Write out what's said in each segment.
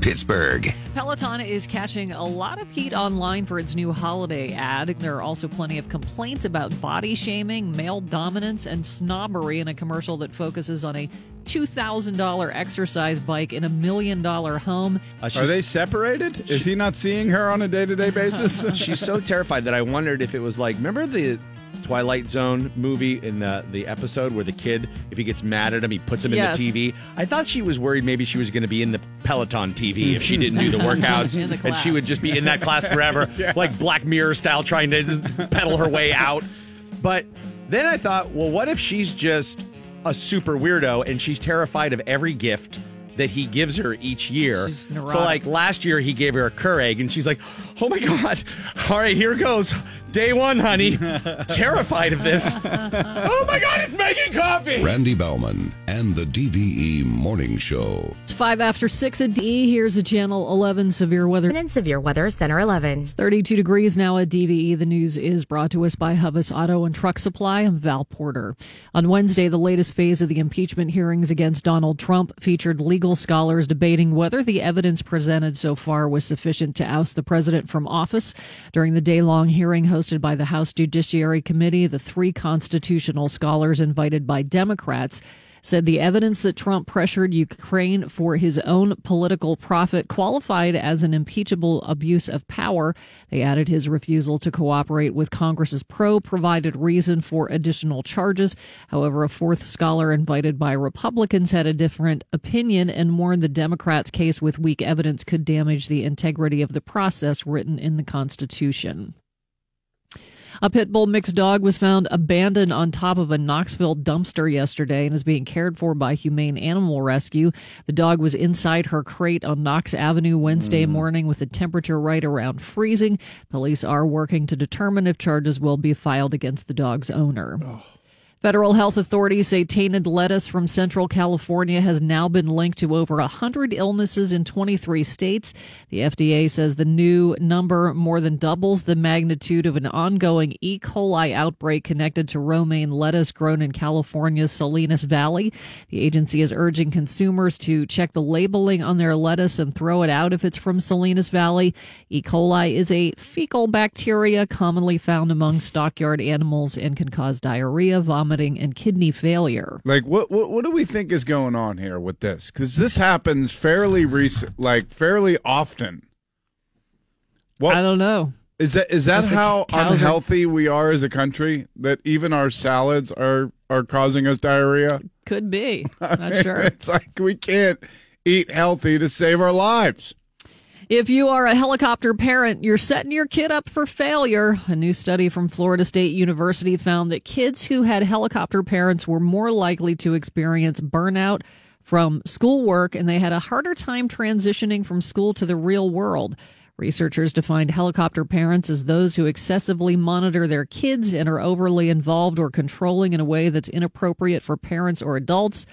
Pittsburgh. Peloton is catching a lot of heat online for its new holiday ad. There are also plenty of complaints about body shaming, male dominance, and snobbery in a commercial that focuses on a $2,000 exercise bike in a million dollar home. Uh, Are they separated? Is he not seeing her on a day to day basis? she's so terrified that I wondered if it was like, remember the Twilight Zone movie in the, the episode where the kid, if he gets mad at him, he puts him Yes. in the TV? I thought she was worried maybe she was going to be in the Peloton TV if she didn't do the workouts. The and she would just be in that class forever, like Black Mirror style, trying to pedal her way out. But then I thought, well, what if she's just a super weirdo and she's terrified of every gift that he gives her each year? So, like last year, he gave her a Keurig, and she's like, "Oh my god! All right, here goes day one, honey. Terrified of this. oh my god, it's making coffee." Randy Baumann and the DVE Morning Show. It's five after six at DE. Here's a Channel 11 severe weather. And severe weather, Center 11. 32 degrees now at DVE. The news is brought to us by Hubbas Auto and Truck Supply. I'm Val Porter. On Wednesday, the latest phase of the impeachment hearings against Donald Trump featured legal scholars debating whether the evidence presented so far was sufficient to oust the president from office. During the day long hearing hosted by the House Judiciary Committee, the three constitutional scholars invited by Democrats said the evidence that Trump pressured Ukraine for his own political profit qualified as an impeachable abuse of power. They added his refusal to cooperate with Congress's pro provided reason for additional charges. However, a fourth scholar invited by Republicans had a different opinion and warned the Democrats' case with weak evidence could damage the integrity of the process written in the Constitution. A pit bull mixed dog was found abandoned on top of a Knoxville dumpster yesterday and is being cared for by Humane Animal Rescue. The dog was inside her crate on Knox Avenue Wednesday hmm. morning with a temperature right around freezing. Police are working to determine if charges will be filed against the dog's owner. Federal health authorities say tainted lettuce from Central California has now been linked to over 100 illnesses in 23 states. The FDA says the new number more than doubles the magnitude of an ongoing E. coli outbreak connected to romaine lettuce grown in California's Salinas Valley. The agency is urging consumers to check the labeling on their lettuce and throw it out if it's from Salinas Valley. E. coli is a fecal bacteria commonly found among stockyard animals and can cause diarrhea, vomiting, and kidney failure. like, what, what what do we think is going on here with this? Because this happens fairly recent, like fairly often. What I don't know. is that? Is that It's how cows are- unhealthy we are as a country? That even our salads are are causing us diarrhea. Could be. Not sure. It's like we can't eat healthy to save our lives. If you are a helicopter parent, you're setting your kid up for failure. A new study from Florida State University found that kids who had helicopter parents were more likely to experience burnout from schoolwork and they had a harder time transitioning from school to the real world. Researchers defined helicopter parents as those who excessively monitor their kids and are overly involved or controlling in a way that's inappropriate for parents or adults.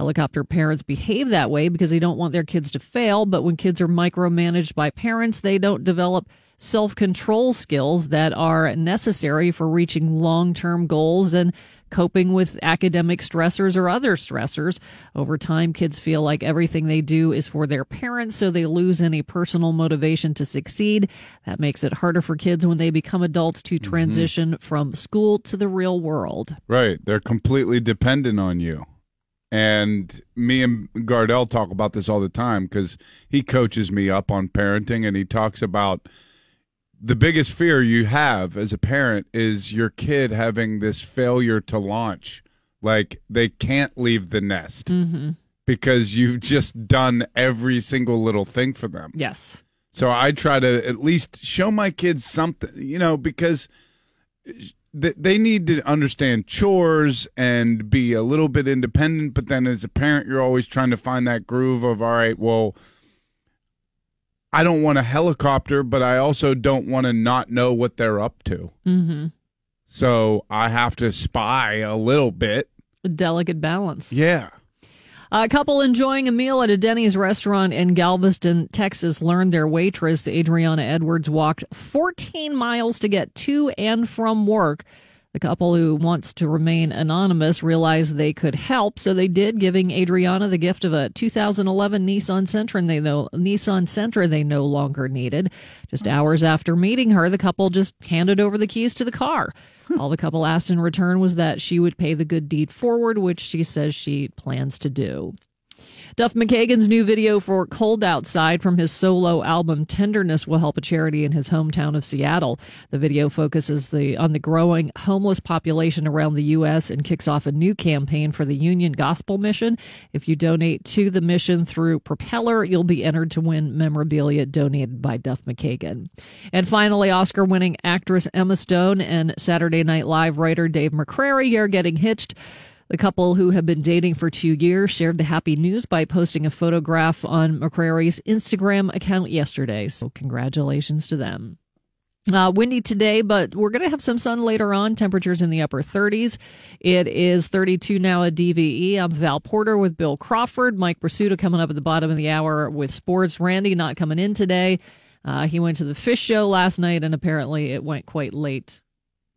Helicopter parents behave that way because they don't want their kids to fail, but when kids are micromanaged by parents, they don't develop self control skills that are necessary for reaching long term goals and coping with academic stressors or other stressors. Over time, kids feel like everything they do is for their parents, so they lose any personal motivation to succeed. That makes it harder for kids when they become adults to mm-hmm. transition from school to the real world. Right. They're completely dependent on you. And me and Gardell talk about this all the time because he coaches me up on parenting and he talks about the biggest fear you have as a parent is your kid having this failure to launch. Like they can't leave the nest Mm-hmm. because you've just done every single little thing for them. Yes. So I try to at least show my kids something, you know, because they need to understand chores and be a little bit independent. But then as a parent, you're always trying to find that groove of, all right, well, I don't want a helicopter, but I also don't want to not know what they're up to. Mm-hmm. So I have to spy a little bit. A delicate balance. Yeah. A couple enjoying a meal at a Denny's restaurant in Galveston, Texas, learned their waitress, Adriana Edwards, walked 14 miles to get to and from work. The couple who wants to remain anonymous realized they could help, so they did, giving Adriana the gift of a 2011 Nissan Sentra they no Nissan Sentra they no longer needed. Just oh. hours after meeting her, the couple just handed over the keys to the car. All the couple asked in return was that she would pay the good deed forward, which she says she plans to do. Duff McKagan's new video for Cold Outside from his solo album Tenderness will help a charity in his hometown of Seattle. The video focuses the, on the growing homeless population around the U.S. and kicks off a new campaign for the Union Gospel Mission. If you donate to the mission through Propeller, you'll be entered to win memorabilia donated by Duff McKagan. And finally, Oscar winning actress Emma Stone and Saturday Night Live writer Dave McCrary are getting hitched. The couple who have been dating for two years shared the happy news by posting a photograph on McCrary's Instagram account yesterday. So, congratulations to them. Uh, windy today, but we're going to have some sun later on. Temperatures in the upper 30s. It is 32 now at DVE. I'm Val Porter with Bill Crawford. Mike Prisuta coming up at the bottom of the hour with sports. Randy not coming in today. Uh, he went to the Phish show last night, and apparently it went quite late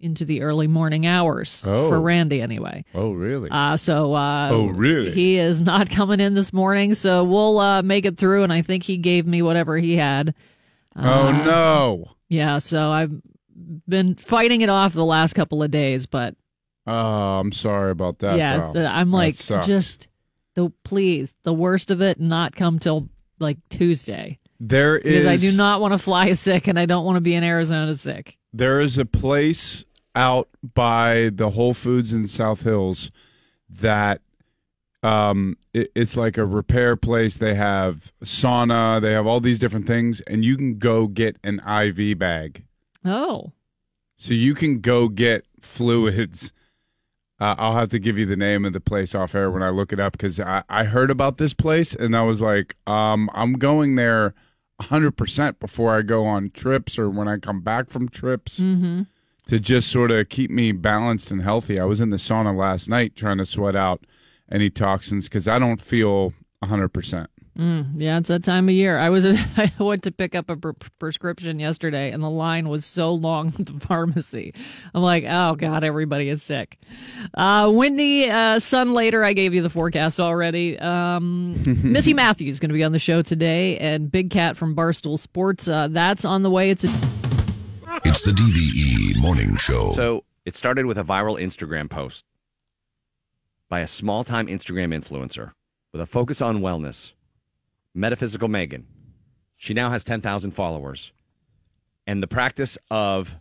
into the early morning hours Oh. for Randy anyway. Oh, really? Uh, so uh, Oh, really? He is not coming in this morning, so we'll uh, make it through. And I think he gave me whatever he had. oh no. Yeah, so I've been fighting it off the last couple of days, but Oh, I'm sorry about that. yeah. I'm like just the please the worst of it not come till like Tuesday there is because I do not want to fly sick and I don't want to be in Arizona sick. there is a place out by the Whole Foods in South Hills that um it, it's like a repair place. They have sauna. They have all these different things and you can go get an IV bag. Oh, so you can go get fluids. Uh, I'll have to give you the name of the place off air when I look it up because I, I heard about this place and I was like, um, I'm going there 100% before I go on trips or when I come back from trips to just sort of keep me balanced and healthy. I was in the sauna last night trying to sweat out any toxins because I don't feel 100%. yeah, it's that time of year. I was I went to pick up a pr- prescription yesterday, and the line was so long at the pharmacy. I'm like, oh god, everybody is sick. Uh, windy, uh, sun later. I gave you the forecast already. Um, Missy Matthews going to be on the show today, and Big Cat from Barstool Sports. Uh, that's on the way. It's a It's the DVE Morning Show. So it started with a viral Instagram post by a small time Instagram influencer with a focus on wellness, Metaphysical Megan. She now has 10,000 followers. And the practice of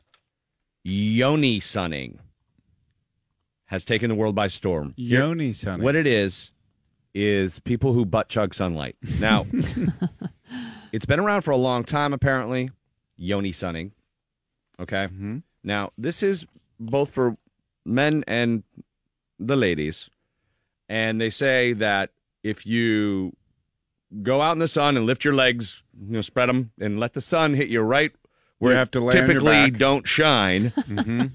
yoni sunning has taken the world by storm. Yoni, sonny. What it is is people who butt chug sunlight. Now, it's been around for a long time. Apparently, yoni sunning. Okay. Now, this is both for men and the ladies, and they say that if you go out in the sun and lift your legs, you know, spread them, and let the sun hit you right where You have to lay on your typically. Mm-hmm. don't shine,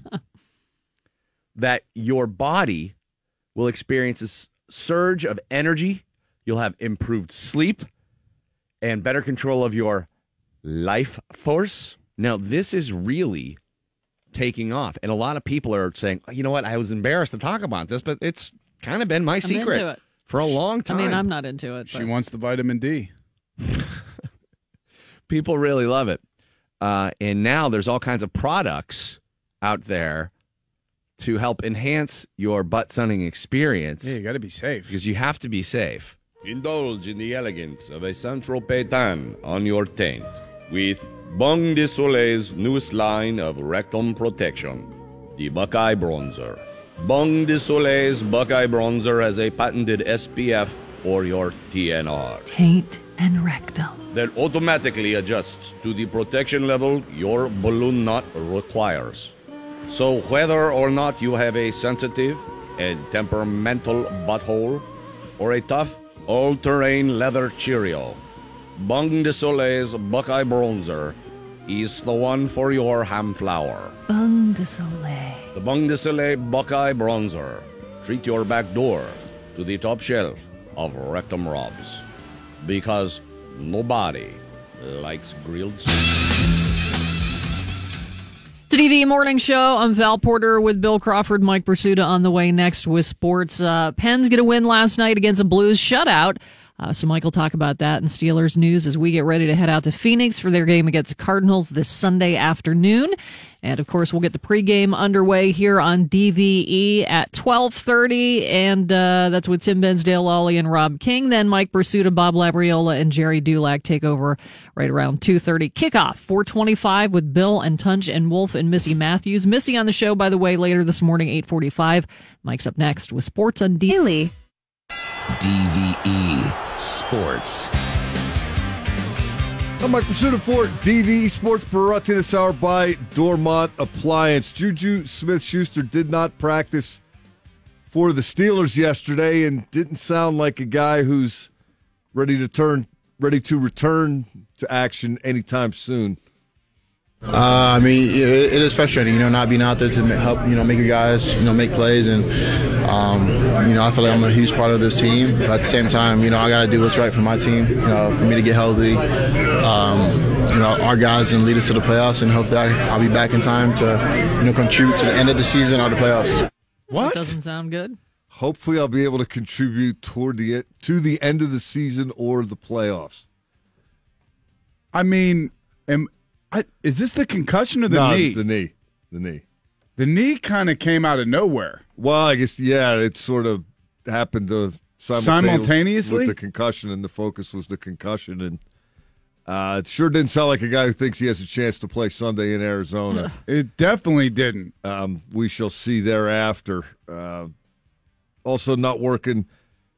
that your body will experience a s- surge of energy. You'll have improved sleep and better control of your life force. Now, this is really taking off. And a lot of people are saying, "Oh, you know what, I was embarrassed to talk about this, but it's kind of been my secret into it. for a long time. I mean, I'm not into it. She but- wants the vitamin D. people really love it. Uh, and now there's all kinds of products out there to help enhance your butt sunning experience Yeah, you got to be safe. because you have to be safe. Indulge in the elegance of a Saint Tropez tan on your taint with Bung de Soleil's newest line of rectum protection, the Buckeye Bronzer. Bung de Soleil's Buckeye Bronzer has a patented SPF for your TNR taint and rectum. that automatically adjusts to the protection level your balloon knot requires. So, whether or not you have a sensitive and temperamental butthole or a tough, all terrain leather Cheerio, Bung de Soleil's Buckeye Bronzer is the one for your ham flower. Bung de Soleil. The Bung de Soleil Buckeye Bronzer. Treat your back door to the top shelf of rectum robs. Because nobody likes grilled. It's a TV morning show. I'm Val Porter with Bill Crawford, Mike Prisuta on the way next with sports. Uh, Pens get a win last night against the Blues shutout. Uh, so Michael talk about that and Steelers news as we get ready to head out to Phoenix for their game against the Cardinals this Sunday afternoon. And of course, we'll get the pregame underway here on DVE at 1230. And, uh, that's with Tim Bensdale, Lolly, and Rob King. Then Mike Prisuta, Bob Labriola, and Gerry Dulac take over right around 230. Kickoff 425 with Bill and Tunch and Wolf and Missy Matthews. Missy on the show, by the way, later this morning, 845. Mike's up next with sports on D. DVE Sports. I'm Mike Prisuta for DVE Sports brought to you this hour by Dormont Appliance. Juju Smith Schuster did not practice for the Steelers yesterday and didn't sound like a guy who's ready to turn ready to return to action anytime soon. Uh, I mean, it, it is frustrating, you know, not being out there to help, you know, make your guys, you know, make plays. And, um, you know, I feel like I'm a huge part of this team. But at the same time, you know, I got to do what's right for my team, you know, for me to get healthy. Um, you know, our guys and lead us to the playoffs and hopefully I, I'll be back in time to, you know, contribute to the end of the season or the playoffs. What? Doesn't sound good. Hopefully, I'll be able to contribute toward the to the end of the season or the playoffs. I mean, am I, is this the concussion or the no, knee? the knee, the knee. The knee kind of came out of nowhere. Well, I guess yeah, it sort of happened to Simultaneously? with the concussion, and the focus was the concussion, and uh, it sure didn't sound like a guy who thinks he has a chance to play Sunday in Arizona. It definitely didn't. um, we shall see thereafter. Uh, also, not working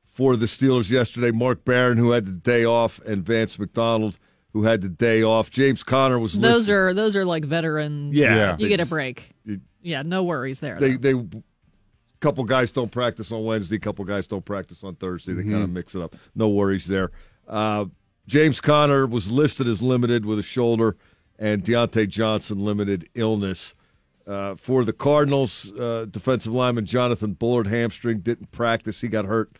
for the Steelers yesterday. Mark Barron, who had the day off, and Vance McDonald, who had the day off. James Conner was Those listed. are those are like veteran. yeah, Yeah. You get a break. Yeah, no worries there. they though. they couple guys don't practice on Wednesday, couple guys don't practice on Thursday. They kind of mix it up. No worries there. Uh, James Conner was listed as limited with a shoulder, and Diontae Johnson limited illness. Uh, for the Cardinals, uh, defensive lineman Jonathan Bullard hamstring didn't practice. He got hurt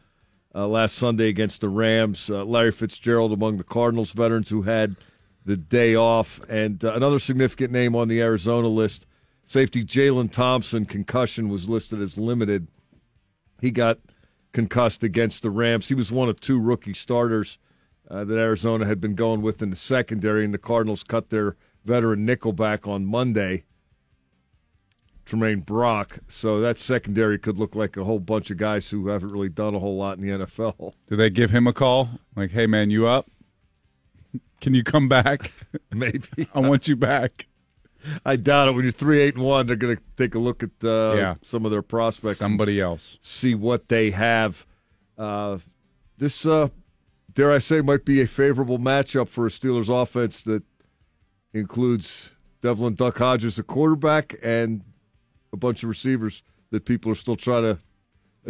uh, last Sunday against the Rams. Uh, Larry Fitzgerald among the Cardinals veterans who had the day off, and uh, another significant name on the Arizona list. Safety Jalen Thompson, concussion was listed as limited. He got concussed against the Rams. He was one of two rookie starters uh, that Arizona had been going with in the secondary, and the Cardinals cut their veteran nickelback on Monday, Tramaine Brock. So that secondary could look like a whole bunch of guys who haven't really done a whole lot in the NFL. Do they give him a call? Like, hey, man, you up? Can you come back? Maybe I want you back. I doubt it. When you're three eight and one, they're going to take a look at uh, Yeah. some of their prospects. Somebody else. see what they have. Uh, this, uh, dare I say, might be a favorable matchup for a Steelers offense that includes Devlin Duck Hodges, a quarterback, and a bunch of receivers that people are still trying to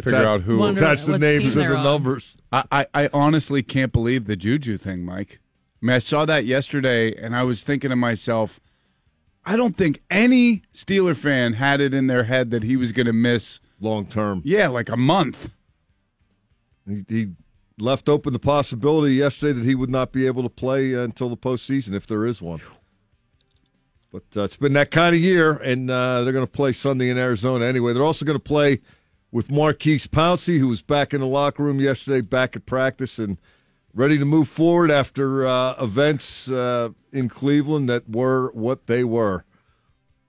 Figure atta- out who. Wonder- attach the names team to the on. numbers. I, I, I honestly can't believe the Juju thing, Mike. I mean, I saw that yesterday, and I was thinking to myself, I don't think any Steeler fan had it in their head that he was going to miss, Long term, yeah, like a month. he, he left open the possibility yesterday that he would not be able to play uh, until the postseason if there is one. But uh, it's been that kind of year, and uh, they're going to play Sunday in Arizona anyway. They're also going to play with Maurkice Pouncey, who was back in the locker room yesterday, back at practice, and ready to move forward after uh, events uh, in Cleveland that were what they were.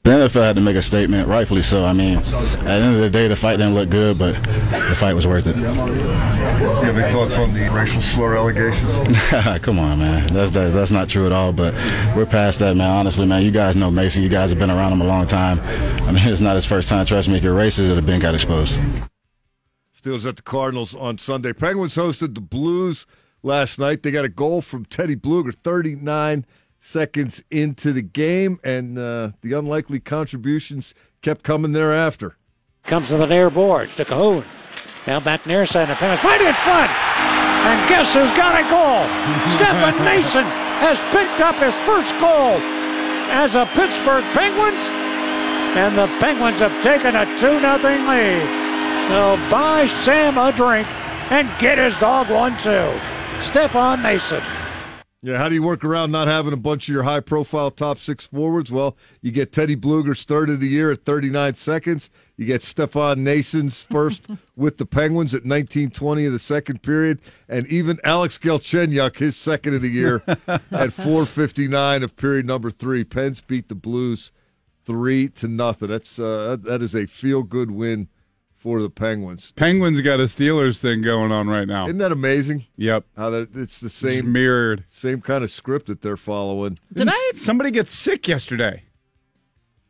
The NFL had to make a statement, rightfully so. I mean, at the end of the day, the fight didn't look good, but the fight was worth it. You have any thoughts on the racial slur allegations? Come on, man. That's that, that's not true at all. But we're past that, man. Honestly, man. You guys know Mason. You guys have been around him a long time. I mean, it's not his first time. Trust me. If you're racist, it'd have been got exposed. Steelers at the Cardinals on Sunday. Penguins hosted the Blues last night. They got a goal from Teddy Blueger 39 seconds into the game, and uh, the unlikely contributions kept coming thereafter. Comes with an air board to Kahun. Now back near side of Penguins. Right in front! And guess who's got a goal? Stephen Mason has picked up his first goal as a Pittsburgh Penguins. And the Penguins have taken a 2 0 lead. So buy Sam a drink and get his dog one too. Stefan Mason. Yeah, how do you work around not having a bunch of your high profile top six forwards? Well, you get Teddy Blueger's third of the year at 39 seconds. You get Stefan Nason's first with the Penguins at 1920 of the second period. And even Alex Galchenyuk, his second of the year at 459 of period number three. Pens beat the Blues three to nothing. That's uh, that is a feel good win for the Penguins. Penguins got a Steelers thing going on right now. Isn't that amazing? Yep. How that it's the Just same mirrored. same kind of script that they're following. Did I? Somebody get sick yesterday.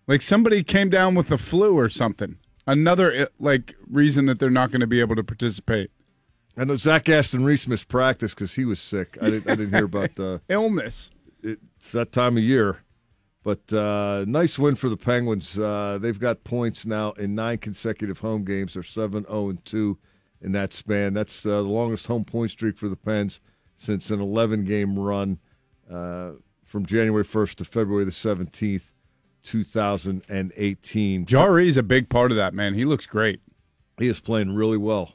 Like somebody came down with the flu or something. Another uh, like reason that they're not going to be able to participate. I know Zach Aston Reese missed practice because he was sick. I didn't, I didn't hear about the Illness. it's that time of year. But uh, nice win for the Penguins. Uh, they've got points now in nine consecutive home games. They're 7 0 and 2 in that span. That's uh, the longest home point streak for the Pens since an 11 game run uh, from January 1st to February the 17th, 2018. Jarry's a big part of that, man. He looks great. He is playing really well.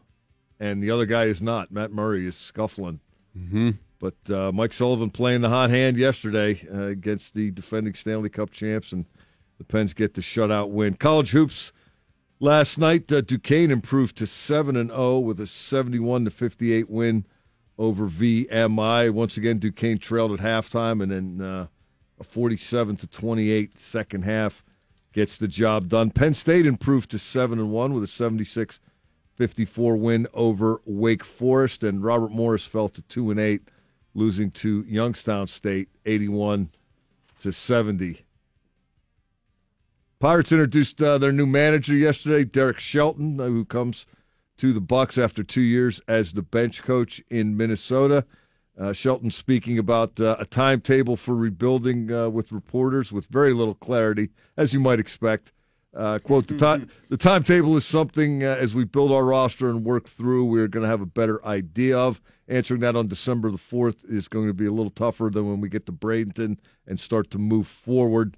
And the other guy is not. Matt Murray is scuffling. Mm-hmm. But uh, Mike Sullivan playing the hot hand yesterday uh, against the defending Stanley Cup champs, and the Pens get the shutout win. College hoops last night, uh, Duquesne improved to seven and zero with a seventy-one to fifty-eight win over VMI. Once again, Duquesne trailed at halftime, and then uh, a forty-seven to twenty-eight second half gets the job done. Penn State improved to seven and one with a seventy-six 54 win over Wake Forest, and Robert Morris fell to two and eight, losing to Youngstown State 81 to 70. Pirates introduced uh, their new manager yesterday, Derek Shelton, uh, who comes to the Bucs after two years as the bench coach in Minnesota. Uh, Shelton speaking about uh, a timetable for rebuilding uh, with reporters with very little clarity, as you might expect. Uh, quote the time the timetable is something uh, as we build our roster and work through we're going to have a better idea of answering that on december the 4th is going to be a little tougher than when we get to bradenton and start to move forward.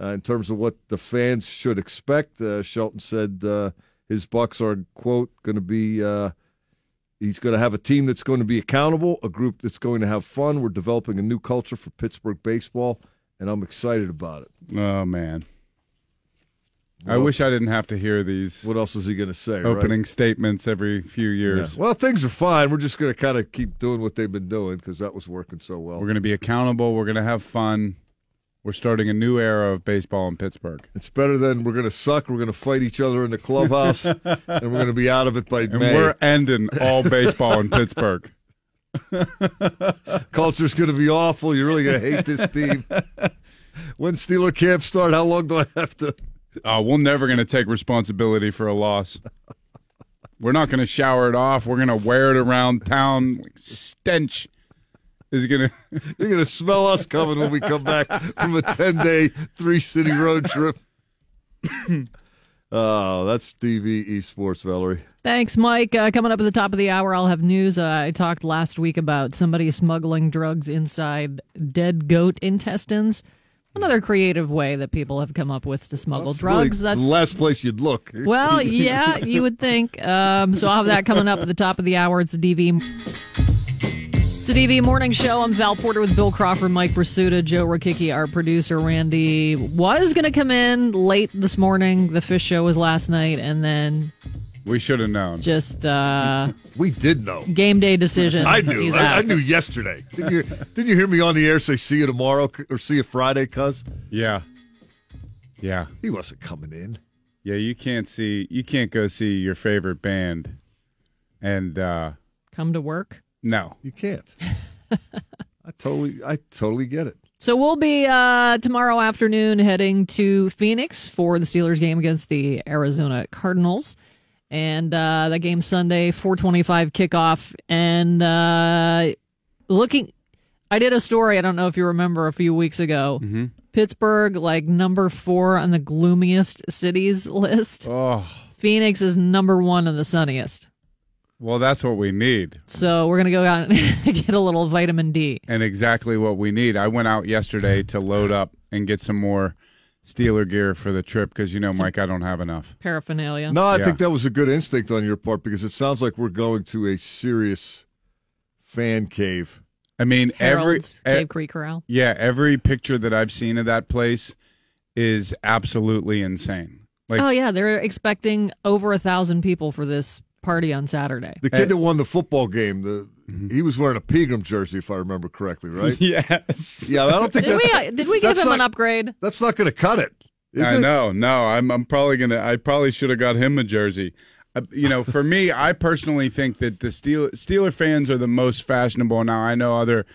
Uh, in terms of what the fans should expect uh, shelton said uh, his Bucs are quote going to be uh, he's going to have a team that's going to be accountable a group that's going to have fun. We're developing a new culture for pittsburgh baseball and i'm excited about it. Oh man. I wish I didn't have to hear these what else is he going to say right? opening statements every few Yeah. years. Well, things are fine. We're just going to kind of keep doing what they've been doing because that was working so well. We're going to be accountable. We're going to have fun. We're starting a new era of baseball in Pittsburgh. It's better than we're going to suck. We're going to fight each other in the clubhouse, and we're going to be out of it by And May. we're ending all baseball in Pittsburgh. Culture's going to be awful. You're really going to hate this team. when Steeler camp start? How long do I have to? Uh, we're never going to take responsibility for a loss. We're not going to shower it off. We're going to wear it around town. Stench is going to. You're going to smell us coming when we come back from a ten day, three city road trip. oh, that's DVE Sports, Valerie. Thanks, Mike. Uh, coming up at the top of the hour, I'll have news. Uh, I talked last week about somebody smuggling drugs inside dead goat intestines. Another creative way that people have come up with to smuggle That's drugs. really That's the last place you'd look. well, yeah, you would think. Um, so I'll have that coming up at the top of the hour. It's the DV. It's a DV Morning Show. I'm Val Porter with Bill Crawford, Mike Prisuta, Joe Rakicki, our producer. Randy was going to come in late this morning. The Phish show was last night, and then We should have known. just uh, We did know. game day decision. I knew. I, I knew yesterday. Didn't you, didn't you hear me on the air say see you tomorrow or see you Friday, cuz? Yeah. Yeah. He wasn't coming in. Yeah, you can't see you can't go see your favorite band and uh Come to work. no. You can't. I totally I totally get it. So we'll be uh, tomorrow afternoon heading to Phoenix for the Steelers game against the Arizona Cardinals, and uh, that game Sunday, four twenty-five kickoff. And uh, looking, I did a story. I don't know if you remember a few weeks ago. Pittsburgh, like number four on the gloomiest cities list. Oh, Phoenix is number one on the sunniest. well that's what we need. So we're gonna go out and get a little vitamin D. And exactly what we need. I went out yesterday to load up and get some more Steeler gear for the trip because you know, Mike, I don't have enough. Paraphernalia. No, I Yeah. think that was a good instinct on your part because it sounds like we're going to a serious fan cave. I mean, Harold's every Cave e- Creek Corral. yeah, every picture that I've seen of that place is absolutely insane. Like, oh yeah, they're expecting over a thousand people for this party on Saturday. The kid that won the football game, the Mm-hmm. he was wearing a Pegram jersey, if I remember correctly, right? yes, Yeah, I don't think Did that's, we uh, did we give that's him an upgrade? that's not going to cut it. is I it? know. No, I'm. I'm probably gonna. I probably should have got him a jersey. Uh, you know, for me, I personally think that the Steel, Steeler fans are the most fashionable. Now, I know other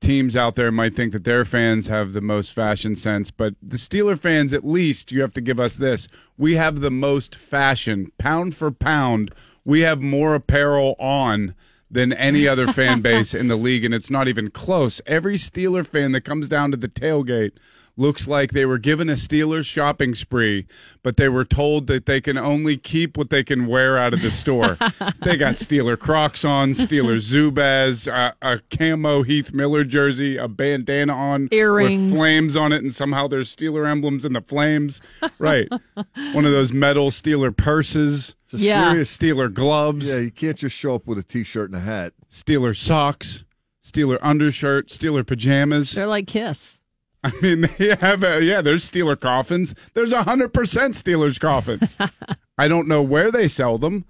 teams out there might think that their fans have the most fashion sense, but the Steeler fans, at least, you have to give us this: we have the most fashion, pound for pound. We have more apparel on than any other fan base in the league, and it's not even close. Every Steeler fan that comes down to the tailgate looks like they were given a Steelers shopping spree, but they were told that they can only keep what they can wear out of the store. they got Steeler Crocs on, Steeler Zubaz, uh, a camo Heath Miller jersey, a bandana on Earrings. with flames on it, and somehow there's Steeler emblems in the flames. Right. One of those metal Steeler purses, It's a Yeah. serious. Steeler gloves, Yeah, you can't just show up with a t-shirt and a hat. Steeler socks, Steeler undershirt, Steeler pajamas. They're like Kiss. I mean, they have a, yeah. There's Steeler coffins. There's a hundred percent Steelers coffins. I don't know where they sell them,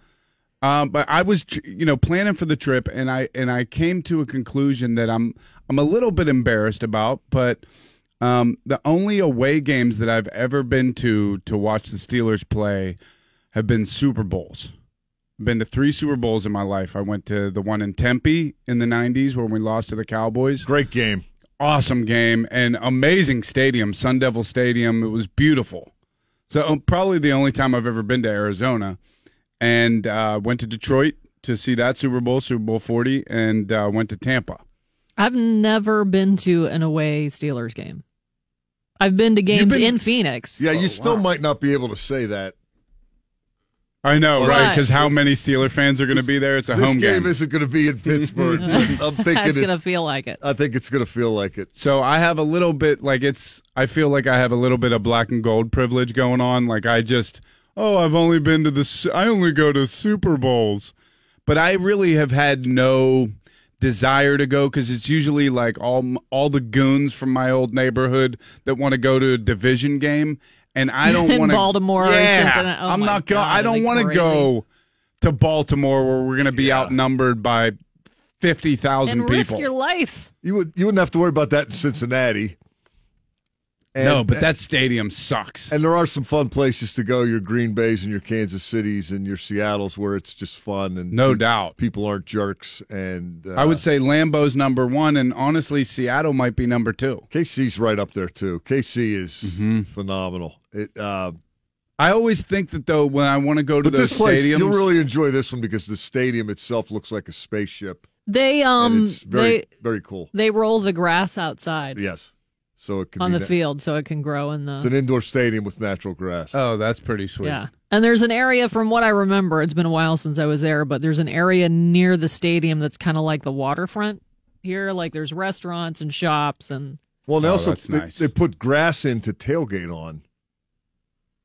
um, but I was, you know, planning for the trip, and I and I came to a conclusion that I'm I'm a little bit embarrassed about, but um, the only away games that I've ever been to to watch the Steelers play have been Super Bowls. I've been to three Super Bowls in my life. I went to the one in Tempe in the '90s when we lost to the Cowboys Great game. Awesome game and amazing stadium, Sun Devil Stadium. It was beautiful. So um, probably the only time I've ever been to Arizona, and uh, went to Detroit to see that Super Bowl, Super Bowl forty, and uh, went to Tampa. I've never been to an away Steelers game. I've been to games been- in Phoenix. Yeah, you still might not be able to say that. I know, Well, right? Right. Because how many Steeler fans are going to be there? It's a home game game. isn't going to be in Pittsburgh. I'm thinking. That's it- gonna feel like it. I think it's going to feel like it. So I have a little bit like it's I feel like I have a little bit of black and gold privilege going on. Like I just oh, I've only been to the I only go to Super Bowls. But I really have had no desire to go cuz it's usually like all all the goons from my old neighborhood that want to go to a division game and I don't want to Baltimore or yeah, Cincinnati. Oh I'm not going I don't want to go to Baltimore where we're going to be outnumbered by 50,000 people. risk your life. You would you wouldn't have to worry about that in Cincinnati. And, no, but that stadium sucks. and there are some fun places to go. Your Green Bays and your Kansas Cities and your Seattles, where it's just fun and No pe- doubt. people aren't jerks. And uh, I would say Lambeau's number one, and honestly, Seattle might be number two. KC's right up there too. KC is Mm-hmm. phenomenal. It, uh, I always think that though, when I want to go to but those this place, stadiums, you'll really enjoy this one because the stadium itself looks like a spaceship, They and um it's very they very cool. they roll the grass outside Yes, so it can on be the na- field so it can grow in the. It's an indoor stadium with natural grass. oh, that's pretty sweet. yeah. And there's an area from what I remember, it's been a while since I was there, but there's an area near the stadium that's kind of like the waterfront here. Like there's restaurants and shops and Well, and Oh, also that's they, nice. they put grass in to tailgate on,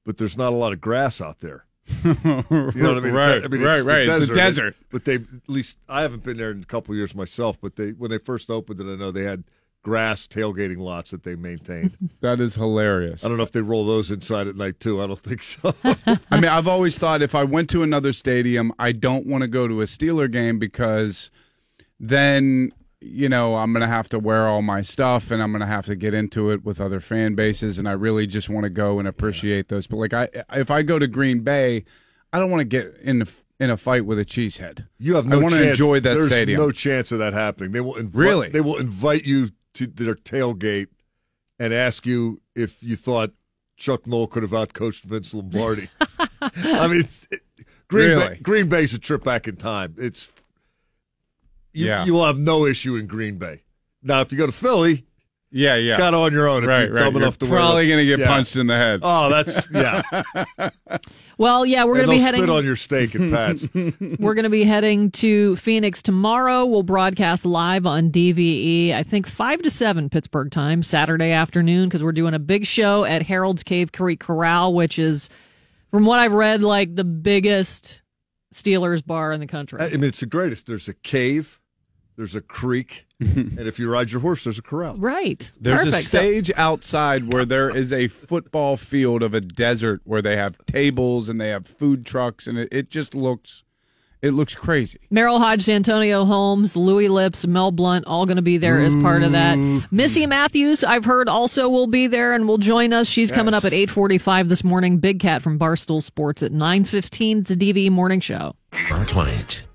but there's not a lot of grass out there. You know what I mean? right, It's, I mean, right, it's the right. It's a desert. But they, at least I haven't been there in a couple of years myself. But they, when they first opened it, I know they had grass tailgating lots that they maintained. That is hilarious. I don't know if they roll those inside at night too. I don't think so. I mean, I've always thought if I went to another stadium, I don't want to go to a Steeler game because then you know I'm going to have to wear all my stuff and I'm going to have to get into it with other fan bases, and I really just want to go and appreciate those. But like, I if I go to Green Bay, I don't want to get in the, in a fight with a cheesehead. You have no I want to chance- enjoy that There's stadium. no chance of that happening. They will invite, Really? They will invite you to their tailgate and ask you if you thought Chuck Noll could have outcoached Vince Lombardi. I mean, it, Green Really? Bay, Green Bay's a trip back in time. It's you, Yeah. you will have no issue in Green Bay. Now, if you go to Philly, yeah, yeah, kind of on your own. If right, you're right. dumb You're enough to probably going to get Yeah. punched in the head. Oh, that's yeah. well, yeah, we're gonna be heading spit on your steak at Pat's. We're going to be heading to Phoenix tomorrow. We'll broadcast live on DVE, I think 5 to 7 Pittsburgh time, Saturday afternoon, because we're doing a big show at Harold's Cave Creek Corral, which is, from what I've read, like the biggest Steelers bar in the country. I mean, it's the greatest. There's a cave. There's a creek, and if you ride your horse, there's a corral. Right. There's Perfect. a So- stage outside where there is a football field of a desert where they have tables and they have food trucks, and it, it just looks, it looks crazy. Merril Hoge, Santonio Holmes, Louis Lipps, Mel Blount, all going to be there as part of that. Mm. Missy Matthews, I've heard, also will be there and will join us. She's coming up at 845 this morning. Big Cat from Barstool Sports at 915. It's a DV morning show. On 28.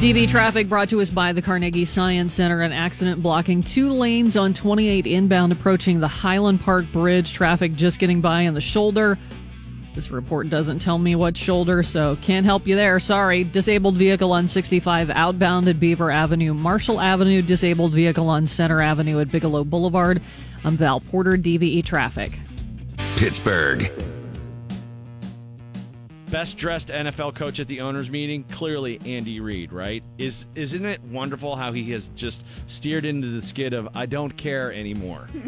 DV traffic brought to us by the Carnegie Science Center. An accident blocking two lanes on 28 inbound approaching the Highland Park Bridge. Traffic just getting by on the shoulder. This report doesn't tell me what shoulder, so can't help you there. Sorry. Disabled vehicle on 65 outbound at Beaver Avenue, Marshall Avenue. Disabled vehicle on Center Avenue at Bigelow Boulevard. I'm Val Porter, DVE traffic. Pittsburgh. Best dressed NFL coach at the owners meeting, clearly Andy Reid, right? Is isn't it wonderful how he has just steered into the skid of I don't care anymore.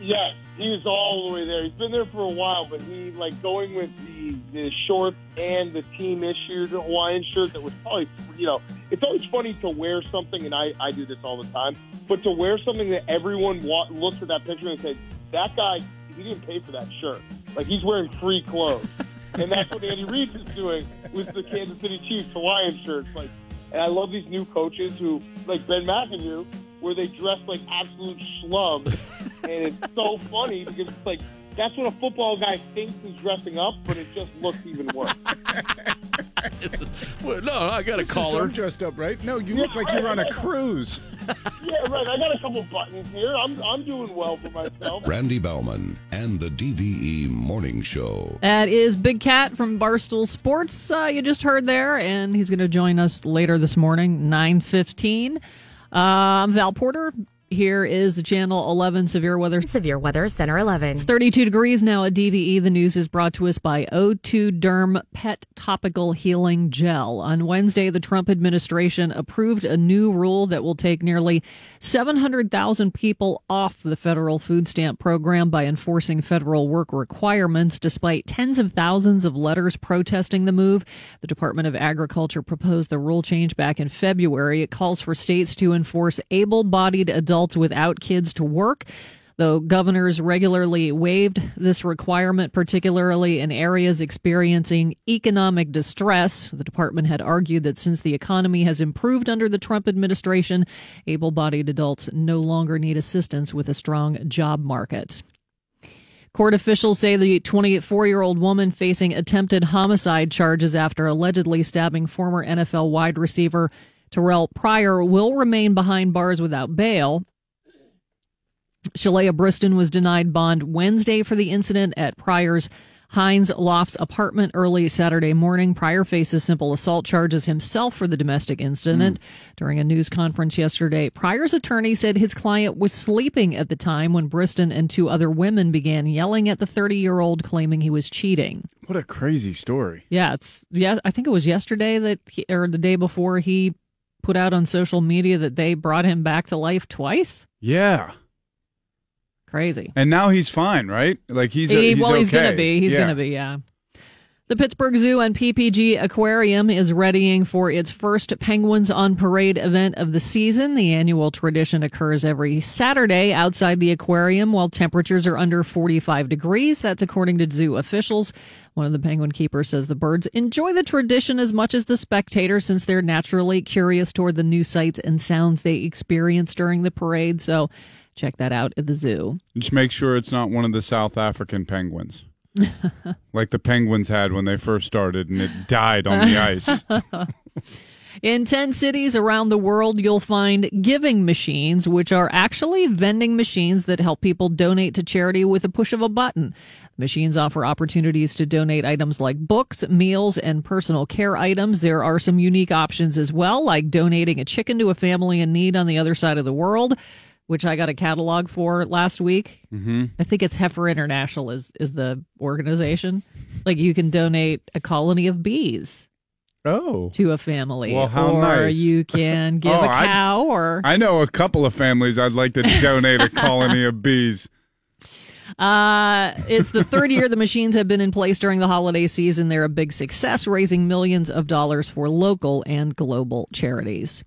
Yes, he is all the way there. He's been there for a while, but he like going with the the shorts and the team issued Hawaiian shirt that was probably you know it's always funny to wear something, and I I do this all the time, but to wear something that everyone wa- looks at that picture and says that guy he didn't pay for that shirt, like he's wearing free clothes, and that's what Andy Reid is doing with the Kansas City Chiefs Hawaiian shirts, like. And I love these new coaches who, like Ben McAdoo, where they dress like absolute schlubs. and it's so funny because it's like, that's what a football guy thinks is dressing up, but it just looks even worse. Well, no, I got a So collar. I'm dressed up, right? No, you look like you're on a cruise. yeah, right. I got a couple buttons here. I'm, I'm doing well for myself. Randy Baumann and the DVE Morning Show. That is Big Cat from Barstool Sports. Uh, you just heard there, and he's going to join us later this morning, nine fifteen. Uh, I'm Val Porter. Here is the Channel 11 severe weather. Severe weather, Center 11. It's 32 degrees now at DVE. The news is brought to us by O2 Derm Pet Topical Healing Gel. On Wednesday, the Trump administration approved a new rule that will take nearly 700,000 people off the federal food stamp program by enforcing federal work requirements. Despite tens of thousands of letters protesting the move, the Department of Agriculture proposed the rule change back in February. It calls for states to enforce able bodied adults without kids to work. Though governors regularly waived this requirement, particularly in areas experiencing economic distress, the department had argued that since the economy has improved under the Trump administration, able bodied adults no longer need assistance with a strong job market. Court officials say the 24 year old woman facing attempted homicide charges after allegedly stabbing former NFL wide receiver Terrell Pryor will remain behind bars without bail. Shalea Briston was denied bond Wednesday for the incident at Pryor's Heinz Lofts apartment early Saturday morning. Pryor faces simple assault charges himself for the domestic incident. Hmm. During a news conference yesterday, Pryor's attorney said his client was sleeping at the time when Briston and two other women began yelling at the 30 year old, claiming he was cheating. What a crazy story. Yeah, it's yeah. I think it was yesterday that he, or the day before he put out on social media that they brought him back to life twice. Yeah. Crazy. And now he's fine, right? Like he's, He- he's well, he's gonna be. He's Yeah. gonna be. Yeah. The Pittsburgh Zoo and PPG Aquarium is readying for its first Penguins on Parade event of the season. The annual tradition occurs every Saturday outside the aquarium while temperatures are under 45 degrees. That's according to zoo officials. One of the penguin keepers says the birds enjoy the tradition as much as the spectators since they're naturally curious toward the new sights and sounds they experience during the parade. So check that out at the zoo. Just make sure it's not one of the South African penguins. like the penguins had when they first started and it died on the ice. In 10 cities around the world, you'll find giving machines, which are actually vending machines that help people donate to charity with a push of a button. Machines offer opportunities to donate items like books, meals, and personal care items. There are some unique options as well, like donating a chicken to a family in need on the other side of the world, which I got a catalog for last week. hmm I think it's Heifer International is, is the organization. Like you can donate a colony of bees Oh. to a family. Well, how or nice. you can give Oh, a I- cow or I know a couple of families I'd like to donate a colony of bees. Uh, it's the third year the machines have been in place during the holiday season. They're a big success, raising millions of dollars for local and global charities.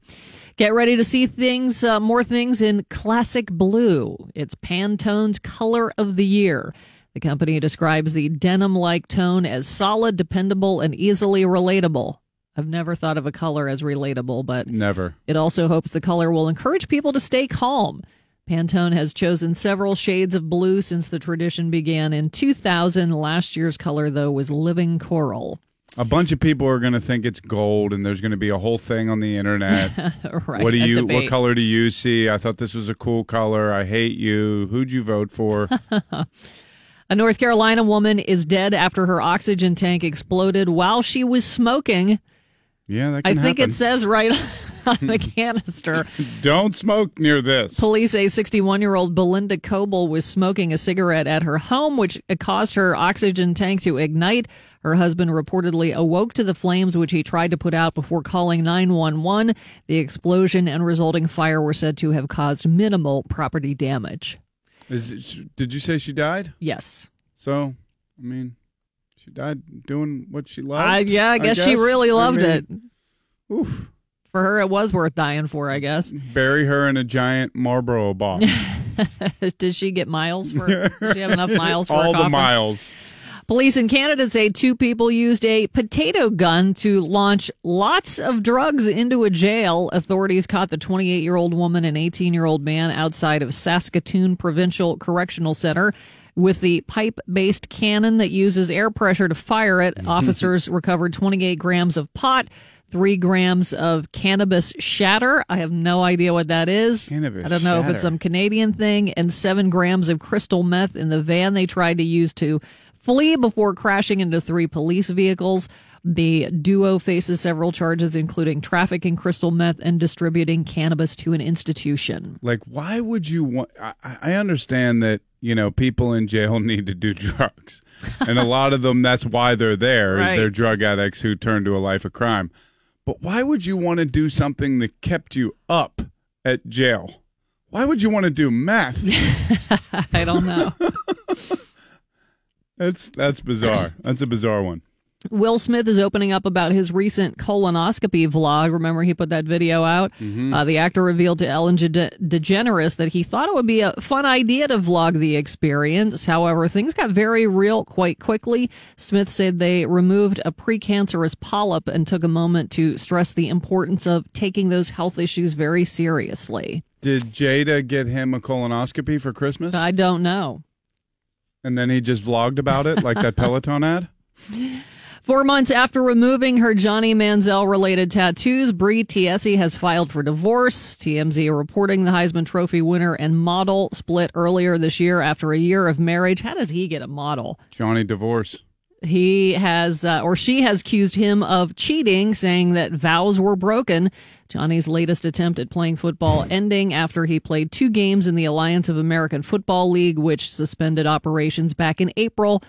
Get ready to see things, uh, more things in classic blue. It's Pantone's color of the year. The company describes the denim like tone as solid, dependable, and easily relatable. I've never thought of a color as relatable, but Never. it also hopes the color will encourage people to stay calm. Pantone has chosen several shades of blue since the tradition began in 2000. Last year's color, though, was living coral. A bunch of people are going to think it's gold, and there's going to be a whole thing on the internet. right. what do you? What color do you see? I thought this was a cool color. I hate you. Who'd you vote for? A North Carolina woman is dead after her oxygen tank exploded while she was smoking. yeah, that I think happen. it says right on the canister. Don't smoke near this. Police say 61 year old Belinda Coble was smoking a cigarette at her home, which caused her oxygen tank to ignite. Her husband reportedly awoke to the flames, which he tried to put out before calling 911. The explosion and resulting fire were said to have caused minimal property damage. Is it, did you say she died? Yes. So, I mean, she died doing what she loved. I, yeah, I guess, she really I loved mean, it. Oof. For her, it was worth dying for, I guess. Bury her in a giant Marlboro box. Did she get miles for? Did she have enough miles for a All the miles. Police in Canada say two people used a potato gun to launch lots of drugs into a jail. Authorities caught the 28 year old woman and 18 year old man outside of Saskatoon Provincial Correctional Center. With the pipe based cannon that uses air pressure to fire it, officers recovered 28 grams of pot, three grams of cannabis shatter. I have no idea what that is. Cannabis I don't know if it's some Canadian thing, and seven grams of crystal meth in the van they tried to use to flee before crashing into three police vehicles. The duo faces several charges, including trafficking crystal meth and distributing cannabis to an institution. Like, why would you want? I, I understand that you know people in jail need to do drugs, and a lot of them that's why they're there is Right. they're drug addicts who turn to a life of crime. But why would you want to do something that kept you up at jail? Why would you want to do meth? I don't know. That's that's bizarre. That's a bizarre one. Will Smith is opening up about his recent colonoscopy vlog. Remember, he put that video out. Uh, the actor revealed to Ellen De- DeGeneres that he thought it would be a fun idea to vlog the experience. However, things got very real quite quickly. Smith said they removed a precancerous polyp and took a moment to stress the importance of taking those health issues very seriously. Did Jada get him a colonoscopy for Christmas? I don't know. And then he just vlogged about it like that Peloton ad? Four months after removing her Johnny Manziel related tattoos, Brie Tiesi has filed for divorce. TMZ reporting the Heisman Trophy winner and model split earlier this year after a year of marriage. How does he get a model? Johnny divorce. He has, uh, or she has accused him of cheating, saying that vows were broken. Johnny's latest attempt at playing football ending after he played two games in the Alliance of American Football League, which suspended operations back in April.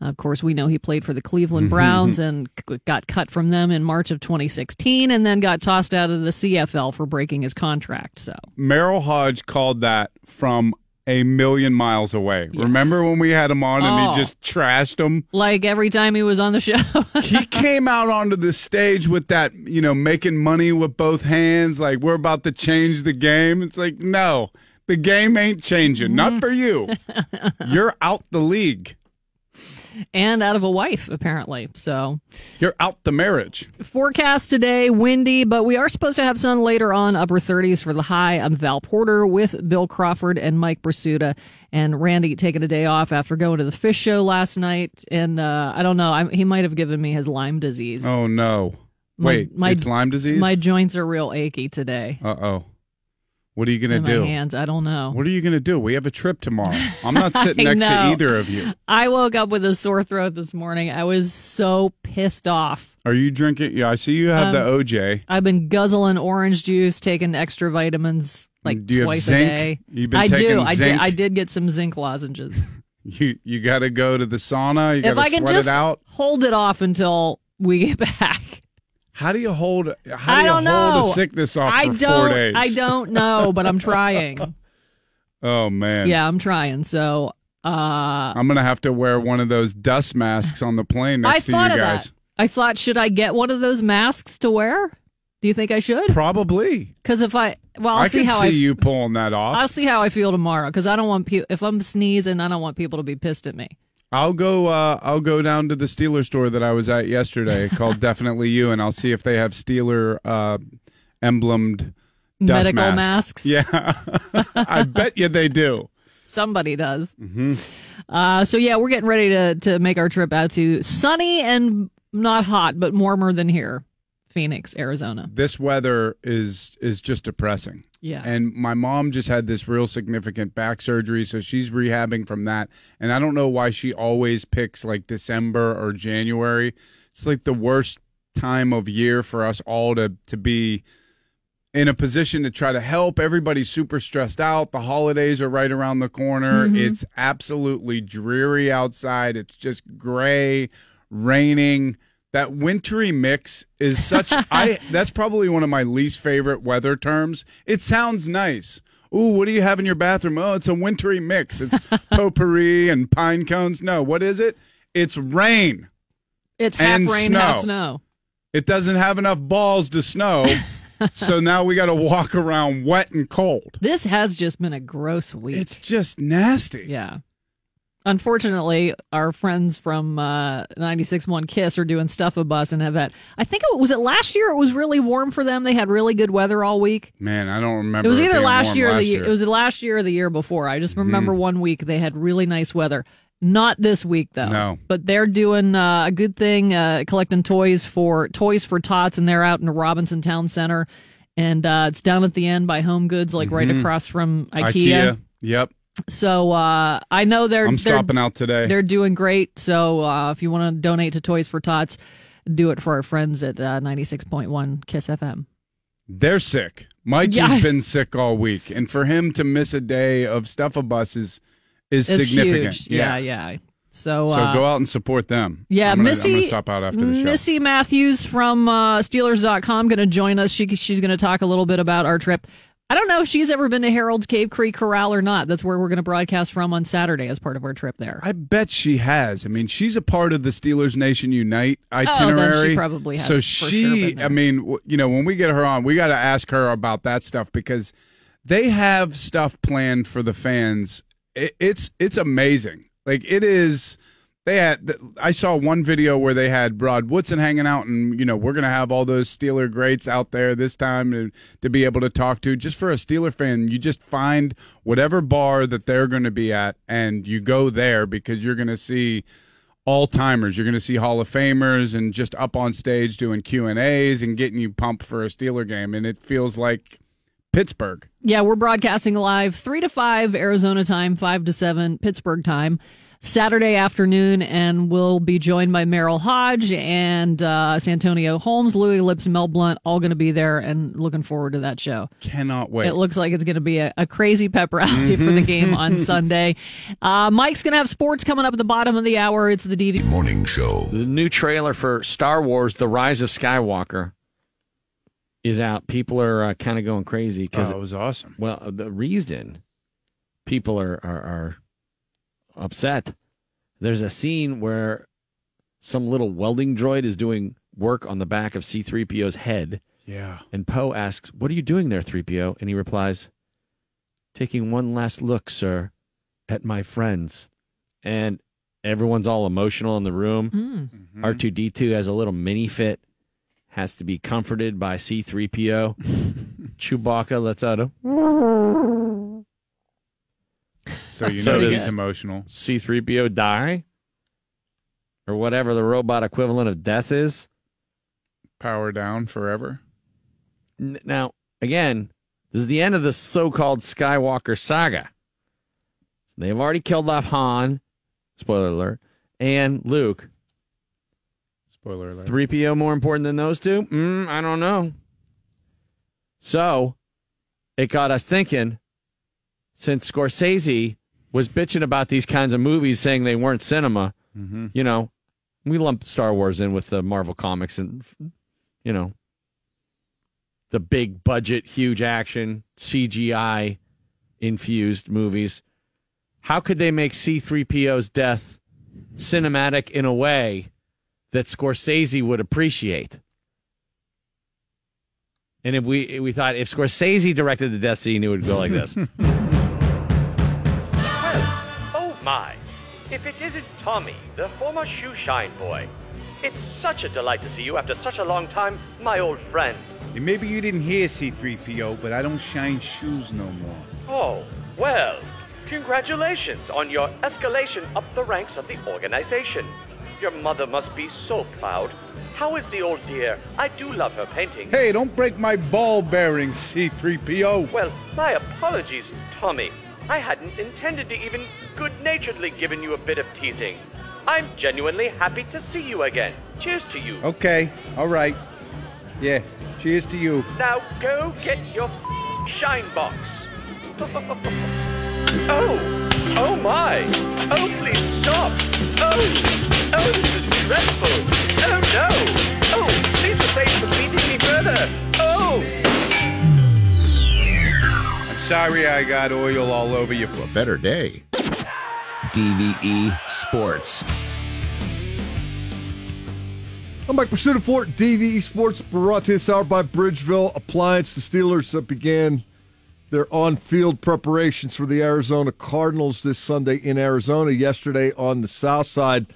Of course, we know he played for the Cleveland mm-hmm, Browns mm-hmm. and got cut from them in March of 2016 and then got tossed out of the CFL for breaking his contract. So, Merril Hoge called that from a million miles away. Remember when we had him on and Oh. he just trashed him? like every time he was on the show, he came out onto the stage with that, you know, making money with both hands, like we're about to change the game. It's like, no, the game ain't changing. Not mm. for you. You're out the league. And out of a wife, apparently. So, You're out the marriage. Forecast today, windy, but we are supposed to have sun later on, upper 30s for the high. I'm Val Porter with Bill Crawford and Mike Prisuta. And Randy taking a day off after going to the Phish show last night. And uh, I don't know, I, he might have given me his Lyme disease. Oh no. My- Wait, my- it's Lyme disease? My joints are real achy today. Uh oh. What are you gonna do? my hands. I don't know. What are you gonna do? We have a trip tomorrow. I'm not sitting next to either of you. I woke up with a sore throat this morning. I was so pissed off. Are you drinking? Yeah, I see you have Um, the OJ. I've been guzzling orange juice, taking extra vitamins like Do you have twice zinc? a day. You've been I taking do. I did. I did get some zinc lozenges. You you got to go to the sauna. You got if to I can sweat just it out. hold it off until we get back. How do you hold? How I do you hold know. a sickness off I for don't. four days? I don't know, but I'm trying. Oh man. yeah, I'm trying. So Uh, I'm gonna have to wear one of those dust masks on the plane next I to you guys. that. I thought, should I get one of those masks to wear? Do you think I should? Probably. Because if I, well, I'll I see can how see I. you pulling that off. I'll see how I feel tomorrow because I don't want people. If I'm sneezing, I don't want people to be pissed at me. I'll go. Uh, I'll go down to the Steeler store that I was at yesterday, called Definitely You, and I'll see if they have Steeler uh, emblemed dust Medical masks. masks? Yeah, I bet you they do. Somebody does. Mm-hmm. Uh, so yeah, we're getting ready to to make our trip out to sunny and not hot, but warmer than here, Phoenix, Arizona. This weather is is just depressing. Yeah. And my mom just had this real significant back surgery, so she's rehabbing from that. And I don't know why she always picks like December or January. It's like the worst time of year for us all to to be in a position to try to help. Everybody's super stressed out. The holidays are right around the corner. Mhm. It's absolutely dreary outside. It's just gray, raining. That wintry mix is such I that's probably one of my least favorite weather terms. It sounds nice. Ooh, what do you have in your bathroom? Oh, it's a wintry mix. It's potpourri and pine cones. No, what is it? It's rain. It's half And rain, half snow. It doesn't have enough balls to snow. so now we got to walk around wet and cold. This has just been a gross week. It's just nasty. Yeah. Unfortunately, our friends from uh, 96.1 Kiss are doing stuff with us and have had, I think it was it last year it was really warm for them. They had really good weather all week. Man, I don't remember. It was either last year or the year. It was the last year or the year before. I just remember Mhm. one week they had really nice weather. Not this week though. No. But they're doing uh, a good thing, uh, collecting toys for Toys for Tots, and they're out in the Robinson Town Center, and uh, it's down at the end by Home Goods, like right Mhm. across from IKEA. IKEA. Yep. So uh, I know they're I'm they're- stopping out today. They're doing great. So uh, if you want to donate to Toys for Tots, do it for our friends at uh, 96.1 Kiss FM. They're sick. Mikey's Yeah. been sick all week, and for him to miss a day of stuff a bus is is It's significant. huge. Yeah, yeah. So, So uh, go out and support them. Yeah, gonna, Missy. Stop out after the show. Missy Matthews from uh, Steelers.com going to join us. She, she's going to talk a little bit about our trip. I don't know if she's ever been to Harold's Cave Creek Corral or not. That's where we're going to broadcast from on Saturday as part of our trip there. I bet she has. I mean, she's a part of the Steelers Nation Unite itinerary. Oh, then she probably has So she, sure. I mean, you know, when we get her on, we got to ask her about that stuff because they have stuff planned for the fans. It, it's it's amazing. Like it is. They had. I saw one video where they had Rod Woodson hanging out, and you know we're gonna have all those Steeler greats out there this time to, to be able to talk to. Just for a Steeler fan, you just find whatever bar that they're going to be at, and you go there because you're going to see all timers. You're going to see Hall of Famers and just up on stage doing Q and A's and getting you pumped for a Steeler game, and it feels like Pittsburgh. Yeah, we're broadcasting live 3 to 5 Arizona time, 5 to 7 Pittsburgh time, Saturday afternoon, and we'll be joined by Merril Hoge and uh, Santonio Holmes, Louis Lipps, Mel Blount, all going to be there and looking forward to that show. Cannot wait. It looks like it's going to be a, a crazy pep rally for the game on Sunday. Uh, Mike's going to have sports coming up at the bottom of the hour. It's the DD Morning Show. The new trailer for Star Wars: The Rise of Skywalker is out. People are uh, kind of going crazy because Oh, it was awesome. Well, the reason people are, are are upset. There's a scene where some little welding droid is doing work on the back of C3PO's head. Yeah. And Poe asks, "What are you doing there, 3PO?" And he replies, "Taking one last look, sir, at my friends." And everyone's all emotional in the room. Mm. R2D2 has a little mini fit, has to be comforted by C3PO. Chewbacca lets out a. So you know does he's emotional. C3PO die? Or whatever the robot equivalent of death is? Power down forever. Now, again, this is the end of the so called Skywalker saga. They've already killed off Han, spoiler alert, and Luke. Spoiler alert. 3PO more important than those two? Mm, I don't know. So, it got us thinking since Scorsese was bitching about these kinds of movies, saying they weren't cinema, Mm-hmm. you know, we lump Star Wars in with the Marvel comics and, you know, the big budget, huge action, CGI infused movies. how could they make C3PO's death cinematic in a way that Scorsese would appreciate? And if we we thought if Scorsese directed the death scene, it would go like this. If it isn't Tommy, the former shoe shine boy. It's such a delight to see you after such a long time, my old friend. And maybe you didn't hear C3PO, but I don't shine shoes no more. Oh, well, congratulations on your escalation up the ranks of the organization. Your mother must be so proud. How is the old dear? I do love her painting. Hey, don't break my ball bearing, C3PO. Well, my apologies, Tommy. I hadn't intended to even good naturedly given you a bit of teasing. I'm genuinely happy to see you again. Cheers to you. Okay, all right. Yeah, cheers to you. Now go get your shine box. oh, oh my. Oh, please stop. Oh, oh, this is dreadful. Oh no. Oh, please refrain from beating me further. Oh. I'm sorry I got oil all over you for a better day. DVE Sports. I'm Mike Prisuta for DVE Sports, brought to you this hour by Bridgeville Appliance. The Steelers uh, began their on-field preparations for the Arizona Cardinals this Sunday in Arizona. Yesterday on the south side,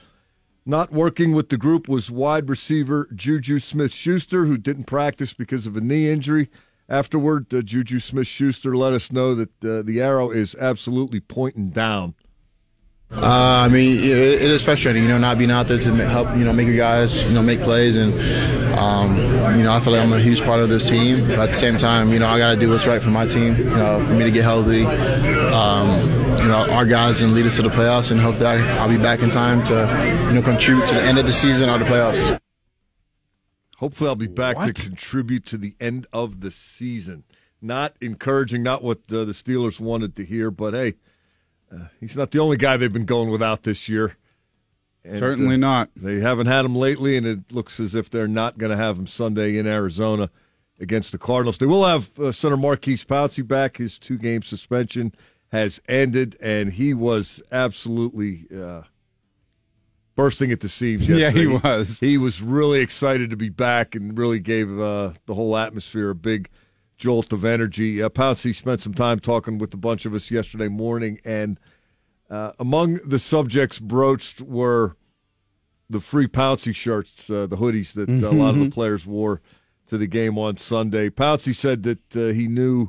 not working with the group was wide receiver Juju Smith-Schuster, who didn't practice because of a knee injury. Afterward, uh, Juju Smith-Schuster let us know that uh, the arrow is absolutely pointing down. Uh, I mean, it, it is frustrating, you know, not being out there to help, you know, make your guys, you know, make plays, and um, you know, I feel like I'm a huge part of this team. But at the same time, you know, I got to do what's right for my team, you know, for me to get healthy. Um, you know, our guys and lead us to the playoffs, and hopefully I, I'll be back in time to, you know, contribute to the end of the season or the playoffs. Hopefully, I'll be back What? to contribute to the end of the season. Not encouraging, not what uh, the Steelers wanted to hear, but hey, uh, he's not the only guy they've been going without this year. And, Certainly uh, not. They haven't had him lately, and it looks as if they're not going to have him Sunday in Arizona against the Cardinals. They will have uh, Center Maurkice Pouncey back. His two game suspension has ended, and he was absolutely uh, bursting at the seams. Yeah, he was. He was really excited to be back and really gave uh, the whole atmosphere a big jolt of energy. Uh, Pouncey spent some time talking with a bunch of us yesterday morning, and uh, among the subjects broached were the free Pouncey shirts, uh, the hoodies that uh, a lot of the players wore to the game on Sunday. Pouncey said that uh, he knew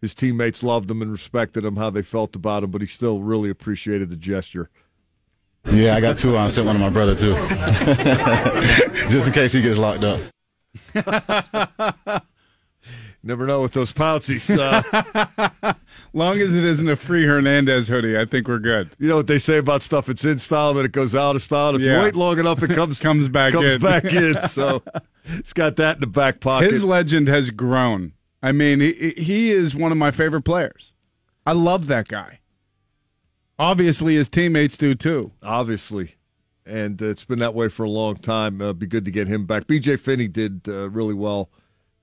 his teammates loved him and respected him, how they felt about him, but he still really appreciated the gesture. Yeah, I got two. I sent one to my brother too, just in case he gets locked up. Never know with those Pounceys. Uh, Long as it isn't a free Hernandez hoodie, I think we're good. you know what they say about stuff? It's in style, then it goes out of style. If Yeah. you wait long enough, it comes Comes back comes in. back in. So he's got that in the back pocket. His legend has grown. I mean, he, he is one of my favorite players. I love that guy. Obviously, his teammates do too. obviously, and it's been that way for a long time. Uh, be good to get him back. B.J. Finney did uh, really well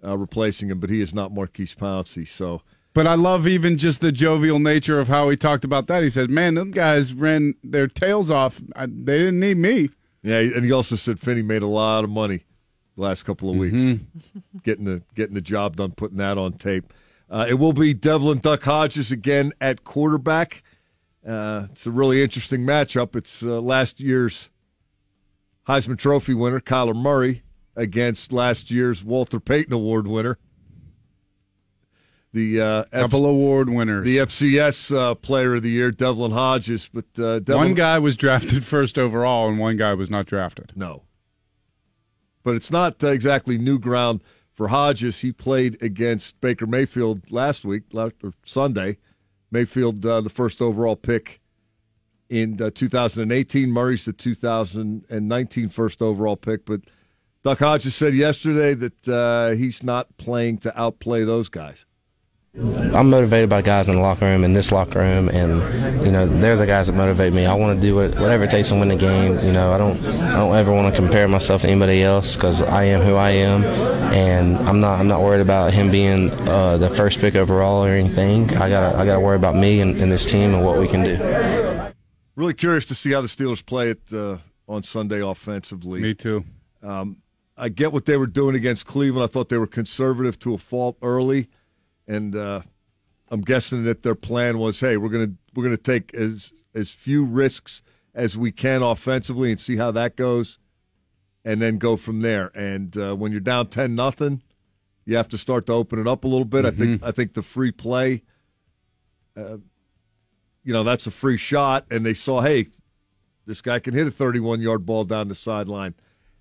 uh, replacing him, but he is not Maurkice Pouncey. So But I love even just the jovial nature of how he talked about that. He said, "Man, them guys ran their tails off. I, they didn't need me." yeah, and he also said Finney made a lot of money the last couple of weeks getting the getting the job done, putting that on tape. Uh, it will be Devlin Duck Hodges again at quarterback. Uh, it's a really interesting matchup. It's uh, last year's Heisman Trophy winner Kyler Murray against last year's Walter Payton Award winner. The uh, F- Couple award winners. the FCS uh, Player of the Year, Devlin Hodges, but uh, Devlin, one guy was drafted first overall, and one guy was not drafted. no, but it's not uh, exactly new ground for Hodges. He played against Baker Mayfield last week, last, or Sunday. Mayfield, uh, the first overall pick in uh, 2018. Murray's the 2019 first overall pick. But Duck Hodges said yesterday that uh, he's not playing to outplay those guys. I'm motivated by guys in the locker room, in this locker room, and you know they're the guys that motivate me. I want to do what, whatever it takes to win the game. You know, I don't, I don't ever want to compare myself to anybody else because I am who I am, and I'm not, I'm not worried about him being uh, the first pick overall or anything. I gotta, I gotta worry about me and, and this team and what we can do. Really curious to see how the Steelers play it uh, on Sunday offensively. Me too. Um, I get what they were doing against Cleveland. I thought they were conservative to a fault early, and uh, I'm guessing that their plan was, hey, we're gonna we're gonna take as as few risks as we can offensively and see how that goes, and then go from there. And uh, when you're down ten nothing, you have to start to open it up a little bit. I think I think the free play, uh, you know, that's a free shot, and they saw, hey, this guy can hit a 31 yard ball down the sideline.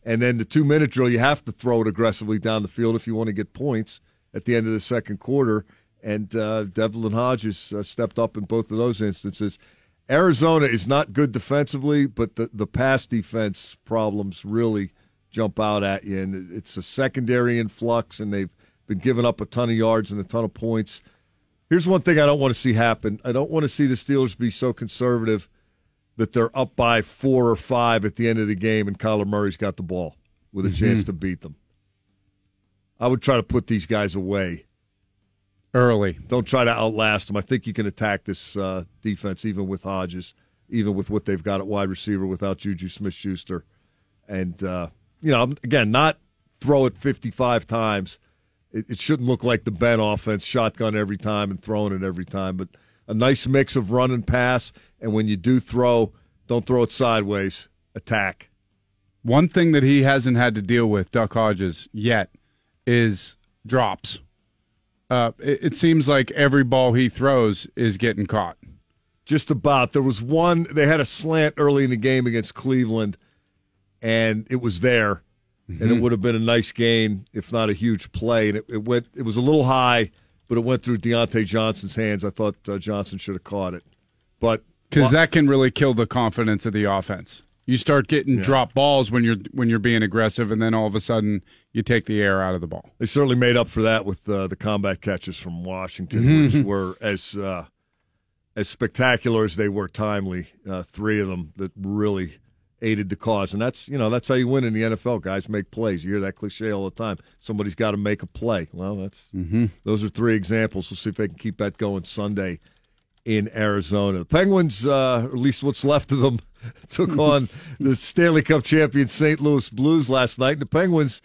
And then the two minute drill, you have to throw it aggressively down the field if you want to get points at the end of the second quarter. And uh, Devlin Hodges uh, stepped up in both of those instances. Arizona is not good defensively, but the, the pass defense problems really jump out at you. And it's a secondary in flux, and they've been giving up a ton of yards and a ton of points. Here's one thing I don't want to see happen I don't want to see the Steelers be so conservative that they're up by four or five at the end of the game and Kyler Murray's got the ball with a chance to beat them. I would try to put these guys away early. Don't try to outlast them. I think you can attack this uh, defense even with Hodges, even with what they've got at wide receiver without Juju Smith Schuster. And, uh, you know, again, not throw it 55 times. It, it shouldn't look like the Ben offense, shotgun every time and throwing it every time, but a nice mix of run and pass. And when you do throw, don't throw it sideways. Attack. One thing that he hasn't had to deal with, Duck Hodges, yet, is drops. Uh, it, it seems like every ball he throws is getting caught. Just about. There was one, they had a slant early in the game against Cleveland, and it was there. And it Mhm. would have been a nice gain, if not a huge play. And it, it went. It was a little high, but it went through Diontae Johnson's hands. I thought uh, Johnson should have caught it, but because that can really kill the confidence of the offense. You start getting Yeah. drop balls when you're when you're being aggressive, and then all of a sudden you take the air out of the ball. They certainly made up for that with uh, the combat catches from Washington, Mhm. which were as uh, as spectacular as they were timely. Uh, three of them that really aided the cause, and that's you know that's how you win in the NFL. Guys make plays. You hear that cliche all the time. Somebody's got to make a play. Well, that's Mhm. those are three examples. We'll see if they can keep that going Sunday in Arizona. The Penguins, uh, or at least what's left of them, took on the Stanley Cup champion St. Louis Blues last night, and the Penguins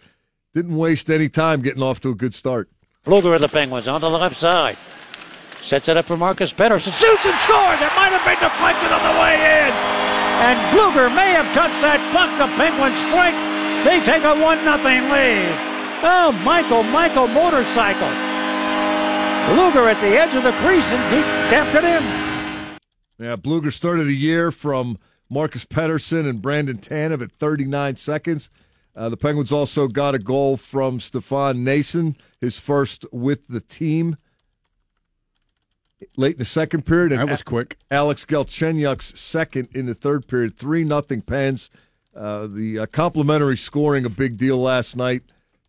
didn't waste any time getting off to a good start. Blueger of the Penguins on the left side. Sets it up for Marcus Pettersson. Shoots and scores. It might have been deflected on the way in. And Blueger may have touched that puck. The Penguins strike. They take a 1 0 lead. Oh, Michael, Michael motorcycle. Blueger at the edge of the crease and he tapped it in. Yeah, Blueger started the year from Marcus Pettersson and Brandon Tanev at 39 seconds. Uh, the Penguins also got a goal from Stefan Nason, his first with the team. Late in the second period, and That was quick. Alex Galchenyuk's second in the third period. Three nothing Pens. Uh, the uh, complimentary scoring a big deal last night,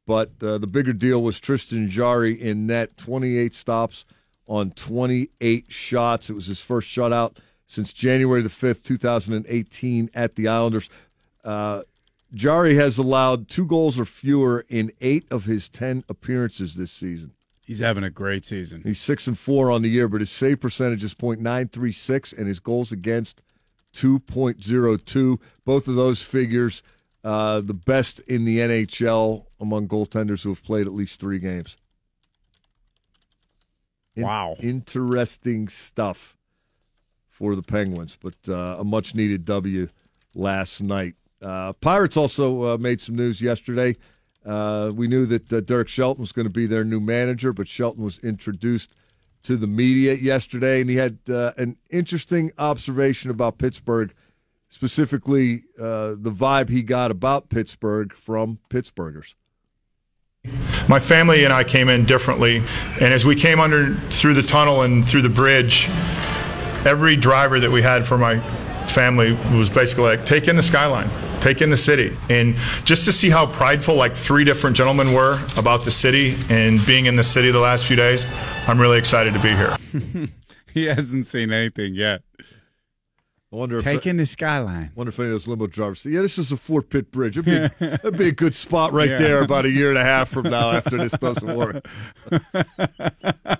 but uh, the bigger deal was Tristan Jarry in net. Twenty eight stops on twenty eight shots. It was his first shutout since January the fifth, two thousand and eighteen, at the Islanders. Uh, Jarry has allowed two goals or fewer in eight of his ten appearances this season. He's having a great season. He's six and four on the year, but his save percentage is .936 and his goals against 2.02. Both of those figures, uh, the best in the NHL among goaltenders who have played at least three games. In- Wow. interesting stuff for the Penguins, but uh, a much needed W last night. Uh, Pirates also uh, made some news yesterday. Uh, we knew that uh, Derek Shelton was going to be their new manager, but Shelton was introduced to the media yesterday, and he had uh, an interesting observation about Pittsburgh, specifically uh, the vibe he got about Pittsburgh from Pittsburghers. My family and I came in differently, and as we came under through the tunnel and through the bridge, every driver that we had for my family was basically like, "Take in the skyline, take in the city, and just to see how prideful like three different gentlemen were about the city and being in the city the last few days, I'm really excited to be here. he hasn't seen anything yet. I wonder if Taking the skyline. wonder if any of those limo drivers say, "Yeah, this is a Fort Pitt Bridge. It'd be, that'd be a good spot right Yeah. there about a year and a half from now after this doesn't work."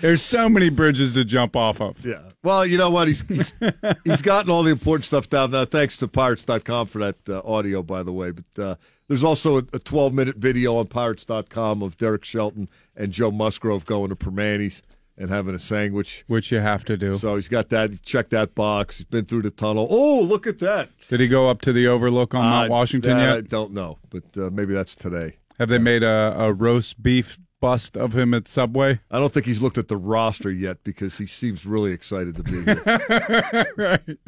There's so many bridges to jump off of. Yeah. Well, you know what? He's he's, he's gotten all the important stuff down now. Thanks to Pirates.com for that uh, audio, by the way. But uh, there's also a 12 minute video on Pirates.com of Derek Shelton and Joe Musgrove going to Primanti's and having a sandwich. Which you have to do. So he's got that. He's checked that box. He's been through the tunnel. Oh, look at that. Did he go up to the overlook on Mount Uh, Washington that I yet? don't know, but uh, maybe that's today. Have they made a, a roast beef bust of him at Subway? I don't think he's looked at the roster yet because he seems really excited to be here. right.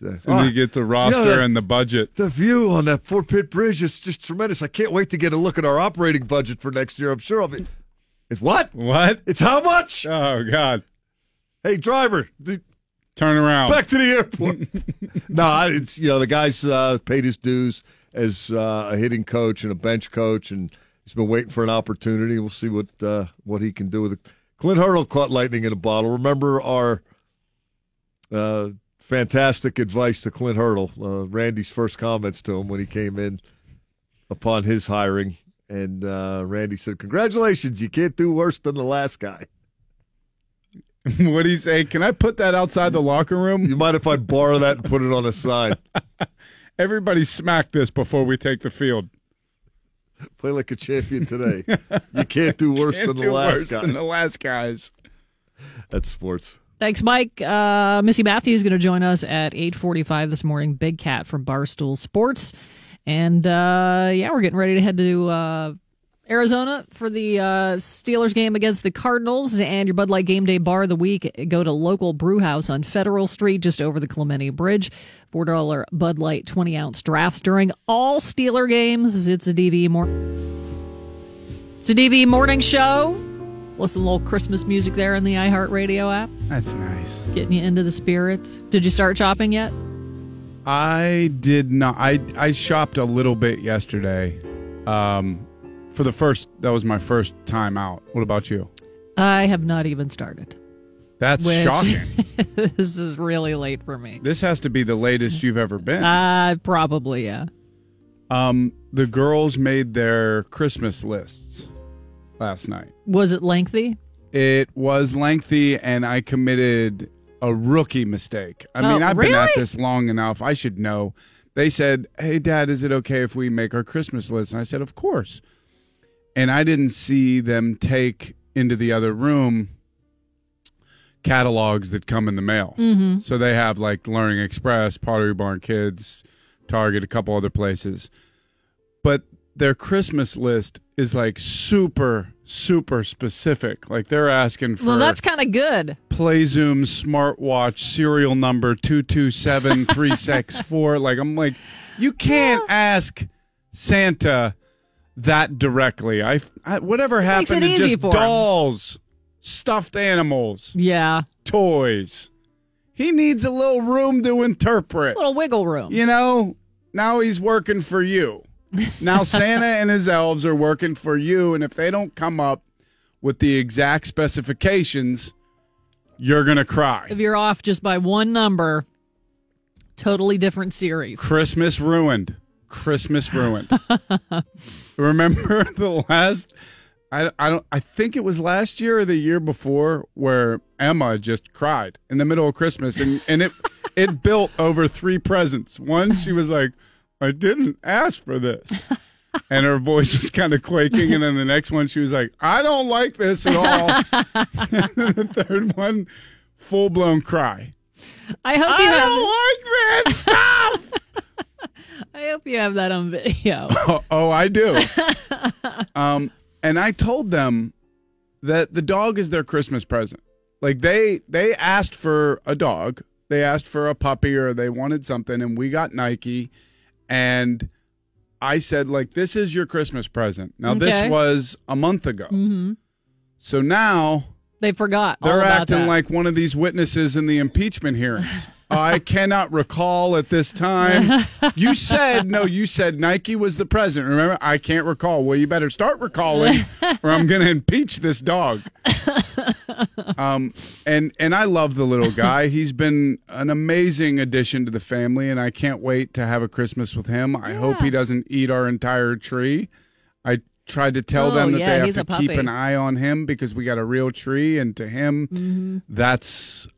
Yes. And you get the roster You know, and the budget. The view on that Fort Pitt Bridge is just tremendous. I can't wait to get a look at our operating budget for next year. I'm sure I'll be. It's what? What? It's how much? Oh God! Hey, driver, the, Turn around. back to the airport. no, it's you know the guy's uh, paid his dues as uh, a hitting coach and a bench coach, and he's been waiting for an opportunity. We'll see what uh, what he can do with it. Clint Hurdle caught lightning in a bottle. Remember our uh, fantastic advice to Clint Hurdle, uh, Randy's first comments to him when he came in upon his hiring, and uh, Randy said, "Congratulations, you can't do worse than the last guy." what do you say? Can I put that outside the locker room? You mind if I borrow that and put it on a sign? Everybody smack this before we take the field. Play like a champion today. You can't do worse Can't than the do last worse guy. than the last guys. That's sports. Thanks, Mike. Uh, Missy Matthews is going to join us at 8:45 this morning. Big Cat from Barstool Sports, and uh, yeah, we're getting ready to head to uh, Arizona for the uh, Steelers game against the Cardinals. And your Bud Light Game Day Bar of the Week. Go to local brew house on Federal Street, just over the Clemente Bridge. Four dollar Bud Light 20 ounce drafts during all Steeler games. It's a DV more. It's a DV morning show. Listen to a little Christmas music there in the iHeartRadio app. That's nice. Getting you into the spirit. Did you start shopping yet? I did not. I I shopped a little bit yesterday. Um, for the first, that was my first time out. What about you? I have not even started. That's Which- shocking. this is really late for me. This has to be the latest you've ever been. Uh, probably, yeah. Um, the girls made their Christmas lists last night. Was it lengthy? It was lengthy, and I committed a rookie mistake. I mean, Oh, I've been at this long enough. I should know. They said, Hey, Dad, is it okay if we make our Christmas list? And I said, Of course. And I didn't see them take into the other room catalogs that come in the mail. Mhm. So they have like Learning Express, Pottery Barn Kids, Target, a couple other places. But their Christmas list is like super, super specific. Like they're asking for Well, that's kind of good. PlayZoom smartwatch serial number 227364. like, I'm like, you can't ask Santa that directly. I, I whatever happened to just for him. dolls, stuffed animals, Yeah. toys. He needs a little room to interpret. A little wiggle room. You know, now he's working for you. Now Santa and his elves are working for you, and if they don't come up with the exact specifications, you're gonna cry. If you're off just by one number, totally different series. Christmas ruined. Christmas ruined. Remember the last? I, I don't. I think it was last year or the year before where Emma just cried in the middle of Christmas, and and it it built over three presents. One, she was like, "I didn't ask for this," and her voice was kind of quaking. And then the next one, she was like, "I don't like this at all." and then the third one, full blown cry. I hope I you have. don't like this. Stop. I hope you have that on video. Oh, oh, I do. um, and I told them that the dog is their Christmas present. Like they they asked for a dog, they asked for a puppy, or they wanted something, and we got Nike. And I said, like, this is your Christmas present. Now Okay. this was a month ago, hmm so now They forgot. all they're about acting that. like one of these witnesses in the impeachment hearings. I cannot recall at this time. You said no. You said Nike was the president. Remember? I can't recall. Well, you better start recalling, or I'm going to impeach this dog. Um, and and I love the little guy. He's been an amazing addition to the family, and I can't wait to have a Christmas with him. I hope he doesn't eat our entire tree. I tried to tell Oh, them that yeah, they have to keep an eye on him because we got a real tree, and to him, Mhm. that's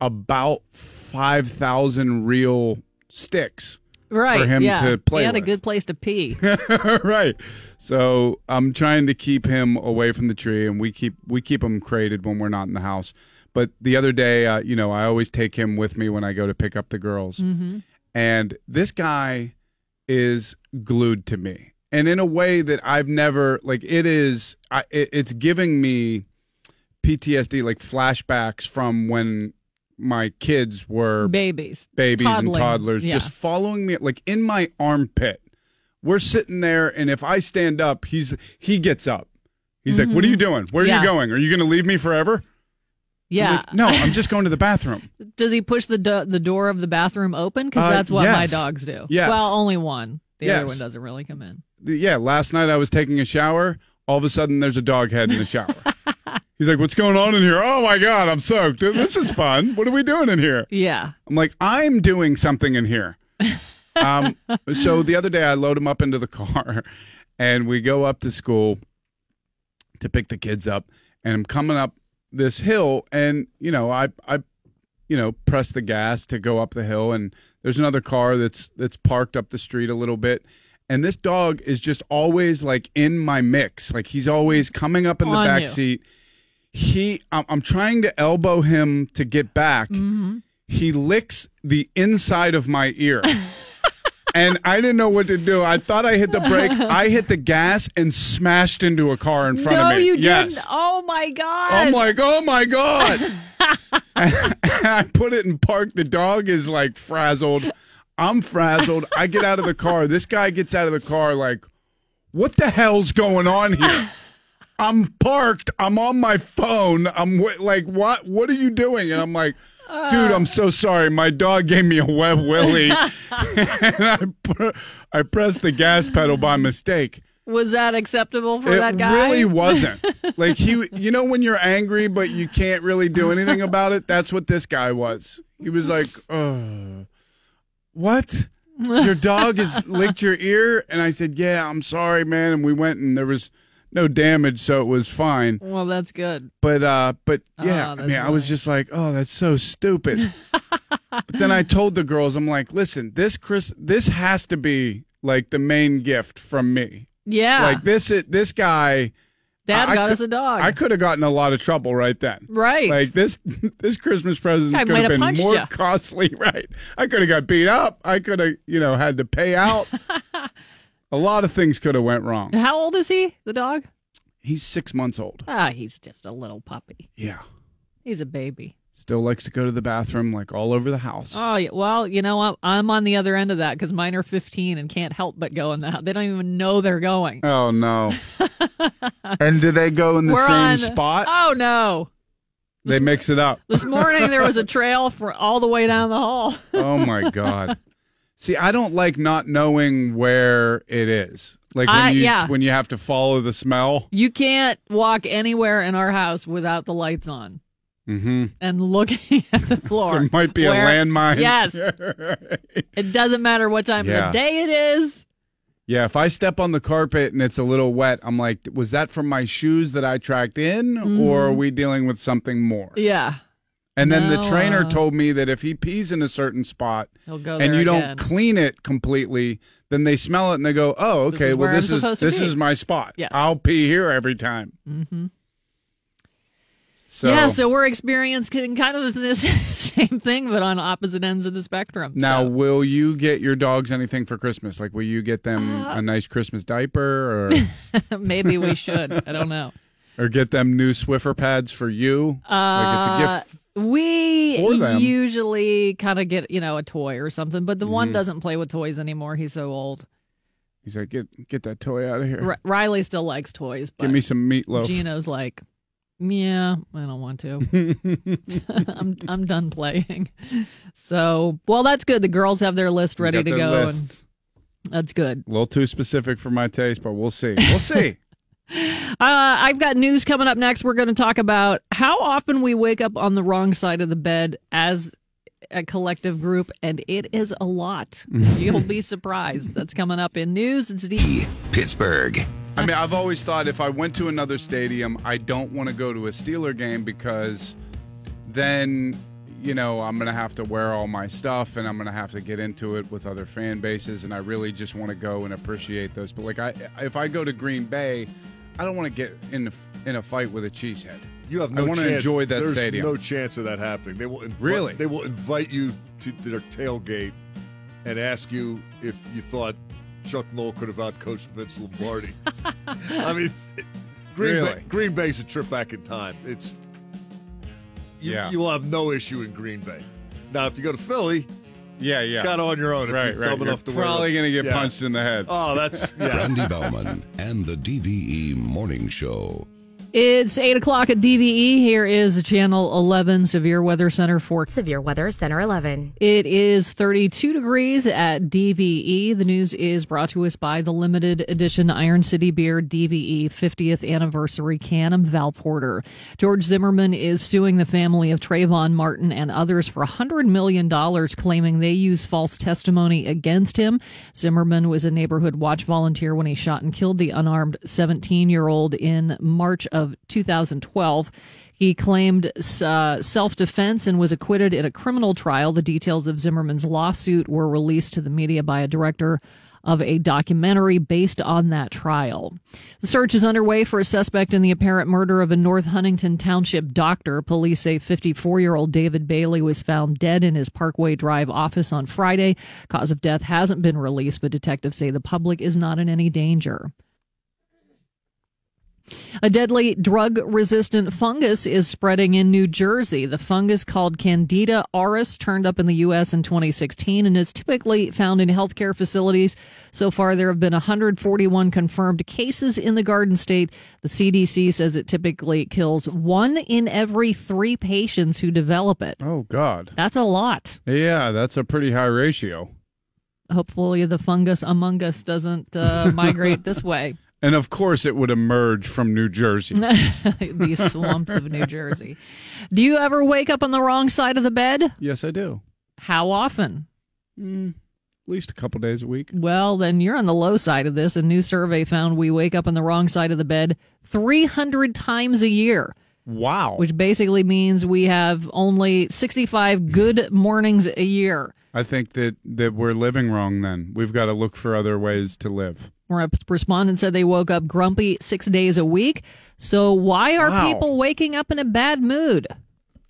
about five thousand real sticks Right. for him yeah. to play and with. a good place to pee. right. So I'm trying to keep him away from the tree, and we keep we keep him crated when we're not in the house. But the other day, uh, you know, I always take him with me when I go to pick up the girls, Mhm. and this guy is glued to me, and in a way that I've never like. It is. I, it, it's giving me PTSD, like flashbacks from when my kids were Babies. babies and toddlers Yeah. just following me like in my armpit. We're sitting there and if I stand up, he's he gets up. He's like, "What are you doing? Where are Mm-hmm. Yeah. you going? Are you going to leave me forever?" I'm Yeah. like, no, I'm just going to the bathroom. Does he push the do- the door of the bathroom open? Because Uh, that's what my dogs do. Yes. Well, only one. The other one doesn't really come in. Yeah, last night I was taking a shower. All of a sudden, there's a dog head in the shower. He's like, "What's going on in here?" Oh my god, I'm soaked. This is fun. What are we doing in here? Yeah. I'm like, I'm doing something in here. Um, so the other day, I load him up into the car, and we go up to school to pick the kids up, and I'm coming up this hill, and you know, I I, you know, press the gas to go up the hill, and there's another car that's that's parked up the street a little bit. And this dog is just always like in my mix. Like he's always coming up in the On back you. seat. He, I'm, I'm trying to elbow him to get back Mm-hmm. he licks the inside of my ear. and I didn't know what to do. I thought I hit the brake. I hit the gas and smashed into a car in front no, of me. you yes. didn't. Oh my god. I'm like, oh my God. I put it in park. The dog is like frazzled. I'm frazzled. I get out of the car. This guy gets out of the car like, what the hell's going on here? I'm parked. I'm on my phone. I'm wi- like, what? What are you doing? And I'm like, dude, I'm so sorry. My dog gave me a web willy, and I pr- I pressed the gas pedal by mistake. Was that acceptable for it that guy? It really wasn't. like he, you know, when you're angry but you can't really do anything about it. That's what this guy was. He was like, "Uh, what? Your dog has licked your ear?" And I said, "Yeah, I'm sorry, man." And we went, and there was no damage, so it was fine. Well, that's good. But uh, but yeah, Oh, I mean, I was just like, "Oh, that's so stupid." but then I told the girls, I'm like, "Listen, this Chris, this has to be like the main gift from me." Yeah. Like this, this guy. Dad I- I got could- us a dog. I could have gotten a lot of trouble right then. Right. Like this, this Christmas present could have been more ya. costly. Right. I could have got beat up. I could have, you know, had to pay out. A lot of things could have went wrong. How old is he? The dog? He's six months old. Ah, he's just a little puppy. Yeah. He's a baby. Still likes to go to the bathroom like all over the house. Oh, yeah. well, you know what? I'm on the other end of that because mine are 15 and can't help but go in the house. They don't even know they're going. Oh no. and do they go in the We're same on- spot? Oh, no. They mix it up. This morning there was a trail for all the way down the hall. Oh my god. See, I don't like not knowing where it is. Like when I- you yeah. when you have to follow the smell. You can't walk anywhere in our house without the lights on Mm-hmm. and looking at the floor. There might be a landmine. Yes. It doesn't matter what time of the day it is. Yeah, if I step on the carpet and it's a little wet, I'm like, was that from my shoes that I tracked in, or are Mhm. we dealing with something more? Yeah. And then the trainer uh, told me that if he pees in a certain spot and you don't clean it completely, then they smell it and they go, "Oh, okay, is well I'm this is this be." is my spot. Yes. I'll pee here every time." Mm-hmm. So, yeah, so we're experiencing kind of the same thing, but on opposite ends of the spectrum. now, so. will you get your dogs anything for Christmas? Like, will you get them Uh, a nice Christmas diaper, or maybe we should. I don't know. or get them new Swiffer pads for you? like it's a Uh, gift. We usually kind of get you know a toy or something, but the one Mhm. doesn't play with toys anymore. He's so old. He's like, get get that toy out of here. R- Riley still likes toys, but Give me some meatloaf. Gino's like, Yeah, I don't want to. I'm I'm done playing. So, well, that's good. The girls have their list ready to go, lists. and that's good. A little too specific for my taste, but we'll see. We'll see. Uh, I've got news coming up next. We're going to talk about how often we wake up on the wrong side of the bed as a collective group, and it is a lot. You'll be surprised. That's coming up in news. It's the Pittsburgh. I mean, I've always thought if I went to another stadium, I don't want to go to a Steeler game because then, you know, I'm going to have to wear all my stuff and I'm going to have to get into it with other fan bases. And I really just want to go and appreciate those. But like, I if I go to Green Bay, I don't want to get in a, in a fight with a cheesehead. You have no I want chance. to enjoy that There's stadium. no chance of that happening. They will invite, Really? They will invite you to their tailgate and ask you if you thought Chuck Noll could have outcoached Vince Lombardi. I mean, Green Really? Bay, Green Bay's a trip back in time. It's you, Yeah. you will have no issue in Green Bay. Now, if you go to Philly, yeah, yeah, kind of on your own. If right, you're right. dumb You're enough to wear probably going to get Yeah. punched in the head. Oh, that's yeah. Randy Baumann and the DVE Morning Show. It's 8 o'clock at DVE. Here is Channel 11 Severe Weather Center for Severe Weather Center 11. It is 32 degrees at DVE. The news is brought to us by the limited edition Iron City Beer DVE 50th anniversary can of Val Porter. George Zimmerman is suing the family of Trayvon Martin and others for $100 million, claiming they use false testimony against him. Zimmerman was a neighborhood watch volunteer when he shot and killed the unarmed 17 year old in March of 2012. He claimed uh, self defense and was acquitted in a criminal trial. The details of Zimmerman's lawsuit were released to the media by a director of a documentary based on that trial. The search is underway for a suspect in the apparent murder of a North Huntington Township doctor. Police say 54 year old David Bailey was found dead in his Parkway Drive office on Friday. Cause of death hasn't been released, but detectives say the public is not in any danger. A deadly drug resistant fungus is spreading in New Jersey. The fungus called Candida auris turned up in the U.S. in 2016 and is typically found in healthcare facilities. So far, there have been 141 confirmed cases in the Garden State. The CDC says it typically kills one in every three patients who develop it. Oh, God. That's a lot. Yeah, that's a pretty high ratio. Hopefully, the fungus among us doesn't uh, migrate this way. And of course, it would emerge from New Jersey. These swamps of New Jersey. Do you ever wake up on the wrong side of the bed? yes, I do. How often? Mm, at least a couple days a week. Well, then you're on the low side of this. A new survey found we wake up on the wrong side of the bed 300 times a year, Wow. which basically means we have only 65 good mornings a year. I think that, that we're living wrong then. We've got to look for other ways to live. Where a respondent said they woke up grumpy six days a week. So why are Wow. people waking up in a bad mood?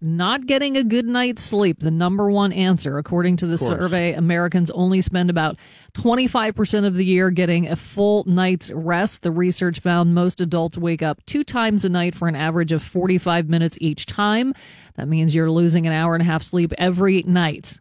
Not getting a good night's sleep, the number one answer. According to the survey, Americans only spend about 25% of the year getting a full night's rest. The research found most adults wake up two times a night for an average of 45 minutes each time. That means you're losing an hour and a half sleep every night.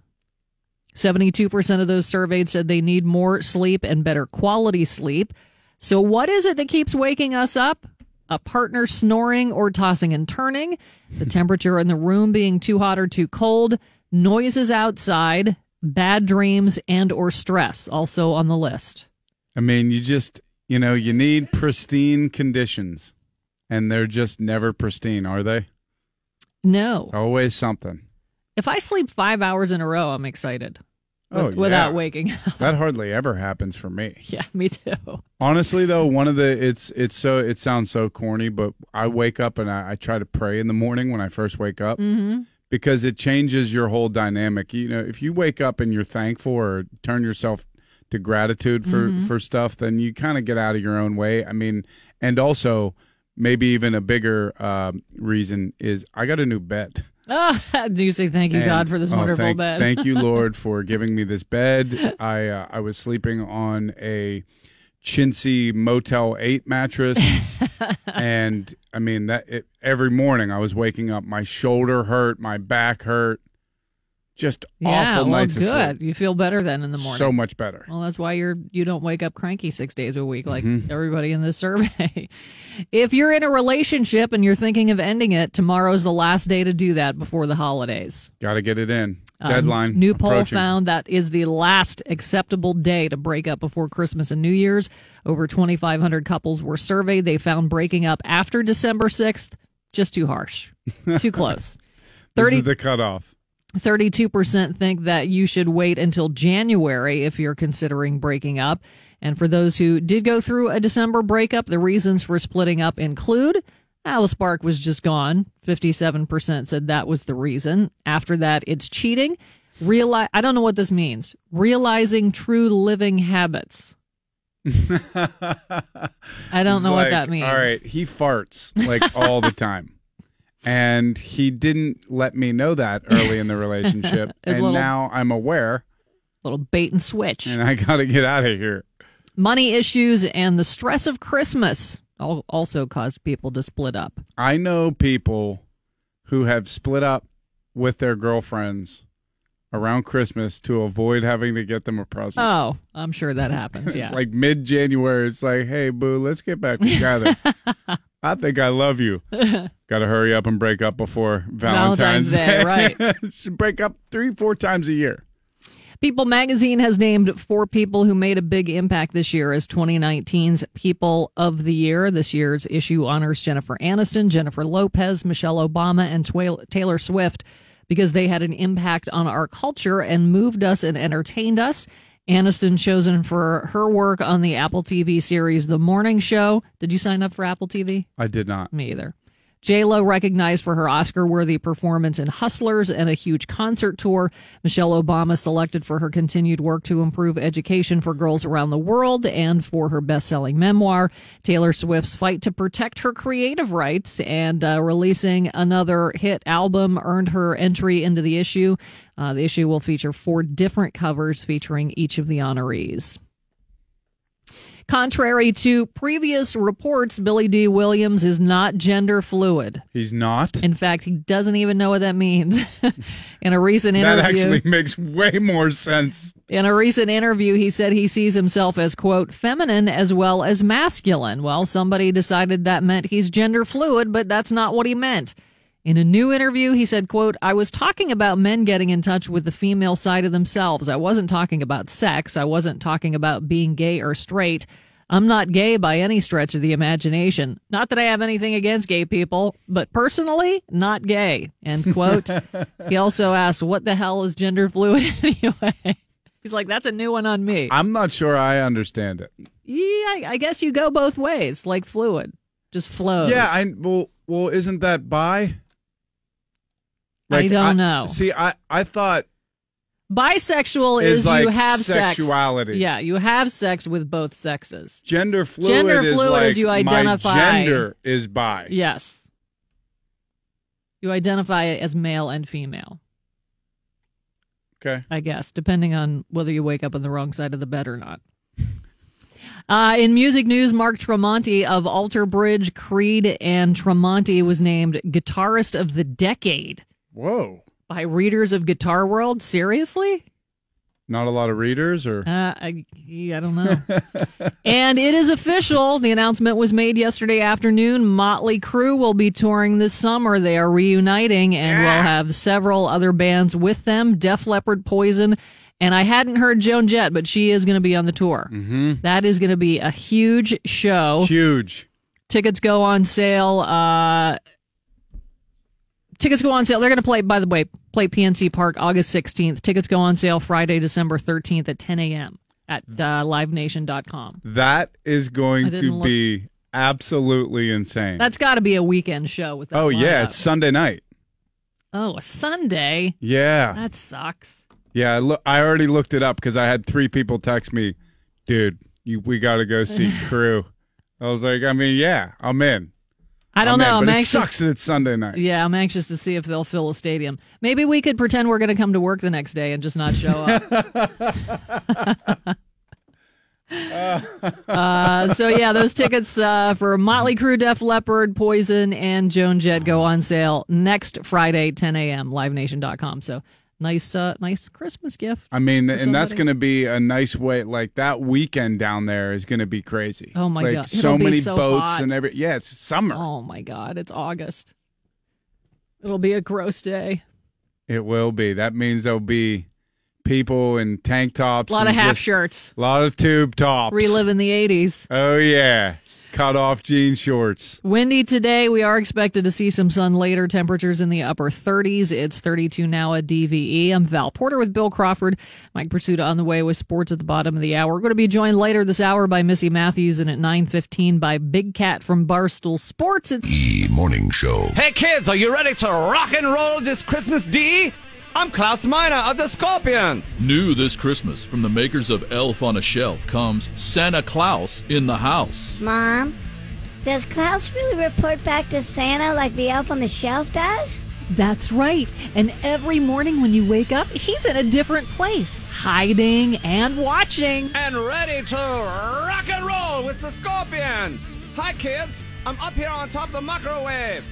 72% of those surveyed said they need more sleep and better quality sleep. So, what is it that keeps waking us up? A partner snoring or tossing and turning, the temperature in the room being too hot or too cold, noises outside, bad dreams and or stress also on the list. I mean, you just, you know, you need pristine conditions, and they're just never pristine, are they? No. It's always something. If I sleep 5 hours in a row, I'm excited. Oh, With- without waking up. That hardly ever happens for me. Yeah, me too. Honestly, though, one of the it's it's so it sounds so corny, but I wake up and I, I try to pray in the morning when I first wake up Mhm. because it changes your whole dynamic. You know, if you wake up and you're thankful or turn yourself to gratitude for Mhm. for stuff, then you kind of get out of your own way. I mean, and also maybe even a bigger um reason is I got a new bed. Do you say thank you, And- God, for this oh, wonderful thank, bed? thank you, Lord, for giving me this bed. I uh, I was sleeping on a chintzy Motel Eight mattress, and I mean that it, every morning I was waking up, my shoulder hurt, my back hurt, just Yeah, awful well, nights of good. sleep. You feel better then in the morning. So much better. Well, that's why you're you don't wake up cranky six days a week like Mhm. everybody in this survey. if you're in a relationship and you're thinking of ending it, tomorrow's the last day to do that before the holidays. Got to get it in. Uh, Deadline. new poll found that is the last acceptable day to break up before Christmas and New Year's. Over 2,500 couples were surveyed. They found breaking up after December 6th just too harsh, too close. This 30 is the cutoff. 32% think that you should wait until January if you're considering breaking up. And for those who did go through a December breakup, the reasons for splitting up include Alice Spark was just gone. 57% said that was the reason. After that, it's cheating. Realize, I don't know what this means. Realizing true living habits. I don't know what that means. All right, he farts like all the time. And he didn't let me know that early in the relationship. And little- now I'm aware. Little bait and switch. And I got to get out of here. Money issues and the stress of Christmas also caused people to split up. I know people who have split up with their girlfriends around Christmas to avoid having to get them a present. Oh, I'm sure that happens. Yeah. It's like mid January. It's like, hey, boo, let's get back together. I think I love you. Got to hurry up and break up before Valentine's, Valentine's Day, right. Should break up three, four times a year. People magazine has named four people who made a big impact this year as 2019's People of the Year. This year's issue honors Jennifer Aniston, Jennifer Lopez, Michelle Obama, and Taylor Swift because they had an impact on our culture and moved us and entertained us. Aniston chosen for her work on the Apple TV series The Morning Show. Did you sign up for Apple TV? I did not. Me either. J Lo recognized for her Oscar-worthy performance in Hustlers and a huge concert tour. Michelle Obama selected for her continued work to improve education for girls around the world and for her best-selling memoir. Taylor Swift's fight to protect her creative rights and uh, releasing another hit album earned her entry into the issue. Uh, the issue will feature four different covers featuring each of the honorees. Contrary to previous reports, Billy D. Williams is not gender fluid. He's not. In fact, he doesn't even know what that means. in a recent interview, That actually makes way more sense. in a recent interview, he said he sees himself as quote feminine as well as masculine. Well, somebody decided that meant he's gender fluid, but that's not what he meant. In a new interview, he said, quote, I was talking about men getting in touch with the female side of themselves. I wasn't talking about sex. I wasn't talking about being gay or straight. I'm not gay by any stretch of the imagination. Not that I have anything against gay people, but personally, not gay. End quote. he also asked, what the hell is gender fluid anyway? He's like, that's a new one on me. I'm not sure I understand it. Yeah, I I guess you go both ways, like fluid, just flows. Yeah, I well, well, isn't that bi? I don't know. See, I I thought Bisexual Is is, you have sexuality. sex. Yeah, you have sex with both sexes. gender fluid, Gender is fluid like is you identify- gender is bi. Yes. You identify as male and female, Okay. I guess, depending on whether you wake up on the wrong side of the bed or not. Uh, in music news, Mark Tremonti of Alter Bridge, Creed, and Tremonti was named Guitarist of the Decade Whoa. by readers of Guitar World. Seriously? Not a lot of readers, or Uh, I, I don't know. and it is official. The announcement was made yesterday afternoon. Motley Crue will be touring this summer. They are reuniting and will have several other bands with them Def Leppard, Poison. And I hadn't heard Joan Jett, but she is going to be on the tour. That is going to be a huge show. huge. Tickets go on sale. Uh, tickets go on sale. They're going to play, by the way, play PNC Park August 16th. Tickets go on sale Friday, December 13th at 10 a.m. at uh, liveNation.com. That is going to look- be absolutely insane. That's got to be a weekend show with oh yeah, it's Sunday night. oh a Sunday. Yeah, That sucks. yeah. I, look, I already looked it up because I had three people text me, dude. You, we got to go see Crue. I was like, I mean, yeah, I'm in. I don't I'm know. I'm but it anxious. sucks that it's Sunday night. Yeah, I'm anxious to see if they'll fill a stadium. Maybe we could pretend we're going to come to work the next day and just not show up. uh, so yeah, those tickets uh, for Motley Crue, Def Leppard, Poison, and Joan Jett go on sale next Friday, 10 a.m. LiveNation.com. So Nice, uh, nice Christmas gift. I mean, and that's going to be a nice way. Like that weekend down there is going to be crazy. Oh my like, God. So It'll be many so boats hot. and every. Yeah, it's summer. Oh my God, it's August. It'll be a gross day. It will be. That means there'll be people in tank tops. A lot of half shirts. A lot of tube tops. Reliving the 80s. Oh yeah, cut off jean shorts. Windy today. We are expected to see some sun later. Temperatures in the upper 30s. It's 32 now at DVE. I'm Val Porter with Bill Crawford. Mike Prisuta on the way with sports at the bottom of the hour. We're going to be joined later this hour by Missy Matthews and at 9.15 by Big Cat from Barstool Sports. It's E Morning Show. Hey kids, are you ready to rock and roll this Christmas D? I'm Klaus Meine of the Scorpions. New this Christmas from the makers of Elf on a Shelf comes Santa Claus in the House. Mom, does Klaus really report back to Santa like the elf on the shelf does? That's right. And every morning when you wake up, he's in a different place, hiding and watching. And ready to rock and roll with the Scorpions. Hi kids, I'm up here on top of the microwave.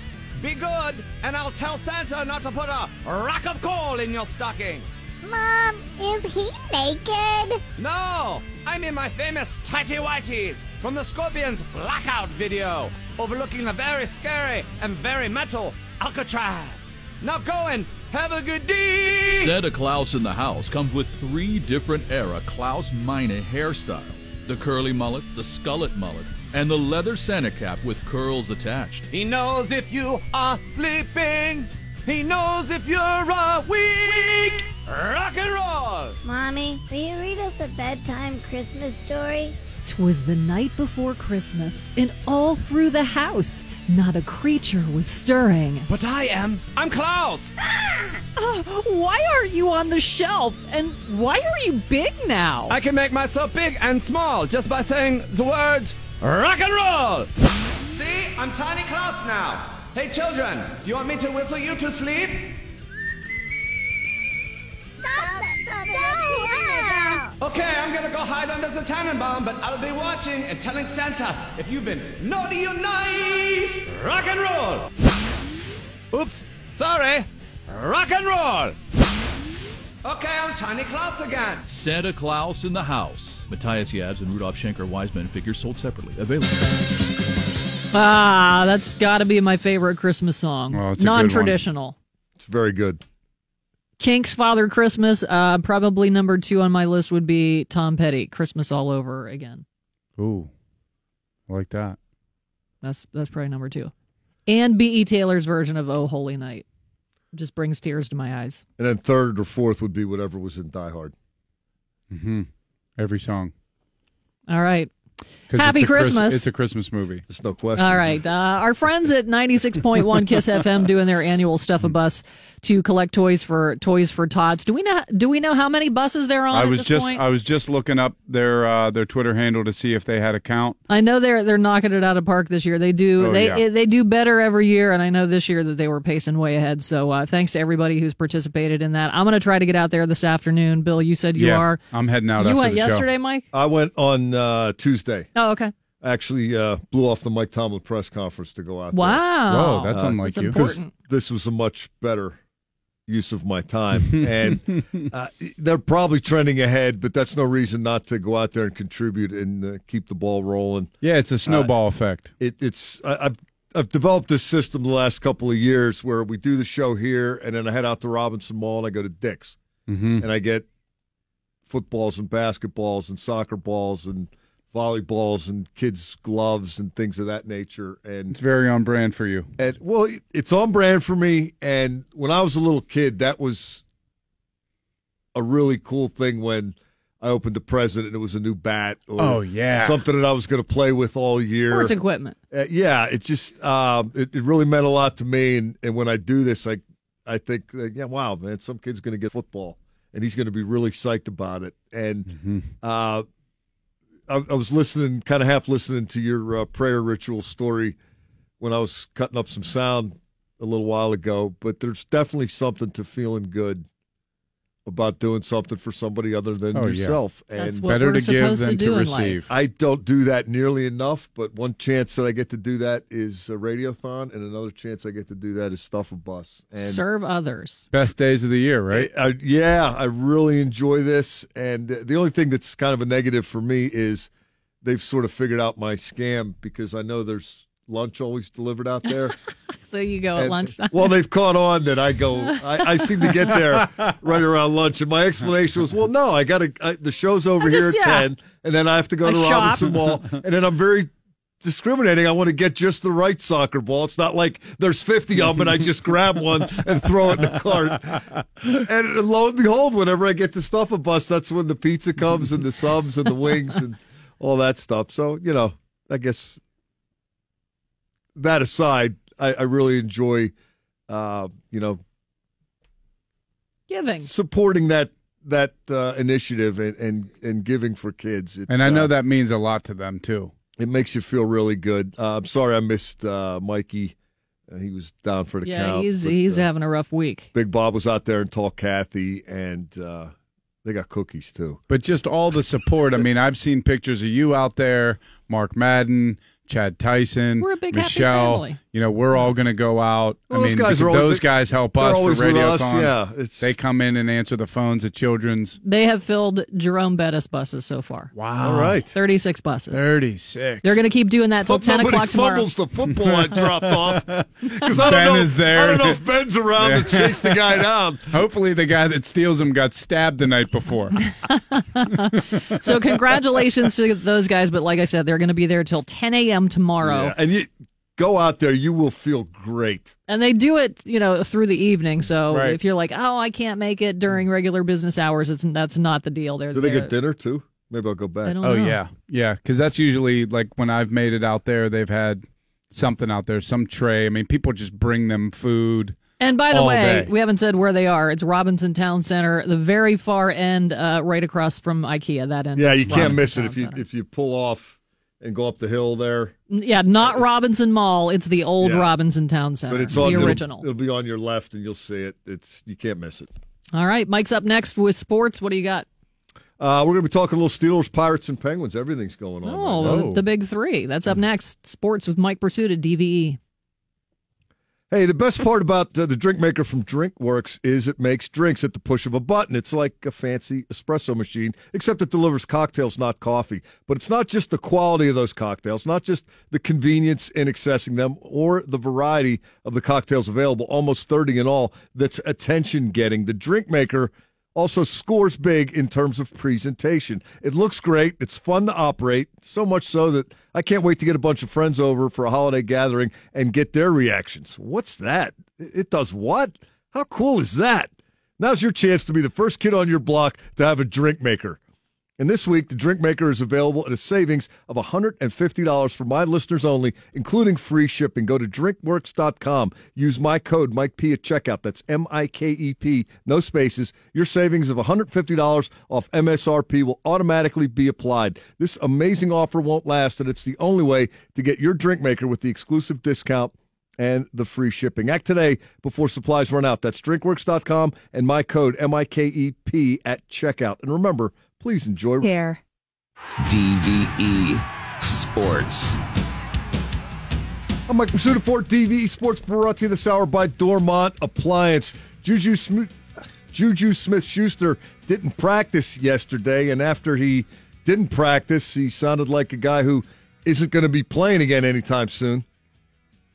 Be good, and I'll tell Santa not to put a rack of coal in your stocking. Mom, is he naked? No, I'm in my famous tighty whities from the Scorpions Blackout video, overlooking the very scary and very metal Alcatraz. Now go and have a good day. Santa Claus in the House comes with three different era Klaus Meine hairstyles the curly mullet, the skullet mullet, and the leather Santa cap with curls attached. He knows if you are sleeping. He knows if you're awake. Rock and roll. Mommy, will you read us a bedtime Christmas story? 'Twas the night before Christmas, and all through the house, not a creature was stirring. But I am. I'm Klaus. Uh, why aren't you on the shelf? And why are you big now? I can make myself big and small just by saying the words rock and roll. See, I'm Tiny Klaus now. Hey, children, do you want me to whistle you to sleep? Stop, stop, stop, Okay, I'm gonna go hide under the Tannenbaum, but I'll be watching and telling Santa if you've been naughty or nice. Rock and roll. Oops, sorry. Rock and roll. Okay, I'm Tiny Klaus again. Santa Claus in the House. Matthias Jabs and Rudolf Schenker Wiseman figures sold separately. Available. Ah, that's got to be my favorite Christmas song. Oh, it's a good one. Non-traditional. It's very good. Kinks Father Christmas. Uh, probably number two on my list would be Tom Petty. Christmas all over again. Ooh, I like that. That's that's probably number two. And B.E. Taylor's version of Oh Holy Night just brings tears to my eyes. And then third or fourth would be whatever was in Die Hard. Mm-hmm. Every song. All right. Happy it's a Chris- Christmas. it's a Christmas movie. There's no question. All right. Uh, our friends at 96.1 Kiss FM doing their annual Stuff a Bus to collect toys for Toys for Tots. Do we know do we know how many buses they're on I at was this just point? I was just looking up their uh, their Twitter handle to see if they had a count. I know they're they're knocking it out of park this year. They do Oh, they yeah. they do better every year, and I know this year that they were pacing way ahead. So uh, thanks to everybody who's participated in that. I'm going to try to get out there this afternoon. Bill, you said you Yeah, are. I'm heading out You after went the show. yesterday, Mike. I went on uh, Tuesday. Oh, okay. Actually, uh, blew off the Mike Tomlin press conference to go out. there. Wow. Whoa, that's unlike That's you. 'Cause important. This was a much better use of my time, and uh, they're probably trending ahead. But that's no reason not to go out there and contribute and uh, keep the ball rolling. Yeah, it's a snowball effect. It, it's I, I've I've developed this system the last couple of years where we do the show here, and then I head out to Robinson Mall and I go to Dick's, Mhm. and I get footballs and basketballs and soccer balls and volleyballs and kids' gloves and things of that nature. And It's very on brand for you. and well, it's on brand for me. And when I was a little kid, that was a really cool thing when I opened the present and it was a new bat. Or Oh, yeah. something that I was going to play with all year. Sports equipment. Uh, yeah, it just um, it, it really meant a lot to me. And, and when I do this, I I think, uh, yeah, wow, man, some kid's going to get football, and he's going to be really psyched about it. And uh, I, I was listening, kind of half listening to your uh, prayer ritual story when I was cutting up some sound a little while ago. But there's definitely something to feeling good about doing something for somebody other than Oh, yeah. yourself. That's and what Better we're to give supposed to than to receive. I don't do that nearly enough, but one chance that I get to do that is a radiothon, and another chance I get to do that is stuff a bus. And Serve others. Best days of the year, right? I, yeah, I really enjoy this. And the only thing that's kind of a negative for me is they've sort of figured out my scam because I know there's lunch always delivered out there. So you go at lunchtime. Well, they've caught on that I go. I, I seem to get there right around lunch, and my explanation was, "Well, no, I got to. The show's over I here at yeah. ten, and then I have to go I to shop. Robinson Mall, and then I'm very." Discriminating, I want to get just the right soccer ball. It's not like there's 50 of them and I just grab one and throw it in the cart. And lo and behold, whenever I get to stuff a bus, that's when the pizza comes and the subs and the wings and all that stuff. So, you know, I guess that aside, I, I really enjoy, uh, you know, Giving. supporting that that uh, initiative and, and and giving for kids. It, And I know uh, that means a lot to them too. it makes you feel really good. Uh, I'm sorry I missed uh, Mikey. Uh, he was down for the Yeah, count. he's but, he's uh, having a rough week. Big Bob was out there and tall Kathy, and uh, they got cookies too. But just all the support. I mean, I've seen pictures of you out there, Mark Madden, Chad Tyson, We're a big, happy Michelle. family. You know, we're all going to go out. Well, I those mean, guys because are always- those guys help us for always with us, Radiothon. yeah, it's- they come in and answer the phones at Children's. They have filled Jerome Bettis buses so far. Wow. All right. 36 buses. 36. They're going to keep doing that till 10 o'clock tomorrow. fumbles the football I dropped off. Because I don't Ben know. is there. I don't know if Ben's around Yeah. to chase the guy down. Hopefully, the guy that steals them got stabbed the night before. so congratulations to those guys. But like I said, they're going to be there till 10 a.m. tomorrow. Yeah, and you go out there, you will feel great. And they do it, you know, through the evening. So Right. if you're like, oh, I can't make it during regular business hours, it's that's not the deal. They're Do they get dinner too? Maybe I'll go back. I don't Oh know. yeah, yeah. Because that's usually like when I've made it out there, they've had something out there, some tray. I mean, people just bring them food. And by the all way, day. we haven't said where they are. It's Robinson Town Center, the very far end, uh, right across from IKEA. That end. Yeah, you can't Robinson miss it if you Center. if you pull off and go up the hill there. Yeah, not Robinson Mall. It's the old Yeah. Robinson Town Center, But it's the on it'll- original. It'll, be on your left, and you'll see it. It's you can't miss it. All right, Mike's up next with sports. What do you got? Uh, we're going to be talking a little Steelers, Pirates, and Penguins. Everything's going on. Oh, right the, the big three. That's up next. Sports with Mike Prisuta. DVE. Hey, the best part about uh, the drink maker from DrinkWorks is it makes drinks at the push of a button. It's like a fancy espresso machine, except it delivers cocktails, not coffee. But it's not just the quality of those cocktails, not just the convenience in accessing them, or the variety of the cocktails available, almost 30 in all, that's attention getting. The drink maker also scores big in terms of presentation. It looks great. It's fun to operate, so much so that I can't wait to get a bunch of friends over for a holiday gathering and get their reactions. What's that? It does what? How cool is that? Now's your chance to be the first kid on your block to have a drink maker. And this week, the drink maker is available at a savings of $150 for my listeners only, including free shipping. Go to drinkworks.com. Use my code, Mike P at checkout. That's M I K E P, no spaces. Your savings of $150 off MSRP will automatically be applied. This amazing offer won't last, and it's the only way to get your drink maker with the exclusive discount and the free shipping. Act today before supplies run out. That's drinkworks.com and my code M-I-K-E-P at checkout. And remember, please enjoy. Here. DVE Sports. I'm Mike Prisuta Fort DVE Sports brought to you this hour by Dormont Appliance. Juju Smith, Juju Smith Schuster didn't practice yesterday, and after he didn't practice, he sounded like a guy who isn't going to be playing again anytime soon.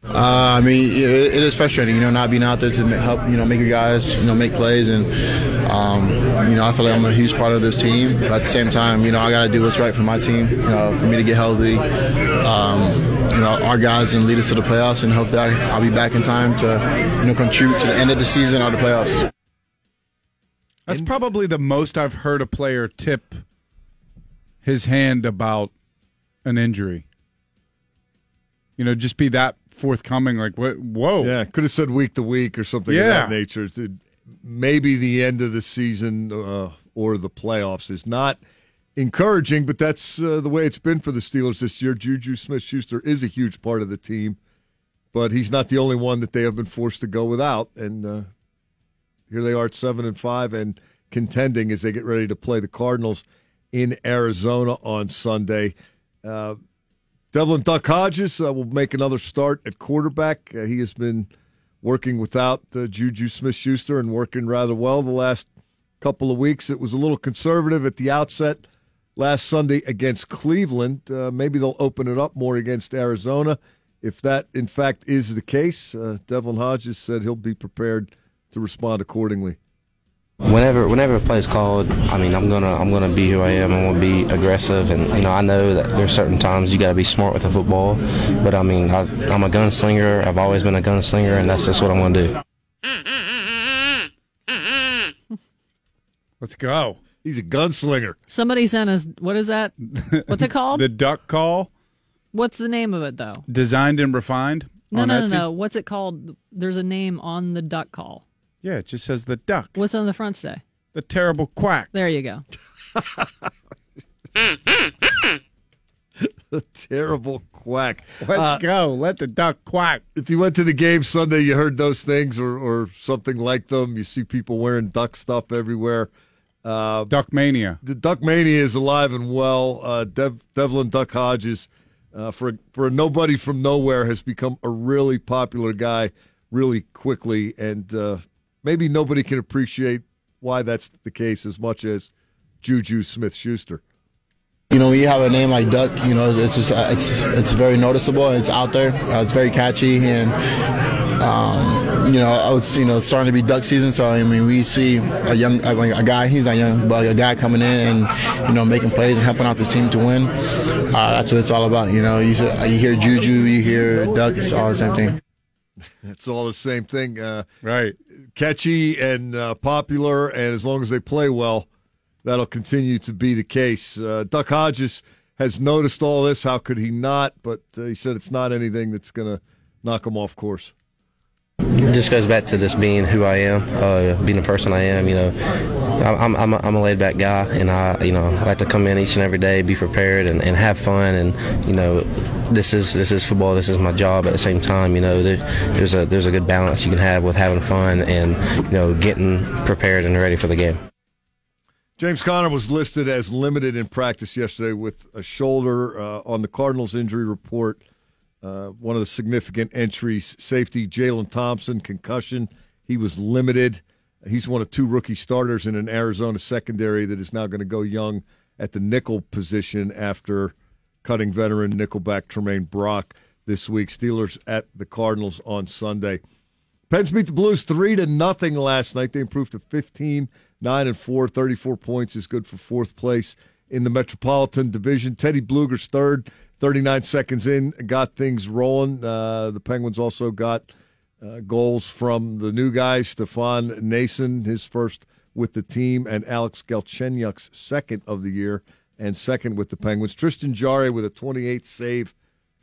Uh, I mean, it, it is frustrating, you know, not being out there to help, you know, make you guys, you know, make plays, and um, you know, I feel like I'm a huge part of this team. But at the same time, you know, I got to do what's right for my team, you know, for me to get healthy. Um, you know, our guys and lead us to the playoffs, and hopefully I, I'll be back in time to, you know, contribute to the end of the season or the playoffs. That's probably the most I've heard a player tip his hand about an injury. You know, just be that forthcoming. Like, what? Whoa. Yeah, could have said week to week or something Yeah. of that nature. Maybe the end of the season uh, or the playoffs is not encouraging, but that's uh, the way it's been for the Steelers this year. Juju Smith Schuster is a huge part of the team, but he's not the only one that they have been forced to go without. And uh, here they are at seven and five, and contending as they get ready to play the Cardinals in Arizona on Sunday. Uh, Devlin Duck Hodges uh, will make another start at quarterback. Uh, he has been working without uh, Juju Smith Schuster and working rather well the last couple of weeks. It was a little conservative at the outset last Sunday against Cleveland. Uh, maybe they'll open it up more against Arizona. If that, in fact, is the case, uh, Devlin Hodges said he'll be prepared to respond accordingly. Whenever whenever a play is called, I mean, I'm gonna I'm gonna be who I am. I'm gonna be aggressive, and you know, I know that there's certain times you got to be smart with the football. But I mean, I, I'm a gunslinger. I've always been a gunslinger, and that's just what I'm gonna do. Let's go. He's a gunslinger. Somebody sent us. What is that? What's it called? the duck call, What's the name of it though? designed and refined. No, on no, no, no. What's it called? There's a name on the duck call. Yeah, it just says the duck. What's on the front say? The terrible quack. There you go. the terrible quack. Let's Uh, go. Let the duck quack. If you went to the game Sunday, you heard those things or, or something like them. You see people wearing duck stuff everywhere. Uh, duck mania. The duck mania is alive and well. Uh, Dev, Devlin Duck Hodges, uh, for for a nobody from nowhere, has become a really popular guy really quickly, and uh, maybe nobody can appreciate why that's the case as much as Juju Smith Schuster. You know, when you have a name like Duck, you know, it's just uh, it's it's very noticeable. And it's out there. Uh, it's very catchy, and um, you know, it's you know it's starting to be duck season. So I mean, we see a young a, like a guy. He's not young, but a guy coming in and you know making plays and helping out this team to win. Uh, that's what it's all about. You know, you you hear Juju, you hear Duck. It's all the same thing. It's all the same thing. Uh, right. Catchy and uh, popular, and as long as they play well, that'll continue to be the case. Uh, Duck Hodges has noticed all this. How could he not? But uh, he said it's not anything that's going to knock him off course. It just goes back to just being who I am, uh, being the person I am. You know, I'm I'm a, I'm a laid back guy, and I you know I like to come in each and every day, be prepared, and, and have fun. And you know, this is this is football. This is my job. At the same time, you know, there, there's a there's a good balance you can have with having fun and you know getting prepared and ready for the game. James Conner was listed as limited in practice yesterday with a shoulder uh, on the Cardinals injury report. Uh, one of the significant entries, safety Jalen Thompson, concussion. He was limited. He's one of two rookie starters in an Arizona secondary that is now going to go young at the nickel position after cutting veteran nickelback Tramaine Brock this week. Steelers at the Cardinals on Sunday. Pens beat the Blues three to nothing last night. They improved to 15, 9 and 4, 34 points is good for fourth place in the Metropolitan Division. Teddy Blueger's third, 39 seconds in, got things rolling. Uh, the Penguins also got uh, goals from the new guy, Stefan Nason, his first with the team, and Alex Galchenyuk's second of the year and second with the Penguins. Tristan Jarry with a 28 save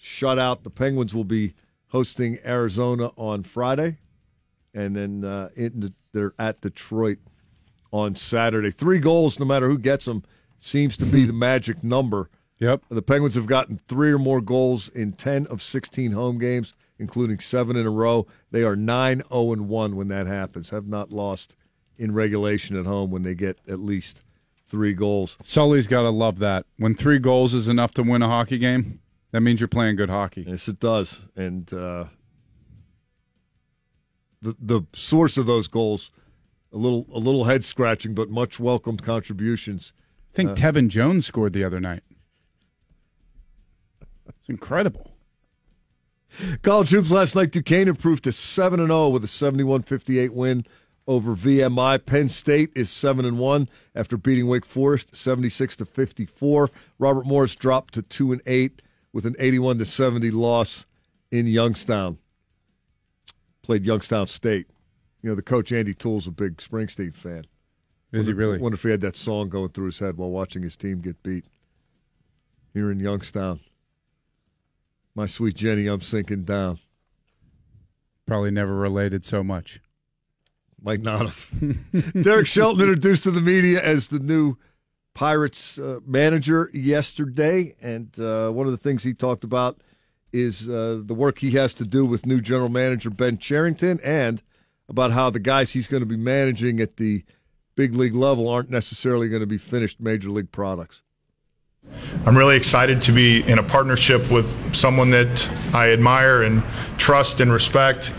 shutout. The Penguins will be hosting Arizona on Friday, and then uh, in, they're at Detroit on Saturday. Three goals, no matter who gets them, seems to be the magic number. Yep. The Penguins have gotten three or more goals in 10 of 16 home games, including seven in a row. They are 9 0 1 when that happens, have not lost in regulation at home when they get at least three goals. Sully's got to love that. When three goals is enough to win a hockey game, that means you're playing good hockey. Yes, it does. And uh, the the source of those goals, a little a little head scratching, but much welcomed contributions. I think Uh, Tevin Jones scored the other night. It's incredible. College hoops last night. Duquesne improved to seven and zero with a 71-58 win over VMI. Penn State is seven and one after beating Wake Forest seventy six to fifty four. Robert Morris dropped to two and eight with an eighty one to seventy loss in Youngstown. Played Youngstown State. You know the coach Andy Toole's a big Springsteen fan. Is he really? Wonder if he had that song going through his head while watching his team get beat here in Youngstown. My sweet Jenny, I'm sinking down. Probably never related so much. Might not. Derek Shelton introduced to the media as the new Pirates uh, manager yesterday, and uh, one of the things he talked about is uh, the work he has to do with new general manager Ben Cherington, and about how the guys he's going to be managing at the big league level aren't necessarily going to be finished major league products. I'm really excited to be in a partnership with someone that I admire and trust and respect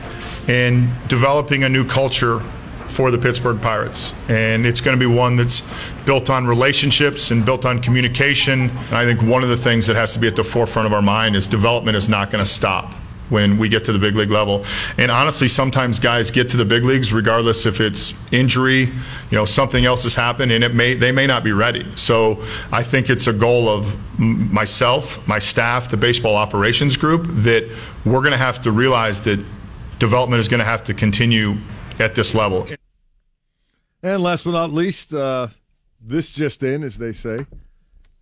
in developing a new culture for the Pittsburgh Pirates. And it's going to be one that's built on relationships and built on communication. And I think one of the things that has to be at the forefront of our mind is development is not going to stop when we get to the big league level. And honestly, sometimes guys get to the big leagues regardless if it's injury, you know, something else has happened and it may they may not be ready. So I think it's a goal of myself, my staff, the baseball operations group that we're going to have to realize that development is going to have to continue at this level. And last but not least, uh, this just in, as they say,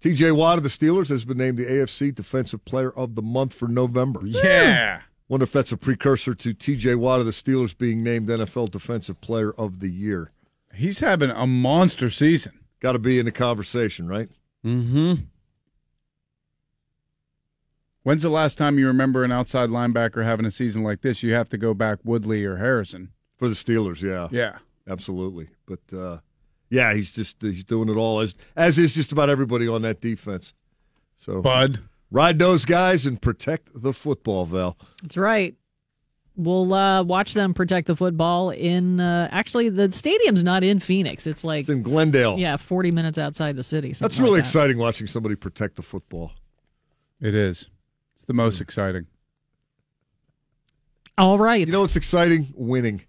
TJ Watt of the Steelers has been named the AFC Defensive Player of the Month for November. Yeah. Wonder if that's a precursor to TJ Watt of the Steelers being named NFL Defensive Player of the Year. He's having a monster season. Got to be in the conversation, right? Mm-hmm. When's the last time you remember an outside linebacker having a season like this? You have to go back Woodley or Harrison. For the Steelers, yeah. Yeah. Absolutely. But uh, yeah, he's just he's doing it all as as is just about everybody on that defense. So Bud. Ride those guys and protect the football, Val. That's right. We'll uh, watch them protect the football in. Uh, actually, the stadium's not in Phoenix. It's like It's in Glendale. yeah, forty minutes outside the city. something That's really like that. exciting watching somebody protect the football. It is. It's the most exciting. All right. You know what's exciting? Winning.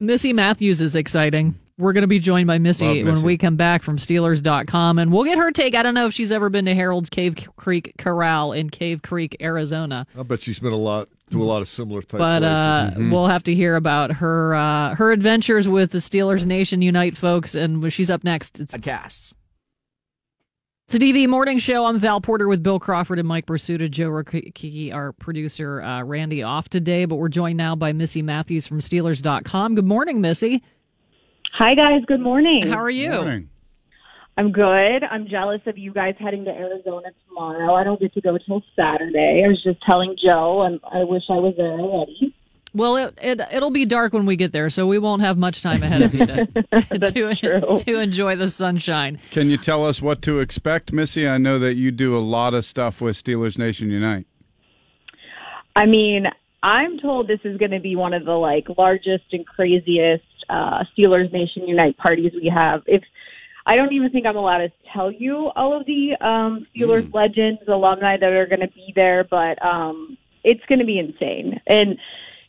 Missy Matthews is exciting. We're going to be joined by Missy, Love when we come back from Steelers.com, and we'll get her take. I don't know if she's ever been to Harold's Cave Creek Corral in Cave Creek, Arizona, I bet she's been a lot to a lot of similar type but uh, places. we'll have to hear about her uh, her adventures with the Steelers Nation Unite folks, and she's up next. It's Podcasts. It's a DV morning show. I'm Val Porter with Bill Crawford and Mike Prisuta. Joe Rikiki, our producer, uh, Randy, off today, but we're joined now by Missy Matthews from Steelers.com. Good morning, Missy. Hi, guys. Good morning. How are you? I'm good. I'm jealous of you guys heading to Arizona tomorrow. I don't get to go till Saturday. I was just telling Joe, and I wish I was there already. Well, it, it it'll be dark when we get there, so we won't have much time ahead of you to to, to enjoy the sunshine. Can you tell us what to expect, Missy? I know that you do a lot of stuff with Steelers Nation Unite. I mean, I'm told this is going to be one of the like largest and craziest uh, Steelers Nation Unite parties we have. If I don't even think I'm allowed to tell you all of the um, Steelers legends, alumni that are going to be there, but um, it's going to be insane. And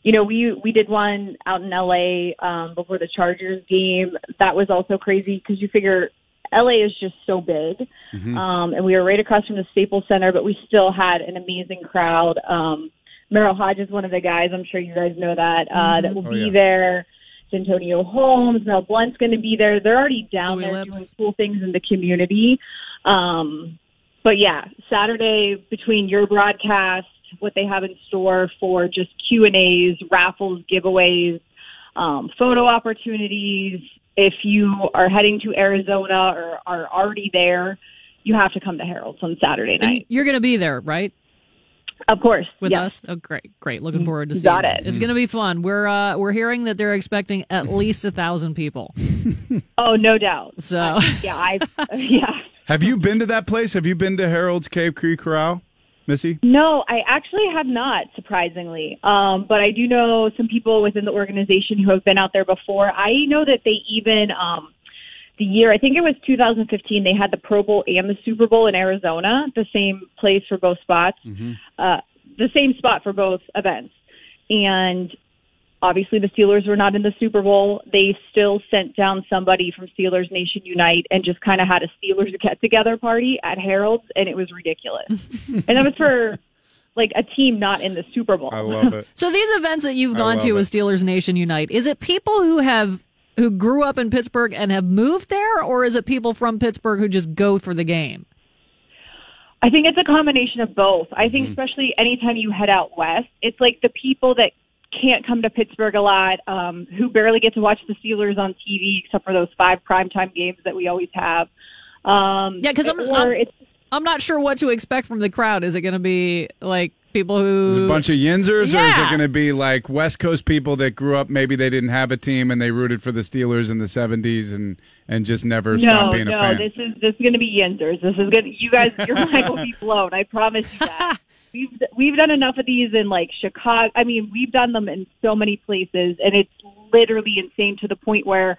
you know, we we did one out in LA um, before the Chargers game. That was also crazy because you figure LA is just so big, Mhm. um, and we were right across from the Staples Center, but we still had an amazing crowd. Um, Merril Hoge is one of the guys. I'm sure you guys know that uh, that will Oh, be yeah. there. Santonio Holmes, Mel Blount's going to be there. They're already down Louis there Lipps. doing cool things in the community. Um, but yeah, Saturday between your broadcast, what they have in store for just Q and A's, raffles, giveaways, um, photo opportunities. If you are heading to Arizona or are already there, you have to come to Harold's on Saturday And night. you're going to be there, right? Of course, with yes. us. Oh, great, great! Looking forward to You seeing got it. it. It's going to be fun. We're uh, we're hearing that they're expecting at least a thousand people. Oh, no doubt. So Uh, yeah, I yeah. Have you been to that place? Have you been to Harold's Cave Creek Corral, Missy? No, I actually have not, surprisingly. Um, but I do know some people within the organization who have been out there before. I know that they even, um, the year, I think it was 2015, they had the Pro Bowl and the Super Bowl in Arizona, the same place for both spots, uh, the same spot for both events. And obviously the Steelers were not in the Super Bowl. They still sent down somebody from Steelers Nation Unite and just kind of had a Steelers get together party at Harold's, and it was ridiculous. and that was for like a team not in the Super Bowl. I love it. So these events that you've gone to it. with Steelers Nation Unite, is it people who have who grew up in Pittsburgh and have moved there, or is it people from Pittsburgh who just go for the game? I think it's a combination of both. I think especially anytime you head out west, it's like the people that can't come to Pittsburgh a lot, um, who barely get to watch the Steelers on TV except for those five primetime games that we always have. Um, Yeah, because I'm, or I'm it's I'm not sure what to expect from the crowd. Is it going to be like people who Is it a bunch of yinzers, or is it going to be like West Coast people that grew up? Maybe they didn't have a team and they rooted for the Steelers in the '70s and and just never No, stopped being a no, fan. this is this is going to be Yinzers. This is going to you guys. Your mind will be blown. I promise you that. We've we've done enough of these in like Chicago. I mean, we've done them in so many places, and it's literally insane to the point where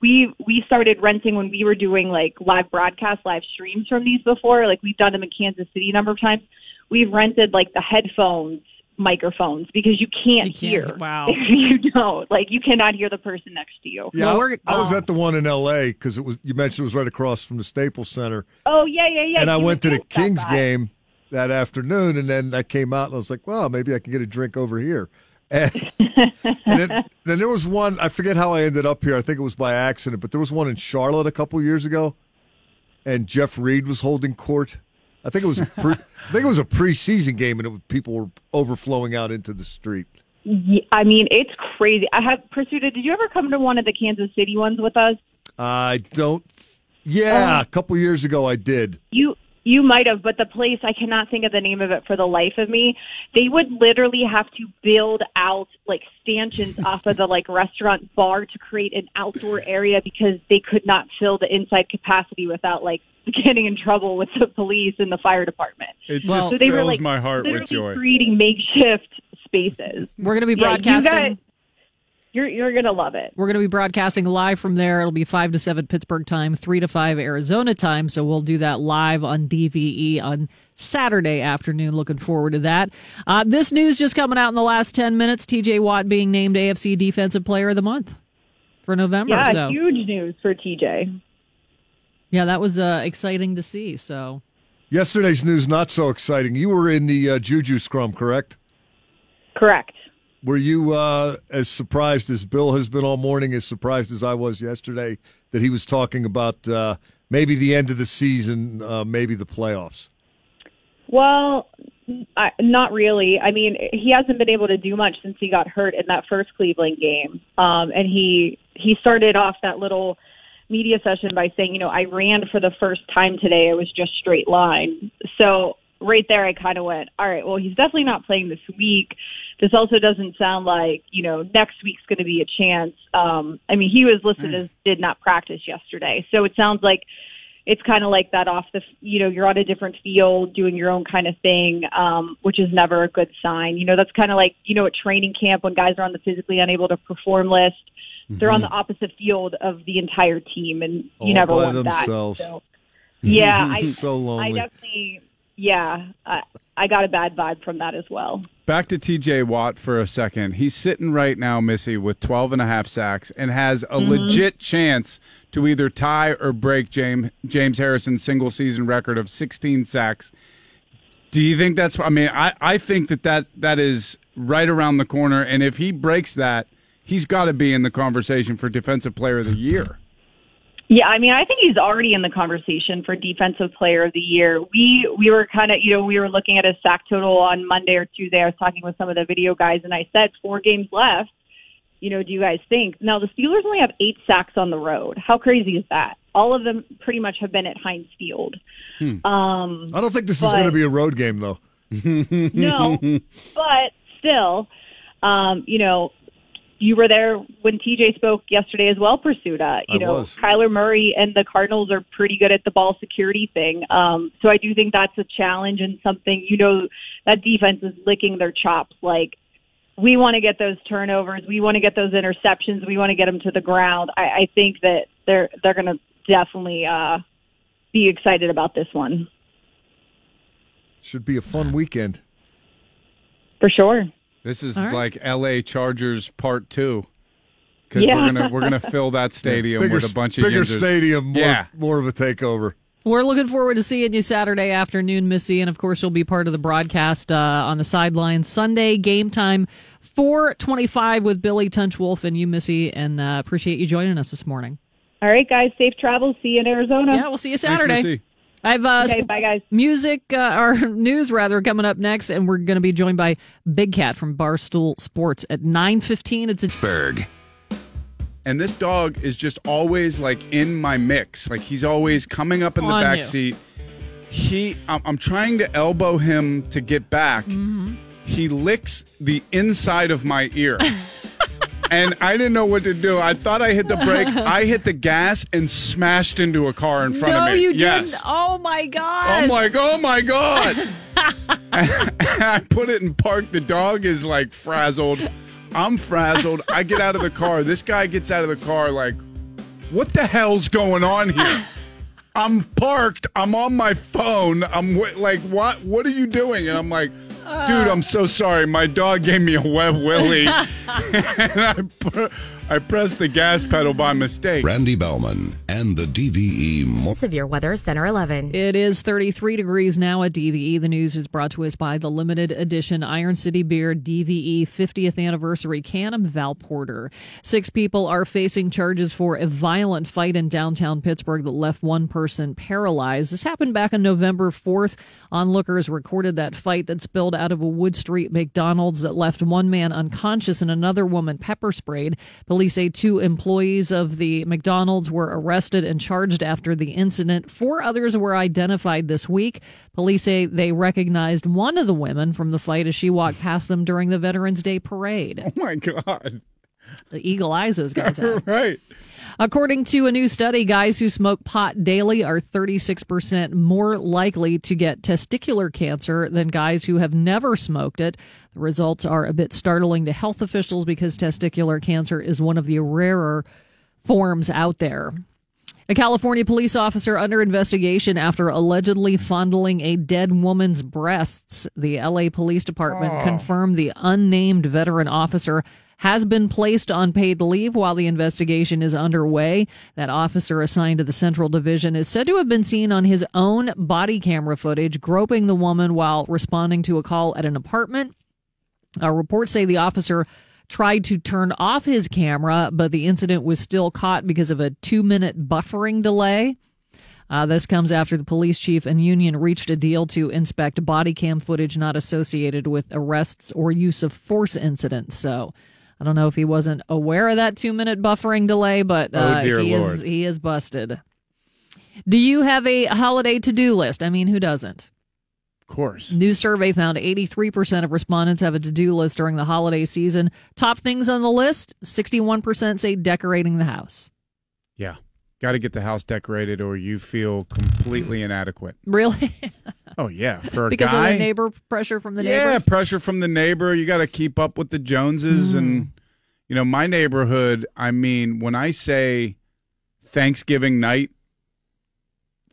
we we started renting when we were doing like live broadcast, live streams from these before. Like we've done them in Kansas City a number of times. We've rented like the headphones microphones because you can't, hear. Wow. If you don't, like you cannot hear the person next to you. Yeah, I, I was at the one in L.A. because it was you mentioned it was right across from the Staples Center, Oh yeah, yeah, yeah. and I went to the against that Kings game that afternoon, and then I came out and I was like, well, maybe I can get a drink over here. And, and then, then there was one. I forget how I ended up here. I think it was by accident, but there was one in Charlotte a couple years ago, and Jeff Reed was holding court. I think it was pre, I think it was a preseason game, and it people were overflowing out into the street. Yeah, I mean, it's crazy. I have Prisuta. Did you ever come to one of the Kansas City ones with us? I don't. Yeah, Oh. a couple years ago I did. You you might have, but the place I cannot think of the name of it for the life of me. They would literally have to build out like stanchions off of the like restaurant bar to create an outdoor area because they could not fill the inside capacity without like getting in trouble with the police and the fire department. It Well- just so they were fills like my heart with joy. creating makeshift spaces. We're going to be Yeah, you broadcasting. guys- you're you're gonna love it. We're going to be broadcasting live from there. It'll be 5 to 7 Pittsburgh time, 3 to 5 Arizona time. So we'll do that live on DVE on Saturday afternoon. Looking forward to that. Uh, this news just coming out in the last 10 minutes TJ Watt being named AFC Defensive Player of the Month for November. Yeah, so, huge news for TJ. yeah, that was uh, exciting to see. So, Yesterday's news not so exciting. You were in the uh, Juju scrum, correct? Correct. Were you uh, as surprised as Bill has been all morning, as surprised as I was yesterday that he was talking about uh, maybe the end of the season, uh, maybe the playoffs? Well, I, not really. I mean, he hasn't been able to do much since he got hurt in that first Cleveland game. Um, and he he started off that little media session by saying, you know, I ran for the first time today. It was just straight line. So right there, I kind of went, all right, well, he's definitely not playing this week. This also doesn't sound like, you know, next week's going to be a chance. Um, I mean, he was listed as did not practice yesterday. So it sounds like it's kind of like that off the, you know, you're on a different field doing your own kind of thing, um, which is never a good sign. You know, that's kind of like, you know, at training camp when guys are on the physically unable to perform list, they're on the opposite field of the entire team and you All never want themselves. that. So, yeah, I, So lonely. I definitely, yeah, I, I got a bad vibe from that as well. Back to TJ Watt for a second. He's sitting right now, Missy, with 12 and a half sacks and has a Mhm. legit chance to either tie or break James, James Harrison's single season record of 16 sacks. Do you think that's, I mean, I, I think that, that that is right around the corner. And if he breaks that, he's got to be in the conversation for Defensive Player of the Year. Yeah, I mean, I think he's already in the conversation for defensive player of the year. We we were kind of, you know, we were looking at his sack total on Monday or Tuesday. I was talking with some of the video guys, and I said four games left. You know, do you guys think? Now the Steelers only have eight sacks on the road. How crazy is that? All of them pretty much have been at Heinz Field. Um, I don't think this is going to be a road game, though. no, but still, um, you know, you were there when TJ spoke yesterday as well, Prisuta. You I know, was. Kyler Murray and the Cardinals are pretty good at the ball security thing. Um, so I do think that's a challenge and something, you know, that defense is licking their chops. Like, we want to get those turnovers. We want to get those interceptions. We want to get them to the ground. I, I think that they're, they're going to definitely, uh, be excited about this one Should be a fun weekend. for sure. This is All right. like L.A. Chargers Part Two, because Yeah. we're gonna we're gonna fill that stadium bigger, with a bunch of bigger yinzers. stadium, more, Yeah, more of a takeover. We're looking forward to seeing you Saturday afternoon, Missy, and of course you'll be part of the broadcast uh, on the sidelines Sunday game time, four twenty-five with Billy Tunchwolf and you, Missy, and uh, appreciate you joining us this morning. All right, guys. Safe travels. See you in Arizona. Yeah, we'll see you Saturday. I have uh, Okay, bye, guys. music uh, or news rather coming up next, and we're going to be joined by Big Cat from Barstool Sports at nine fifteen. It's Pittsburgh. And this dog is just always like in my mix. Like he's always coming up in the On back you. seat. he, I'm, I'm trying to elbow him to get back. He licks the inside of my ear. and I didn't know what to do. I thought I hit the brake. I hit the gas and smashed into a car in front no, of me. No, you yes. didn't. Oh my god! Oh, I'm like, oh my god! I put it in park. The dog is like frazzled. I'm frazzled. I get out of the car. This guy gets out of the car like, what the hell's going on here? I'm parked. I'm on my phone. I'm like, what? What are you doing? And I'm like, dude, I'm so sorry. My dog gave me a web willy, and I, pr- I pressed the gas pedal by mistake. Randy Baumann and the DVE Morning Severe Weather Center 11. It is 33 degrees now at DVE. The news is brought to us by the limited edition Iron City Beer DVE 50th anniversary can of Val Porter. Six people are facing charges for a violent fight in downtown Pittsburgh that left one person paralyzed. This happened back on November 4th. Onlookers recorded that fight that spilled out of a Wood Street McDonald's that left one man unconscious and another woman pepper sprayed. Police say two employees of the McDonald's were arrested and charged after the incident. Four others were identified this week. Police say they recognized one of the women from the fight as she walked past them during the Veterans Day parade. Oh my god! The eagle eyes those guys have. right. According to a new study, guys who smoke pot daily are 36% more likely to get testicular cancer than guys who have never smoked it. The results are a bit startling to health officials because testicular cancer is one of the rarer forms out there. A California police officer under investigation after allegedly fondling a dead woman's breasts. The LA Police Department Oh. confirmed the unnamed veteran officer has been placed on paid leave while the investigation is underway. That officer assigned to the Central Division is said to have been seen on his own body camera footage groping the woman while responding to a call at an apartment. Uh, reports say the officer tried to turn off his camera, but the incident was still caught because of a two minute buffering delay. Uh, this comes after the police chief and union reached a deal to inspect body cam footage not associated with arrests or use of force incidents. So I don't know if he wasn't aware of that two minute buffering delay, but Oh, uh, dear he Lord. is he is busted. Do you have a holiday to do list? I mean, who doesn't? Of course. New survey found 83% of respondents have a to do list during the holiday season. Top things on the list 61% say decorating the house. Yeah. Got to get the house decorated or you feel completely inadequate. Really? Oh yeah, for a because guy. of the neighbor pressure from the yeah, neighbors? pressure from the neighbor. You got to keep up with the Joneses, Mm. and you know my neighborhood. I mean, when I say Thanksgiving night,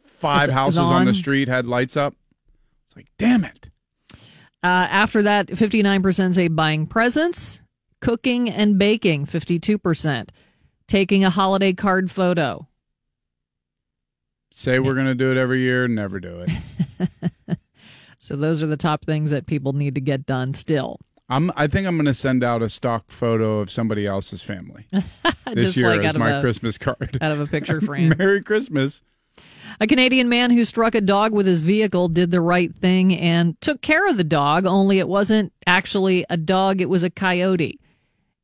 five It's- houses on the street had lights up. It's like, damn it. Uh, after that, 59% say buying presents, cooking and baking, 52%. Taking a holiday card photo. Say we're gonna do it every year, never do it. So those are the top things that people need to get done still. I'm. I think I'm gonna send out a stock photo of somebody else's family this Just year like as my a- Christmas card. out of a picture frame. Merry Christmas. A Canadian man who struck a dog with his vehicle did the right thing and took care of the dog, only it wasn't actually a dog, it was a coyote.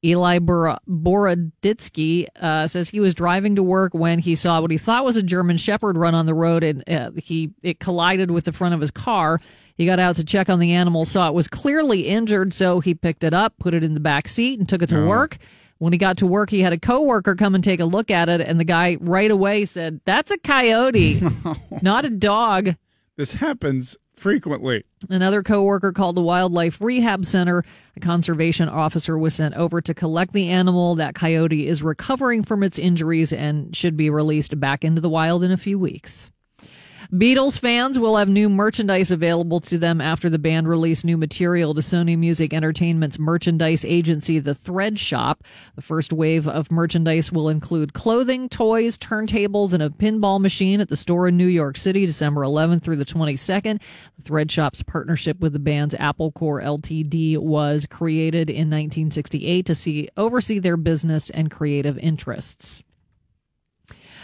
Eli Bor- Boroditsky uh, says he was driving to work when he saw what he thought was a German Shepherd run on the road, and uh, he it collided with the front of his car. He got out to check on the animal, saw it was clearly injured, so he picked it up, put it in the back seat, and took it to Oh. work. When he got to work, he had a coworker come and take a look at it, and the guy right away said, "That's a coyote, not a dog." This happens frequently. Another coworker called the Wildlife Rehab Center. A conservation officer was sent over to collect the animal. That coyote is recovering from its injuries and should be released back into the wild in a few weeks. Beatles fans will have new merchandise available to them after the band released new material to Sony Music Entertainment's merchandise agency, The Thread Shop. The first wave of merchandise will include clothing, toys, turntables, and a pinball machine at the store in New York City, December 11th through the 22nd. The Thread Shop's partnership with the band's Apple Corps Ltd was created in 1968 to see oversee their business and creative interests.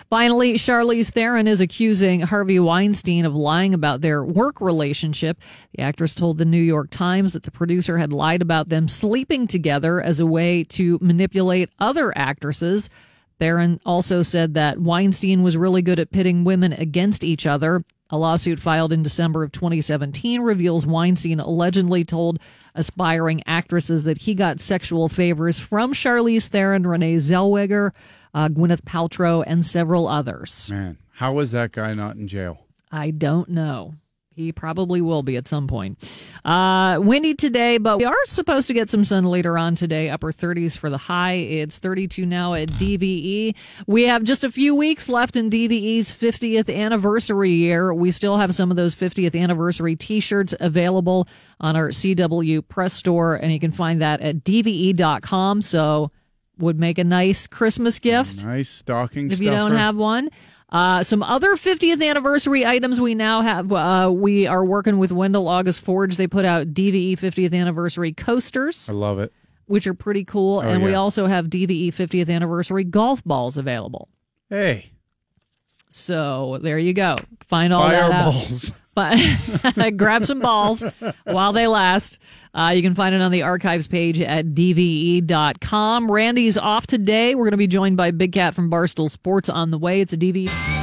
Finally, Charlize Theron is accusing Harvey Weinstein of lying about their work relationship. The actress told the New York Times that the producer had lied about them sleeping together as a way to manipulate other actresses. Theron also said that Weinstein was really good at pitting women against each other. A lawsuit filed in December of 2017 reveals Weinstein allegedly told aspiring actresses that he got sexual favors from Charlize Theron, Renee Zellweger, uh, Gwyneth Paltrow, and several others. Man, how is that guy not in jail? I don't know. He probably will be at some point. Uh, windy today, but we are supposed to get some sun later on today. Upper 30s for the high. It's 32 now at DVE. We have just a few weeks left in DVE's 50th anniversary year. We still have some of those 50th anniversary t-shirts available on our CW press store, and you can find that at DVE.com. So would make a nice Christmas gift Nice stocking if you don't have one. Uh, some other 50th anniversary items we now have. Uh, we are working with Wendell August Forge. They put out DVE 50th anniversary coasters, I love it. which are pretty cool. Oh, and we also have DVE 50th anniversary golf balls available. Hey, So there you go. Find all buy that our out. balls. But grab some balls while they last. Uh, you can find it on the archives page at dve.com. Randy's off today. We're going to be joined by Big Cat from Barstool Sports on the way. It's a DVE.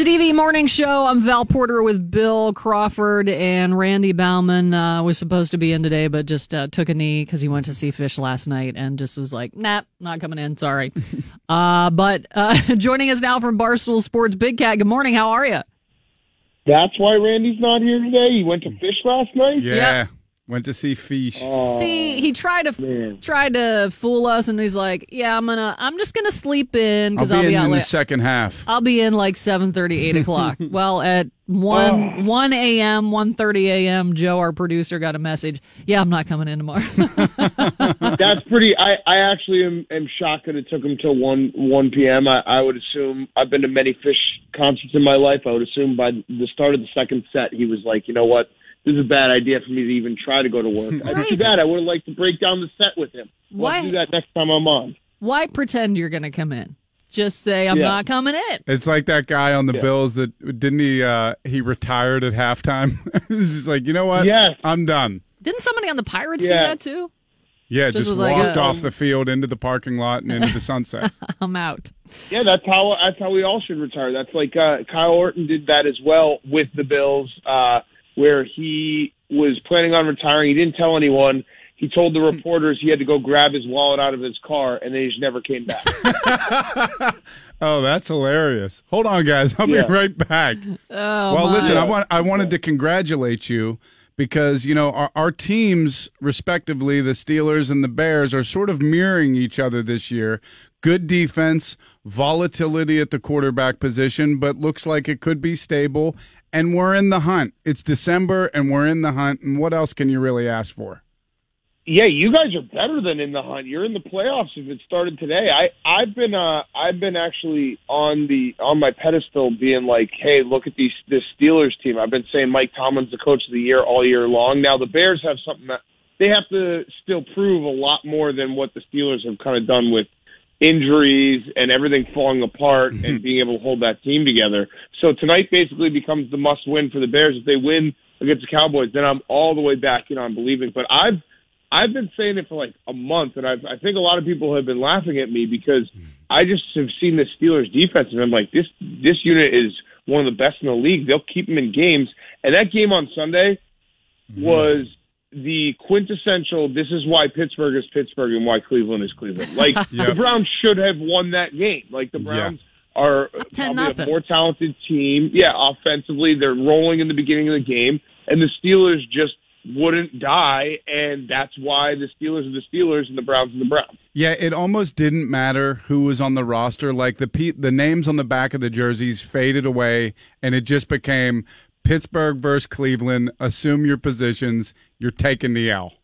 It's a DVE morning show. I'm Val Porter with Bill Crawford and Randy Baumann. Uh, was supposed to be in today, but just uh, took a knee because he went to see Phish last night and just was like, nah, not coming in. Sorry. uh, but uh, joining us now from Barstool Sports, Big Cat. Good morning. How are you? That's why Randy's not here today. He went to Phish last night. Yeah. Went to see Phish. Oh, see, he tried to tried to fool us, and he's like, "Yeah, I'm gonna, I'm just gonna sleep in I'll because be I'll be, in, out in the second half. I'll be in like 7:30, 8 o'clock. well, at one oh. one a.m., 1:30 a.m., Joe, our producer, got a message. Yeah, I'm not coming in tomorrow. That's pretty. I, I actually am, am shocked that it took him till one one p.m. I, I would assume I've been to many Phish concerts in my life. I would assume by the start of the second set, he was like, you know what, this is a bad idea for me to even try to go to work. I Right. too bad. I would have liked to break down the set with him. We'll Why- do that next time I'm on. Why pretend you're gonna come in? Just say I'm Yeah. not coming in. It's like that guy on the Yeah. Bills that didn't he uh he retired at halftime. He's just like, you know what? Yes. I'm done. Didn't somebody on the Pirates do that too? Yeah, Just just, was like walked a- off the field into the parking lot and into the sunset. I'm out. Yeah, that's how that's how we all should retire. That's like uh, Kyle Orton did that as well with the Bills, uh, where he was planning on retiring. He didn't tell anyone. He told the hmm. reporters he had to go grab his wallet out of his car, and then he just never came back. oh, that's hilarious. Hold on, guys. I'll Yeah. be right back. Oh, well, my. listen, I want I wanted to congratulate you because you know our, our teams, respectively, the Steelers and the Bears, are sort of mirroring each other this year. Good defense, volatility at the quarterback position, but looks like it could be stable. And we're in the hunt. It's December, and we're in the hunt. And what else can you really ask for? yeah, you guys are better than in the hunt. You're in the playoffs if it started today. I I've been uh I've been actually on the on my pedestal being like, hey, look at these this Steelers team. I've been saying Mike Tomlin's the coach of the year all year long. Now the Bears have something that they have to still prove a lot more than what the Steelers have kind of done with injuries and everything falling apart and mm-hmm. being able to hold that team together. So tonight basically becomes the must win for the Bears. If they win against the Cowboys, then I'm all the way back, know, I'm believing. But I've I've been saying it for like a month, and I've, I think a lot of people have been laughing at me because mm-hmm. I just have seen the Steelers defense, and I'm like, this this unit is one of the best in the league. They'll keep them in games, and that game on Sunday mm-hmm. was the quintessential. This is why Pittsburgh is Pittsburgh and why Cleveland is Cleveland. Like Yep. the Browns should have won that game. Like the Browns are probably 10 a more talented team. Yeah, offensively they're rolling in the beginning of the game, and the Steelers just wouldn't die, and that's why the Steelers are the Steelers and the Browns are the Browns. Yeah, it almost didn't matter who was on the roster. Like the pe- the names on the back of the jerseys faded away, and it just became Pittsburgh versus Cleveland. Assume your positions. You're taking the L.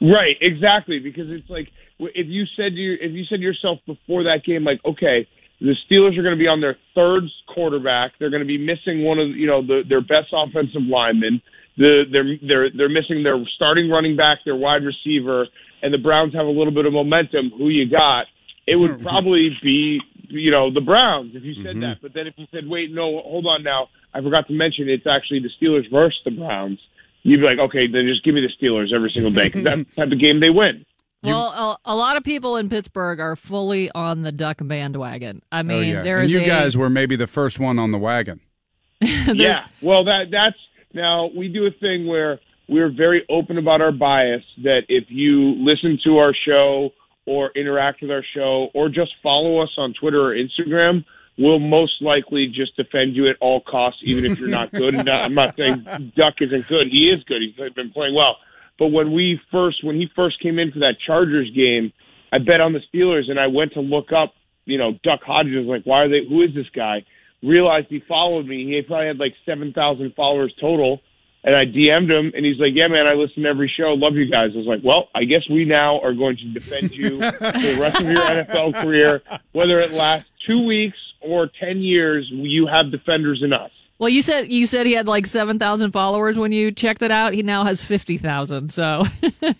Right, exactly. Because it's like if you said to you, if you said yourself before that game, like, okay, the Steelers are going to be on their third quarterback. They're going to be missing one of you know the, their best offensive linemen. The, they're they're they're missing their starting running back, their wide receiver, and the Browns have a little bit of momentum. Who you got? It would probably be you know the Browns if you said mm-hmm. that. But then if you said, wait, no, hold on now, I forgot to mention it's actually the Steelers versus the Browns. You'd be like, okay, then just give me the Steelers every single day because that's the type of game they win. Well, a, a lot of people in Pittsburgh are fully on the Duck bandwagon. I oh, mean, oh, yeah. there and is you a, guys were maybe the first one on the wagon. yeah. Well, that that's now we do a thing where we're very open about our bias. That if you listen to our show or interact with our show or just follow us on Twitter or Instagram, we'll most likely just defend you at all costs, even if you're not good. And I'm not saying Duck isn't good. He is good. He's been playing well. But when we first, when he first came in for that Chargers game, I bet on the Steelers, and I went to look up, you know, Duck Hodges. Like, why are they? Who is this guy? Realized he followed me. He probably had like seven thousand followers total. And I DM'd him, and he's like, "Yeah, man, I listen to every show. Love you guys." I was like, "Well, I guess we now are going to defend you for the rest of your NFL career, whether it lasts two weeks or ten years. You have defenders in us." Well, you said you said he had like seven thousand followers when you checked it out. He now has fifty thousand. So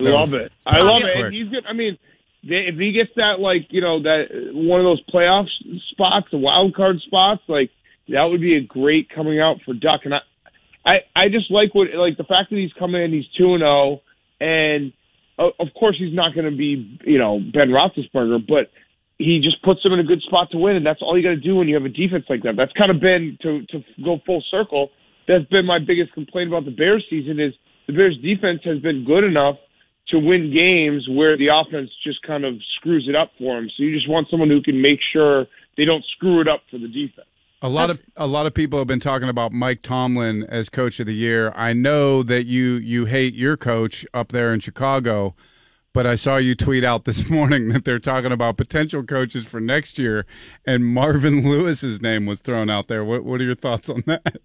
love it. I love it. And he's good. I mean, if he gets that like you know that one of those playoff spots, the wild card spots, like that would be a great coming out for Duck. And I, I, I just like what like the fact that he's coming in, he's two and zero, and uh, of course he's not going to be you know Ben Roethlisberger, but he just puts them in a good spot to win, and that's all you got to do when you have a defense like that. That's kind of been to to go full circle. That's been my biggest complaint about the Bears season is the Bears defense has been good enough to win games where the offense just kind of screws it up for them. So you just want someone who can make sure they don't screw it up for the defense. A lot of a lot of people have been talking about Mike Tomlin as coach of the year. I know that you you hate your coach up there in Chicago, but I saw you tweet out this morning that they're talking about potential coaches for next year, and Marvin Lewis's name was thrown out there. What what are your thoughts on that?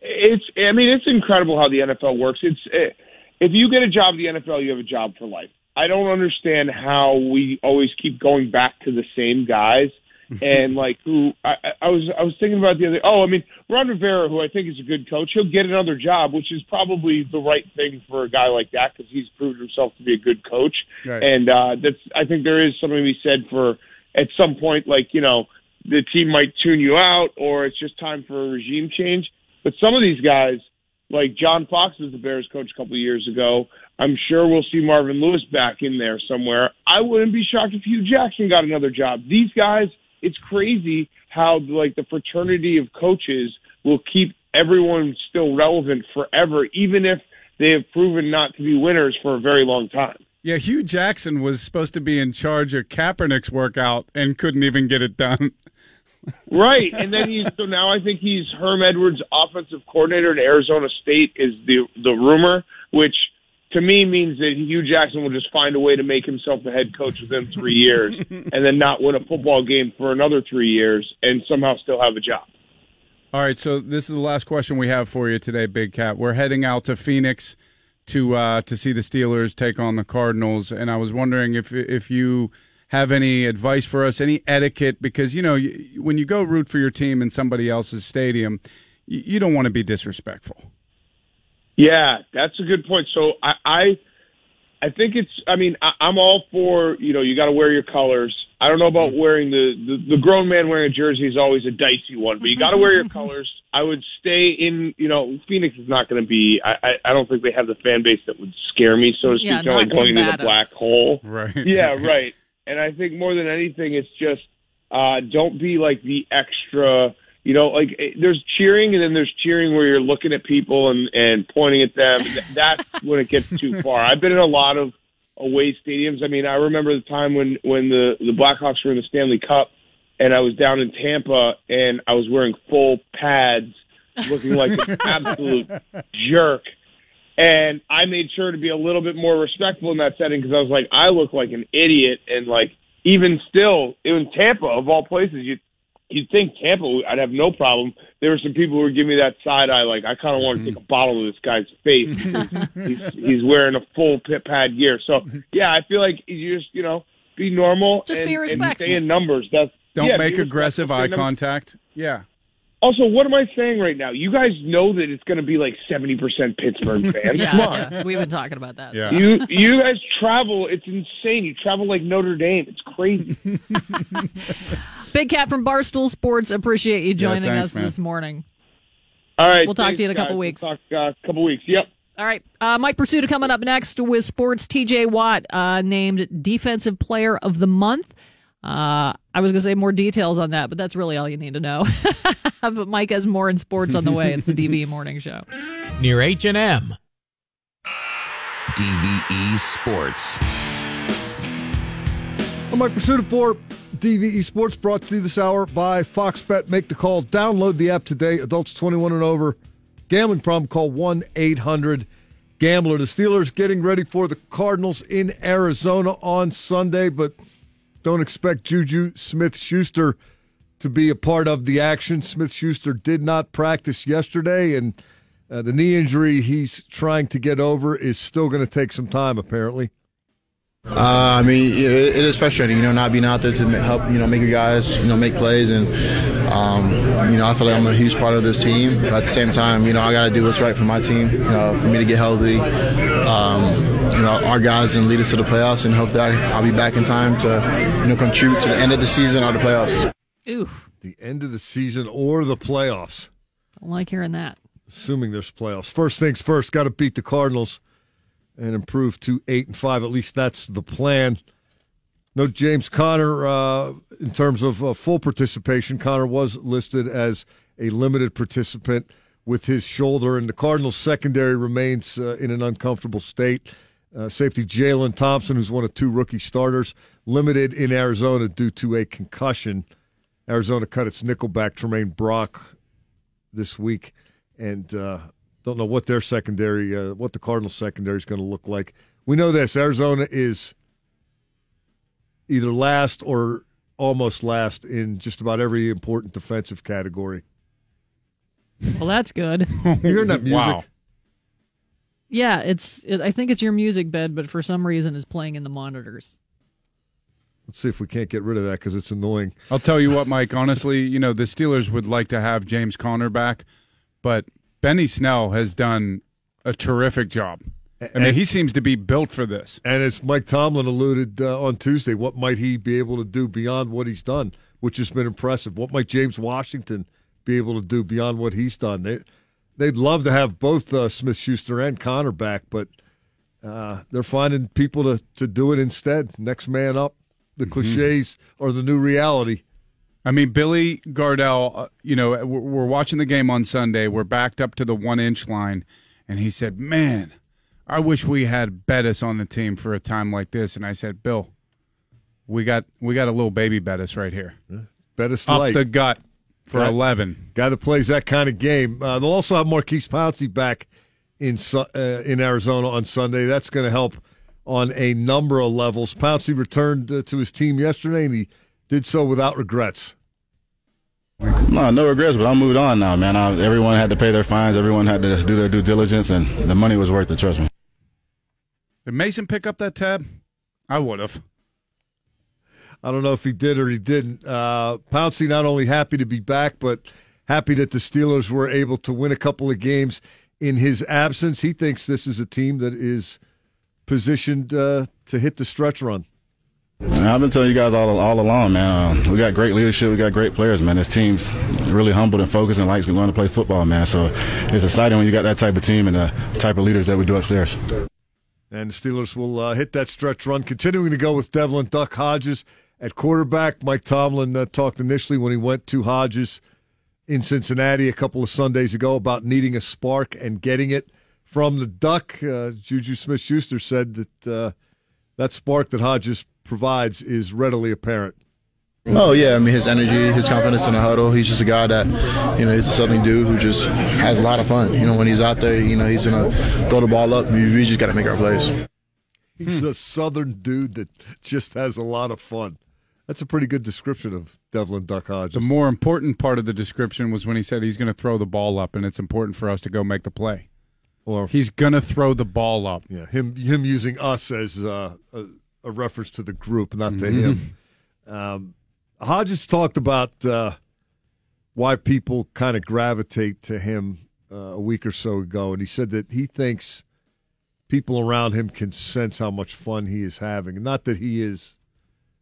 It's I mean it's incredible how the NFL works. It's eh, if you get a job in the NFL, you have a job for life. I don't understand how we always keep going back to the same guys. And like who I, I was I was thinking about the other oh I mean Ron Rivera who I think is a good coach he'll get another job which is probably the right thing for a guy like that because he's proved himself to be a good coach Right. and uh that's I think there is something to be said for at some point like you know the team might tune you out or it's just time for a regime change but some of these guys like John Fox was the Bears coach a couple of years ago. I'm sure we'll see Marvin Lewis back in there somewhere. I wouldn't be shocked if Hue Jackson got another job. These guys, it's crazy how like the fraternity of coaches will keep everyone still relevant forever, even if they have proven not to be winners for a very long time. Yeah, Hue Jackson was supposed to be in charge of Kaepernick's workout and couldn't even get it done. Right, and then he's so now I think he's Herm Edwards' offensive coordinator at Arizona State is the the rumor, which to me means that Hue Jackson will just find a way to make himself the head coach within three years, and then not win a football game for another three years, and somehow still have a job. All right, so this is the last question we have for you today, Big Cat. We're heading out to Phoenix to uh, to see the Steelers take on the Cardinals, and I was wondering if if you have any advice for us, any etiquette, because you know when you go root for your team in somebody else's stadium, you, you don't want to be disrespectful. Yeah, that's a good point. So I, I, I think it's. I mean, I, I'm all for you know you got to wear your colors. I don't know about wearing the, the the grown man wearing a jersey is always a dicey one, but you got to wear your colors. I would stay in. You know, Phoenix is not going to be. I, I I don't think they have the fan base that would scare me, so to speak. Yeah, Kinda like going into the black hole. Right. Yeah, right. And I think more than anything, it's just uh, don't be like the extra. You know, like eh, there's cheering, and then there's cheering where you're looking at people and and pointing at them. That's when it gets too far. I've been in a lot of away stadiums. I mean, I remember the time when when the the Blackhawks were in the Stanley Cup, and I was down in Tampa, and I was wearing full pads, looking like an absolute jerk. And I made sure to be a little bit more respectful in that setting because I was like, I look like an idiot, and like even still, was Tampa of all places. You you'd think Tampa, I'd have no problem. There were some people who were giving me that side eye, like I kind of want to mm-hmm. take a bottle of this guy's face. he's, he's wearing a full pit pad gear. So yeah, I feel like you just you know be normal, Just and, be and respectful. stay in numbers. That's Don't yeah, be make aggressive eye contact. Yeah. Also, what am I saying right now? You guys know that it's going to be like seventy percent Pittsburgh fans. yeah, Come on. yeah, we've been talking about that. Yeah. so. You you guys travel. It's insane. You travel like Notre Dame. It's crazy. Big Cat from Barstool Sports, appreciate you joining thanks, us man. this morning. All right. We'll talk to you in a couple guys. weeks. We'll talk uh, couple weeks. Yep. All right. Uh, Mike Prisuta coming up next with sports. TJ Watt uh, named Defensive Player of the Month. Uh, I was going to say more details on that, but that's really all you need to know. but Mike has more in sports on the way. It's the DVE Morning Show. Near H&M. DVE Sports. I'm Mike Prisuta for DVE Sports, brought to you this hour by Fox Bet. Make the call. Download the app today. Adults 21 and over. Gambling problem, call 1 800 Gambler. The Steelers getting ready for the Cardinals in Arizona on Sunday, but don't expect Juju Smith Schuster to be a part of the action. Smith Schuster did not practice yesterday, and uh, the knee injury he's trying to get over is still going to take some time, apparently. Uh, I mean, it, it is frustrating, you know, not being out there to help, you know, make your guys, you know, make plays, and um, you know, I feel like I'm a huge part of this team. But at the same time, you know, I got to do what's right for my team, you know, for me to get healthy. Um, you know, our guys and lead us to the playoffs, and hopefully I, I'll be back in time to, you know, contribute to the end of the season or the playoffs. Oof. The end of the season or the playoffs. Don't like hearing that. assuming there's playoffs. First things first, got to beat the Cardinals and improve to eight and five. At least that's the plan. No James Conner uh, in terms of uh, full participation. Conner was listed as a limited participant with his shoulder, and the Cardinals secondary remains uh, in an uncomfortable state. Uh, safety Jalen Thompson, who's one of two rookie starters, limited in Arizona due to a concussion. Arizona cut its nickelback Tramaine Brock this week, and uh, don't know what their secondary, uh, what the Cardinals secondary is going to look like. We know this: Arizona is either last or almost last in just about every important defensive category. Well, that's good. You hearing that music? Wow. Yeah, it's. It, I think it's your music bed, but for some reason, is playing in the monitors. Let's see if we can't get rid of that because it's annoying. I'll tell you what, Mike. Honestly, you know the Steelers would like to have James Conner back, but Benny Snell has done a terrific job. I mean, he seems to be built for this. And as Mike Tomlin alluded uh, on Tuesday, what might he be able to do beyond what he's done, which has been impressive? What might James Washington be able to do beyond what he's done? They, they'd love to have both uh, Smith Schuster and Conner back, but uh, they're finding people to, to do it instead. Next man up. The cliches are the new reality. I mean, Billy Gardell, uh, you know, we're watching the game on Sunday. We're backed up to the one inch line, and he said, Man, I wish we had Bettis on the team for a time like this. And I said, Bill, we got we got a little baby Bettis right here. Bettis Up light. the gut for Guy- 11. Guy that plays that kind of game. Uh, they'll also have Maurkice Pouncey back in uh, in Arizona on Sunday. That's going to help on a number of levels. Pouncey returned uh, to his team yesterday, and he did so without regrets. No, no regrets, but I moved on now, man. I, everyone had to pay their fines. Everyone had to do their due diligence, and the money was worth it. Trust me. Did Mason pick up that tab? I would have. I don't know if he did or he didn't. Uh, Pouncey not only happy to be back, but happy that the Steelers were able to win a couple of games in his absence. He thinks this is a team that is positioned uh, to hit the stretch run. I've been telling you guys all all along, man. Uh, we got great leadership. We got great players, man. This team's really humbled and focused and likes want to play football, man. So it's exciting when you got that type of team and the type of leaders that we do upstairs. And the Steelers will uh, hit that stretch run, continuing to go with Devlin Duck Hodges at quarterback. Mike Tomlin uh, talked initially when he went to Hodges in Cincinnati a couple of Sundays ago about needing a spark and getting it from the Duck. Uh, Juju Smith Schuster said that uh, that spark that Hodges provides is readily apparent. Oh yeah, I mean his energy, his confidence in the huddle. He's just a guy that, you know, he's a Southern dude who just has a lot of fun. You know, when he's out there, you know, he's gonna throw the ball up. We we just got to make our plays. He's a Southern dude that just has a lot of fun. That's a pretty good description of Devlin Duck Hodges. The more important part of the description was when he said he's going to throw the ball up, and it's important for us to go make the play. Or he's going to throw the ball up. Yeah, him him using us as uh, a, a reference to the group, not to Mhm. him. Um, Hodges talked about uh, why people kind of gravitate to him uh, a week or so ago, and he said that he thinks people around him can sense how much fun he is having. Not that he is,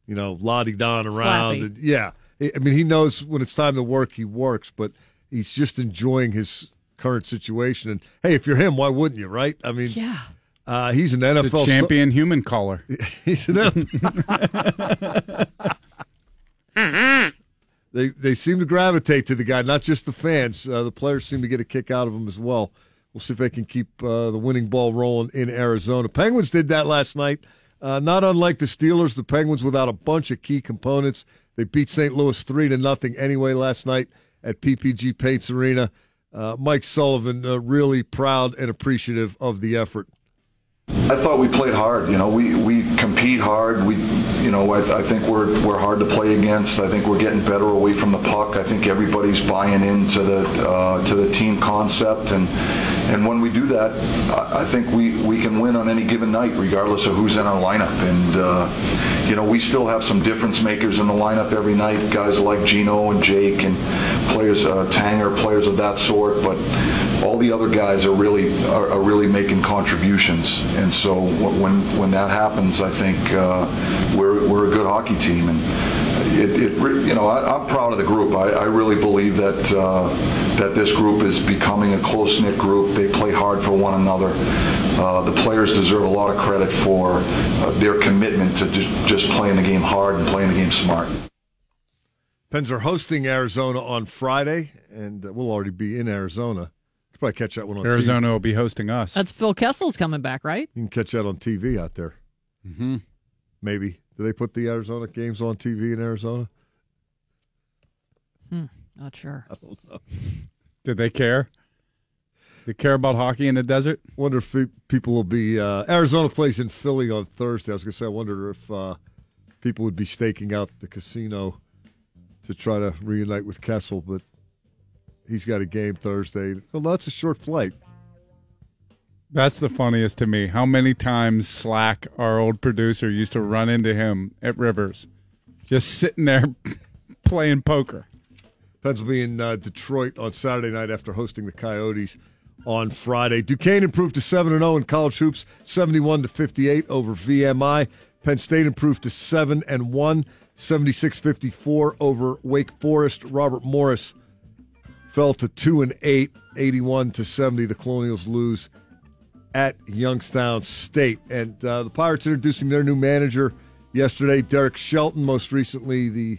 you know, lottie don around. And, yeah, I I mean, he knows when it's time to work, he works, but he's just enjoying his current situation. And hey, if you're him, why wouldn't you? Right? I mean, yeah. Uh, he's an It's NFL a champion human caller. He's an they they seem to gravitate to the guy, not just the fans. Uh, the players seem to get a kick out of him as well. We'll see if they can keep uh, the winning ball rolling in Arizona. Penguins did that last night. Uh, not unlike the Steelers, the Penguins without a bunch of key components. They beat St. Louis three to nothing anyway last night at PPG Paints Arena. Uh, Mike Sullivan uh, really proud and appreciative of the effort. I thought we played hard. You know, we, we compete hard. We, you know, I, I think we're we're hard to play against. I think we're getting better away from the puck. I think everybody's buying into the uh, to the team concept, and and when we do that, I, think we, we can win on any given night, regardless of who's in our lineup. And uh, you know, we still have some difference makers in the lineup every night. Guys like Geno and Jake and players uh, Tanger, players of that sort, but all the other guys are really are, are really making contributions, and so when when that happens, I think uh, we're we're a good hockey team, and it, it you know I, I'm proud of the group. I, I really believe that uh, that this group is becoming a close knit group. They play hard for one another. Uh, the players deserve a lot of credit for uh, their commitment to ju- just playing the game hard and playing the game smart. Pens are hosting Arizona on Friday, and uh, we'll already be in Arizona. Could probably catch that one on Arizona TV. will be hosting us. That's Phil Kessel's coming back, right? You can catch that on TV out there. Mm-hmm. Maybe. Do they put the Arizona games on TV in Arizona? Hmm, not sure. I don't know. Did they care? They care about hockey in the desert? Wonder if people will be. Uh, Arizona plays in Philly on Thursday. I was going to say, I wonder if uh, people would be staking out the casino to try to reunite with Kessel, but he's got a game Thursday. Well, that's a short flight. That's the funniest to me. How many times Slack, our old producer, used to run into him at Rivers, just sitting there playing poker. Pens will be in uh, Detroit on Saturday night after hosting the Coyotes on Friday. Duquesne improved to 7 0 in college hoops, 71 to 58 over VMI. Penn State improved to 7 and 1, 76 54 over Wake Forest. Robert Morris fell to 2 and 8, 81 to 70. The Colonials lose at Youngstown State. And uh, the Pirates introducing their new manager yesterday, Derek Shelton, most recently the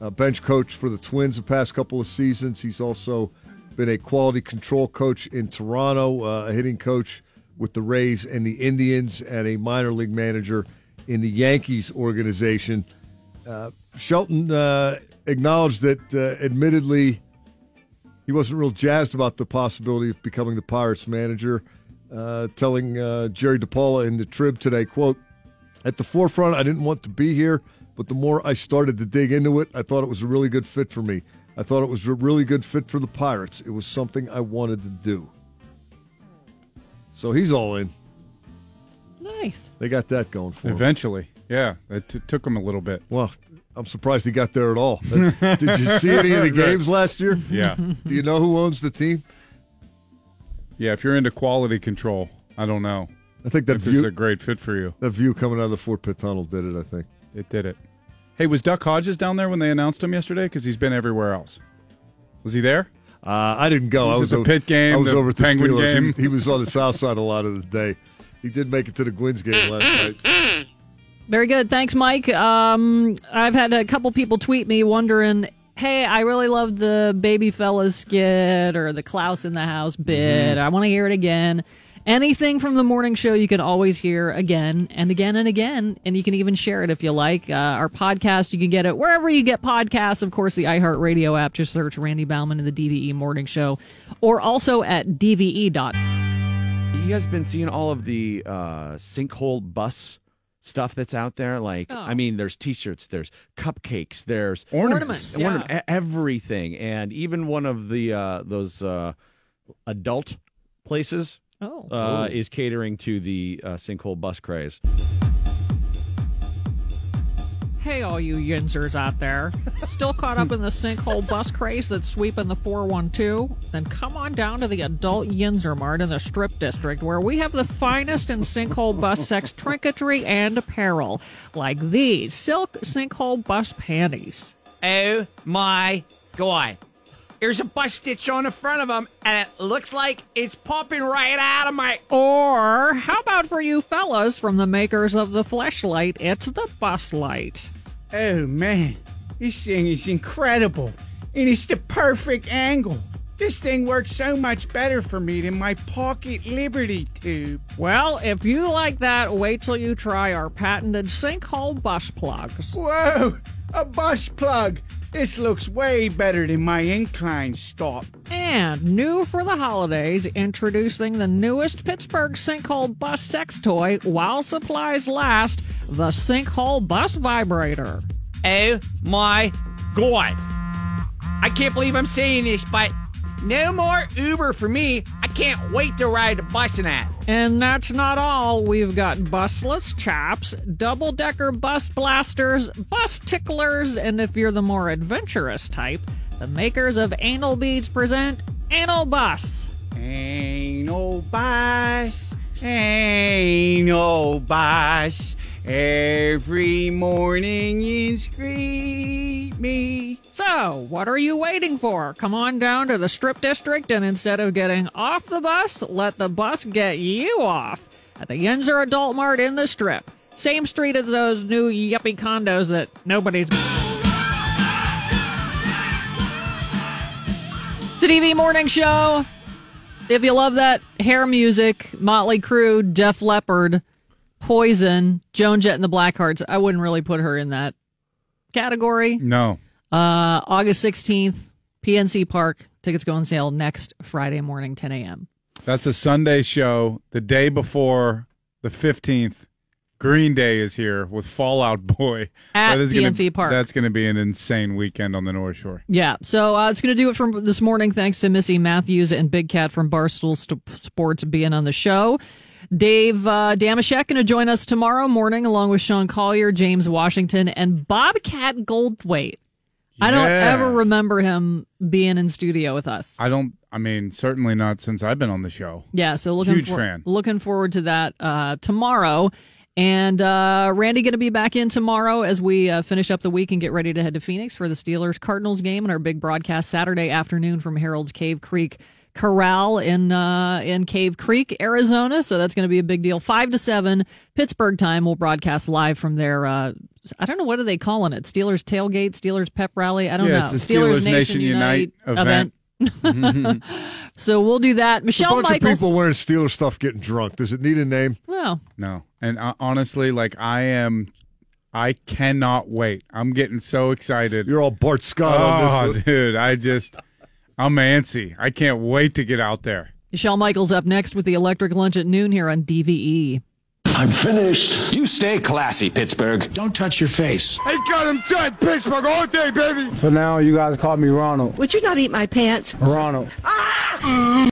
uh, bench coach for the Twins the past couple of seasons. He's also been a quality control coach in Toronto, uh, a hitting coach with the Rays and the Indians, and a minor league manager in the Yankees organization. Uh, Shelton uh, acknowledged that, uh, admittedly, he wasn't real jazzed about the possibility of becoming the Pirates manager, uh, telling uh, Jerry DiPaola in the Trib today, quote, at the forefront, I didn't want to be here, but the more I started to dig into it, I thought it was a really good fit for me. I thought it was a really good fit for the Pirates. It was something I wanted to do. So he's all in. Nice. They got that going for him. Eventually, yeah. It t- took him a little bit. Well, I'm surprised he got there at all. Did you see any of the games last year? Yeah. Do you know who owns the team? Yeah, if you're into quality control, I don't know. I think that if view it's a great fit for you. That view coming out of the Fort Pitt Tunnel did it. I think it did it. Hey, was Duck Hodges down there when they announced him yesterday? Because he's been everywhere else. Was he there? Uh, I didn't go. He was I was at the over, Pitt game, I was the over at the Penguin Steelers. game. He, he was on the south side a lot of the day. He did make it to the Gwynns game last night. Very good. Thanks, Mike. Um, I've had a couple people tweet me wondering, hey, I really love the Baby Fellas skit or the Klaus in the House bit. Mm-hmm. I want to hear it again. Anything from the morning show you can always hear again and again and again, and you can even share it if you like. Uh, our podcast, you can get it wherever you get podcasts. Of course, the iHeartRadio app. Just search Randy Baumann and the DVE Morning Show, or also at E dve.com. You guys been seeing all of the uh, sinkhole bus stuff that's out there? Like, Oh. I mean, there's T-shirts, there's cupcakes, there's Ornaments, yeah. ornament- e- everything, and even one of the uh, those uh, adult places Oh. uh, is catering to the uh, sinkhole bus craze. Hey, all you yinzers out there. Still caught up in the sinkhole bus craze that's sweeping the 412? Then come on down to the Adult Yinzer Mart in the Strip District, where we have the finest in sinkhole bus sex trinketry and apparel, like these silk sinkhole bus panties. Oh my god. there's a bus stitch on the front of them, and it looks like it's popping right out of my. Or how about for you fellas from the makers of the fleshlight, it's the bus light. Oh man, this thing is incredible. And it's the perfect angle. This thing works so much better for me than my pocket Liberty tube. Well, if you like that, wait till you try our patented sinkhole bus plugs. Whoa, a bus plug. This looks way better than my incline stop. And new for the holidays, introducing the newest Pittsburgh sinkhole bus sex toy while supplies last the sinkhole bus vibrator. Oh my god! I can't believe I'm saying this, but no more Uber for me. I can't wait to ride a bus in that. And that's not all. We've got busless chaps, double decker bus blasters, bus ticklers, and if you're the more adventurous type, the makers of Anal Beads present Anal Bus. Anal bus, anal bus. Every morning you greet me. So, what are you waiting for? Come on down to the Strip District and instead of getting off the bus, let the bus get you off at the Yinzer Adult Mart in the Strip. Same street as those new yuppie condos that nobody's. It's a DVE morning show. If you love that hair music, Motley Crue, Def Leppard, Poison, Joan Jett and the Blackhearts, I wouldn't really put her in that category. No. Uh, August 16th, PNC Park. Tickets go on sale next Friday morning, 10 a.m. That's a Sunday show. The day before the 15th, Green Day is here with Fall Out Boy. At That is PNC gonna, Park. That's going to be an insane weekend on the North Shore. Yeah, so uh, it's going to do it from this morning. Thanks to Missy Matthews and Big Cat from Barstool St- Sports being on the show. Dave uh, Dameshek going to join us tomorrow morning, along with Sean Collier, James Washington, and Bobcat Goldthwait. I don't ever remember him being in studio with us. I don't, I mean, certainly not since I've been on the show. Yeah, so looking Huge for- fan. looking forward to that uh, tomorrow. And uh, Randy going to be back in tomorrow as we uh, finish up the week and get ready to head to Phoenix for the Steelers Cardinals game and our big broadcast Saturday afternoon from Harold's Cave Creek Corral in uh, in Cave Creek, Arizona. So that's going to be a big deal. Five to seven Pittsburgh time. We'll broadcast live from there. Uh, I don't know what are they calling it. Steelers tailgate, Steelers pep rally. I don't Yeah, know. it's the Steelers Nation Unite event. so we'll do that. Michelle a bunch Michaels. of people wearing Steeler stuff getting drunk. Does it need a name? Well, No. And uh, honestly, like, I am, I cannot wait. I'm getting so excited. You're all Bart Scott on this Oh, one. dude, I just, I'm antsy. I can't wait to get out there. Michelle Michaels up next with the electric lunch at noon here on DVE. I'm finished. You stay classy, Pittsburgh. Don't touch your face. I got him dead, Pittsburgh all day, baby. For now, you guys call me Ronald. Would you not eat my pants? Ronald. Ah!